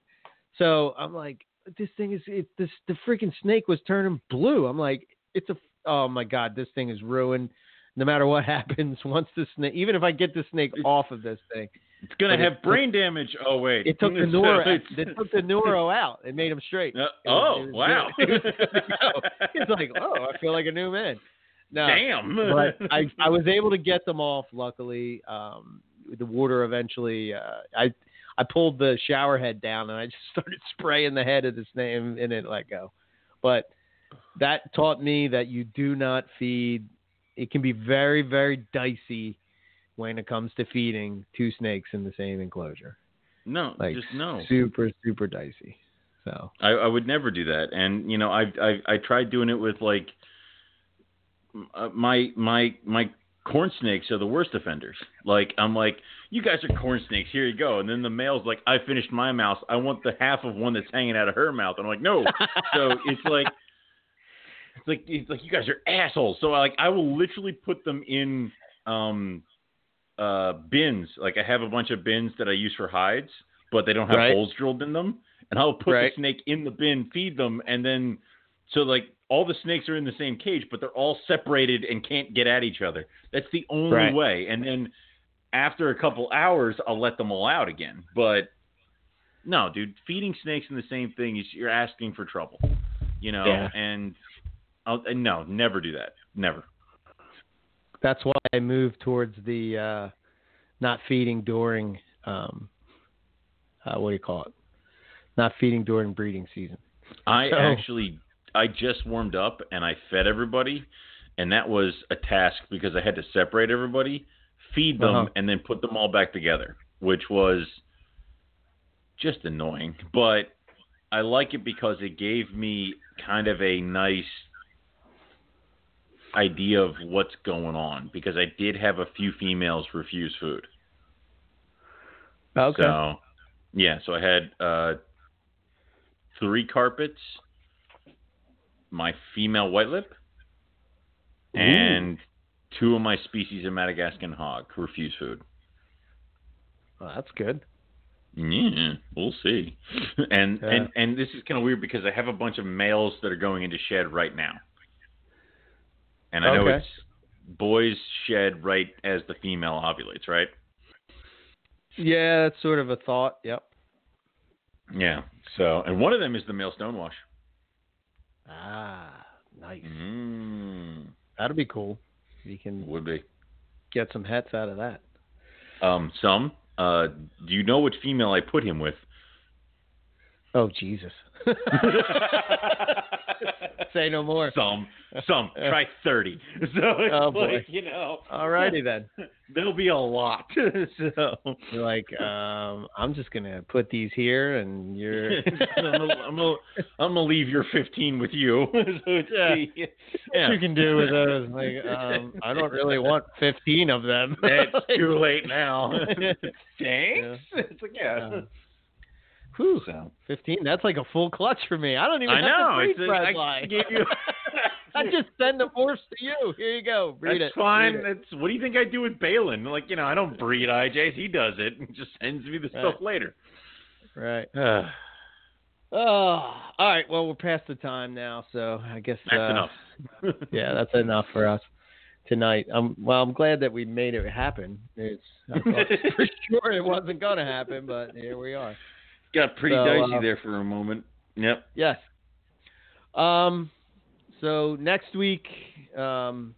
So I'm like, this thing is it, this the freaking snake was turning blue. I'm like, it's a oh my god, this thing is ruined. No matter what happens, once the snake, even if I get the snake off of this thing, It's gonna But have it- brain damage. Oh wait, it took the neuro, it took the neuro out. It made him straight. Uh, oh was wow! good. It was good to. It's like, oh, I feel like a new man. No, Damn. but I I was able to get them off. Luckily, um, the water eventually. Uh, I I pulled the shower head down and I just started spraying the head of the snake and, and it let go. But that taught me that you do not feed. It can be very very dicey when it comes to feeding two snakes in the same enclosure. no, Like just no. super super dicey. So I, I would never do that. And you know, I I I tried doing it with like uh, my my my corn snakes are the worst offenders. Like I'm like, you guys are corn snakes. Here you go. And then the male's like, I finished my mouse. I want the half of one that's hanging out of her mouth. And I'm like, no. so it's like. It's like it's like you guys are assholes. So like I will literally put them in um uh bins. Like I have a bunch of bins that I use for hides, but they don't have Right. holes drilled in them. And I'll put Right. the snake in the bin, feed them, and then so like all the snakes are in the same cage, but they're all separated and can't get at each other. That's the only Right. way. And then after a couple hours, I'll let them all out again. But no, dude, feeding snakes in the same thing is you're asking for trouble. You know, Yeah. and I'll, no, never do that. Never. that's why I moved towards the uh, not feeding during um, uh, what do you call it? Not feeding during breeding season. I So- actually I just warmed up and I fed everybody and that was a task because I had to separate everybody, feed them Uh-huh. and then put them all back together, which was just annoying. But I like it because it gave me kind of a nice idea of what's going on because I did have a few females refuse food. Okay. So, yeah, so I had uh, three carpets, my female white lip, and two of my species of Madagascan hog refuse food. Well, that's good. Yeah, we'll see. And Yeah. and and this is kind of weird because I have a bunch of males that are going into shed right now, and I know Okay. it's boys shed right as the female ovulates, right? Yeah, that's sort of a thought. Yep. Yeah. So, and one of them is the male stonewash. Ah, nice. Mm, That'd be cool. You can would be. get some hets out of that. Um, some. Uh, do you know what female I put him with? Oh Jesus. Say no more. Some. Some. Try thirty. So Oh, boy. like you know. Alrighty then. There'll be a lot. so You're like, um, I'm just gonna put these here, and you're. I'm, gonna, I'm, gonna, I'm gonna leave your 15 with you. so Yeah. yeah. you can do with those. Like, um, I don't really want 15 of them. It's too late now. Yeah. Thanks. It's like yeah. Whew, so 15. That's like a full clutch for me. I don't even I have know. to breed It's a, Fred I gave you. I just send the horse to you. Here you go. Breed That's it. fine. Breed it. That's what do you think I do with Balin? Like you know, I don't breed IJs. He does it and just sends me the stuff later. Right. That's Oh, all right. Well, we're past the time now, so I guess uh, enough. Yeah, that's enough for us tonight. Um, well, I'm glad that we made it happen. It's for sure it wasn't going to happen, but here we are. Got pretty So, dicey uh, there for a moment. Yep. Yes. Um. So next week, um,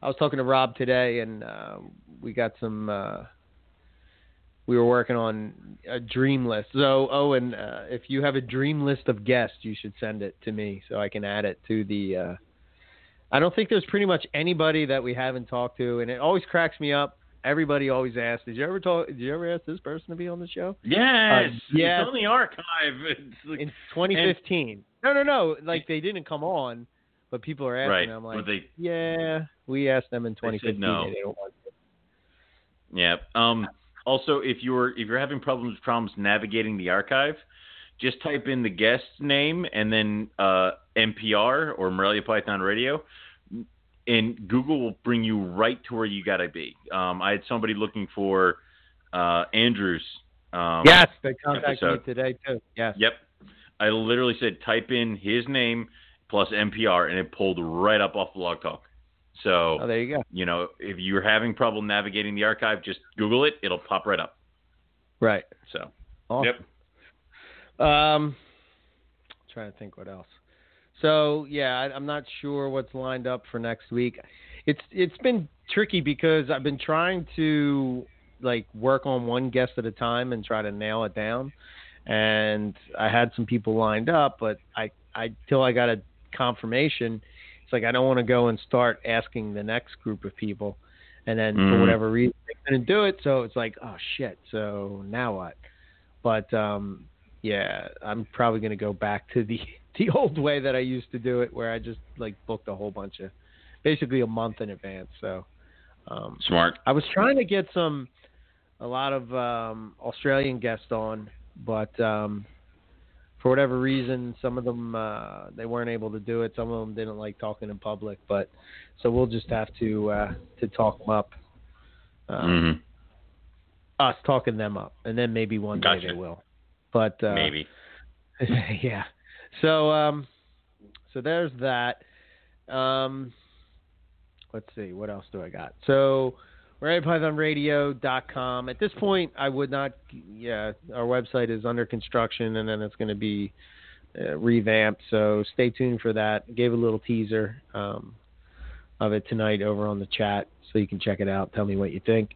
I was talking to Rob today, and uh, we got some. Uh, we were working on a dream list. So, Owen, uh, if you have a dream list of guests, you should send it to me so I can add it to the. Uh, I don't think there's pretty much anybody that we haven't talked to, and it always cracks me up. Everybody always asks, "Did you ever talk? Did you ever ask this person to be on the show?" Yes. yes. It's on the archive. It's like, in 2015. no, no, no. Like they didn't come on, but people are asking. right. I'm like, they yeah, we asked them in 2015. no. They didn't want to. Yeah. Um, also, if you're if you're having problems problems navigating the archive, just type in the guest's name and then uh, MPR or Morelia Python Radio. And Google will bring you right to where you got to be. Um, I had somebody looking for uh, Andrews. Um, yes, they contacted episode. me today too. Yes. Yep. I literally said type in his name plus MPR, and it pulled right up off the Blog Talk. So Oh, there you go. you know, if you're having trouble navigating the archive, just Google it; it'll pop right up. Right. So, Awesome. yep. Um, trying to think what else. So yeah, I, I'm not sure what's lined up for next week. It's it's been tricky because I've been trying to like work on one guest at a time and try to nail it down. And I had some people lined up, but I I till I got a confirmation, it's like I don't want to go and start asking the next group of people, and then for Mhm. whatever reason they couldn't do it. So it's like oh shit. So now what? But um, yeah, I'm probably going to go back to the the old way that I used to do it, where I just like booked a whole bunch of, basically a month in advance. So um, Smart. I was trying to get some, a lot of um, Australian guests on, but um, for whatever reason, some of them uh, they weren't able to do it. Some of them didn't like talking in public, but so we'll just have to uh, to talk them up. Um, hmm Us talking them up, and then maybe one day they will. But uh, Maybe. yeah. So um so there's that. Um let's see, what else do I got? So we're at. At this point I would not yeah, our website is under construction and then it's going to be uh, revamped. So stay tuned for that. Gave a little teaser um of it tonight over on the chat so you can check it out. Tell me what you think.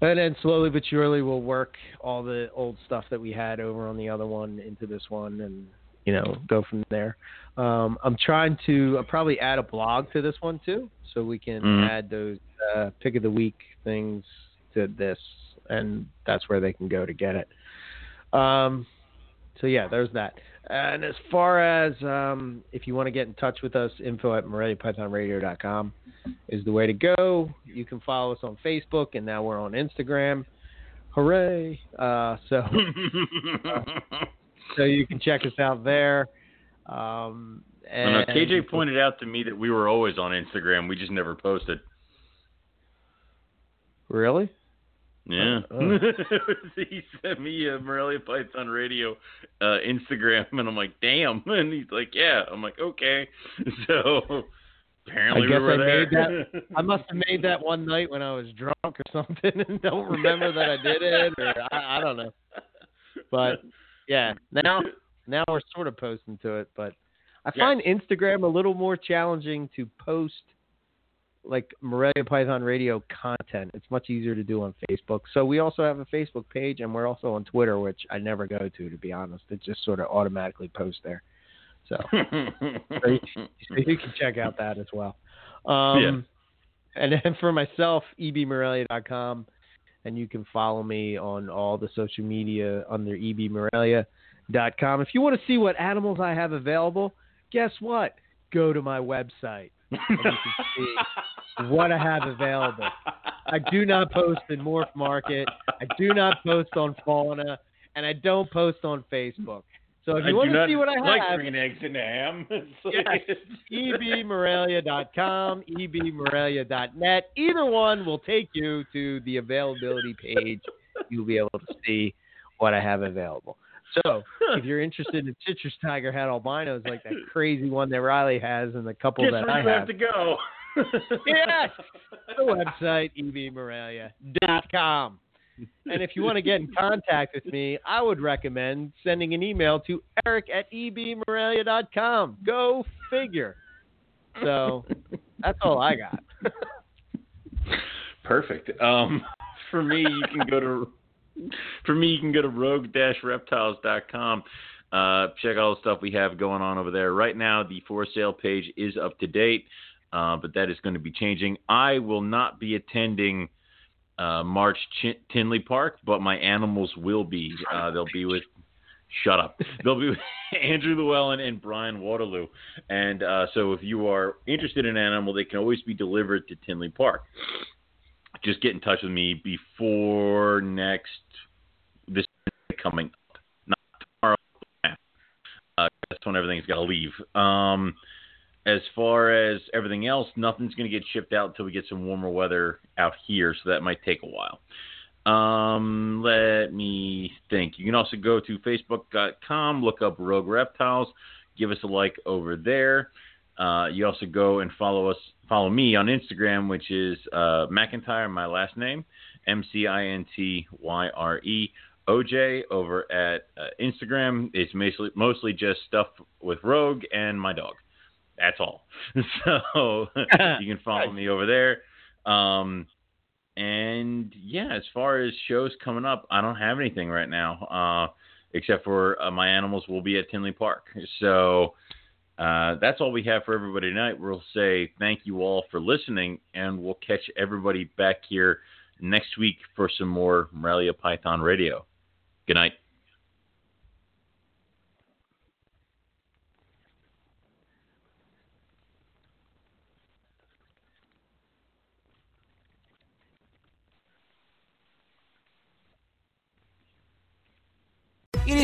And then slowly but surely we'll work all the old stuff that we had over on the other one into this one and you know, go from there. Um, I'm trying to I'll probably add a blog to this one too, so we can Mhm. add those uh, pick of the week things to this, and that's where they can go to get it. Um, so yeah, there's that. And as far as um, if you want to get in touch with us, info at moreliapythonradio.com is the way to go. You can follow us on Facebook, and now we're on Instagram. Hooray! Uh, so so you can check us out there. Um, know and KJ pointed out to me that we were always on Instagram. We just never posted. Really? Yeah. Uh, he sent me a Morelia Python Radio uh, Instagram, and I'm like, damn. And he's like, yeah. I'm like, okay. So apparently I guess we were I made there. I must have made that one night when I was drunk or something, and don't remember that I did it, or I, I don't know. But yeah, now now we're sort of posting to it, but I Yeah. find Instagram a little more challenging to post like Morelia Python Radio content. It's much easier to do on Facebook. So we also have a Facebook page, and we're also on Twitter, which I never go to, to be honest. It just sort of automatically posts there. So, so you, you can check out that as well. Um, And then for myself, ebmorelia.com, and you can follow me on all the social media under ebmorelia.com. If you want to see what animals I have available, guess what? Go to my website and you can see what I have available. I do not post in MorphMarket. I do not post on Fauna, and I don't post on Facebook. So if you do want to see what I have, like have, bringing eggs into ham. Yes. Like- ebmorelia.com, ebmorelia.net. Either one will take you to the availability page. You'll be able to see what I have available. So, if you're interested in citrus tiger het albinos, like that crazy one that Riley has, and the couple Guess that I have have, to go. Yes. the website ebmorelia.com. And if you want to get in contact with me, I would recommend sending an email to eric at ebmorelia.com. Go figure. So that's all I got. Perfect. Um, for me, you can go to for me you can go to rogue-reptiles.com. Uh, check all the stuff we have going on over there. Right now, the for sale page is up to date, uh, but that is going to be changing. I will not be attending uh, March Ch- Tinley Park, but my animals will be. Uh, they'll be with. Shut up. They'll be with Andrew Llewellyn and Brian Waterloo. And uh, so if you are interested in an animal, they can always be delivered to Tinley Park just get in touch with me before next this coming up, not tomorrow. Uh, that's when everything's got to leave. Um, as far as everything else, nothing's going to get shipped out until we get some warmer weather out here, so that might take a while. Um, let me think. You can also go to facebook.com, look up Rogue Reptiles, give us a like over there. Uh, you also go and follow us, follow me on Instagram, which is uh, McIntyre, my last name, M C I N T Y R E. OJ over at uh, Instagram. It's mostly mostly just stuff with Rogue and my dog. That's all. so you can follow me over there. Um, and yeah, as far as shows coming up, I don't have anything right now, uh, except for uh, my animals will be at Tinley Park. So uh, that's all we have for everybody tonight. We'll say thank you all for listening, and we'll catch everybody back here next week for some more Morelia Python Radio. Good night. It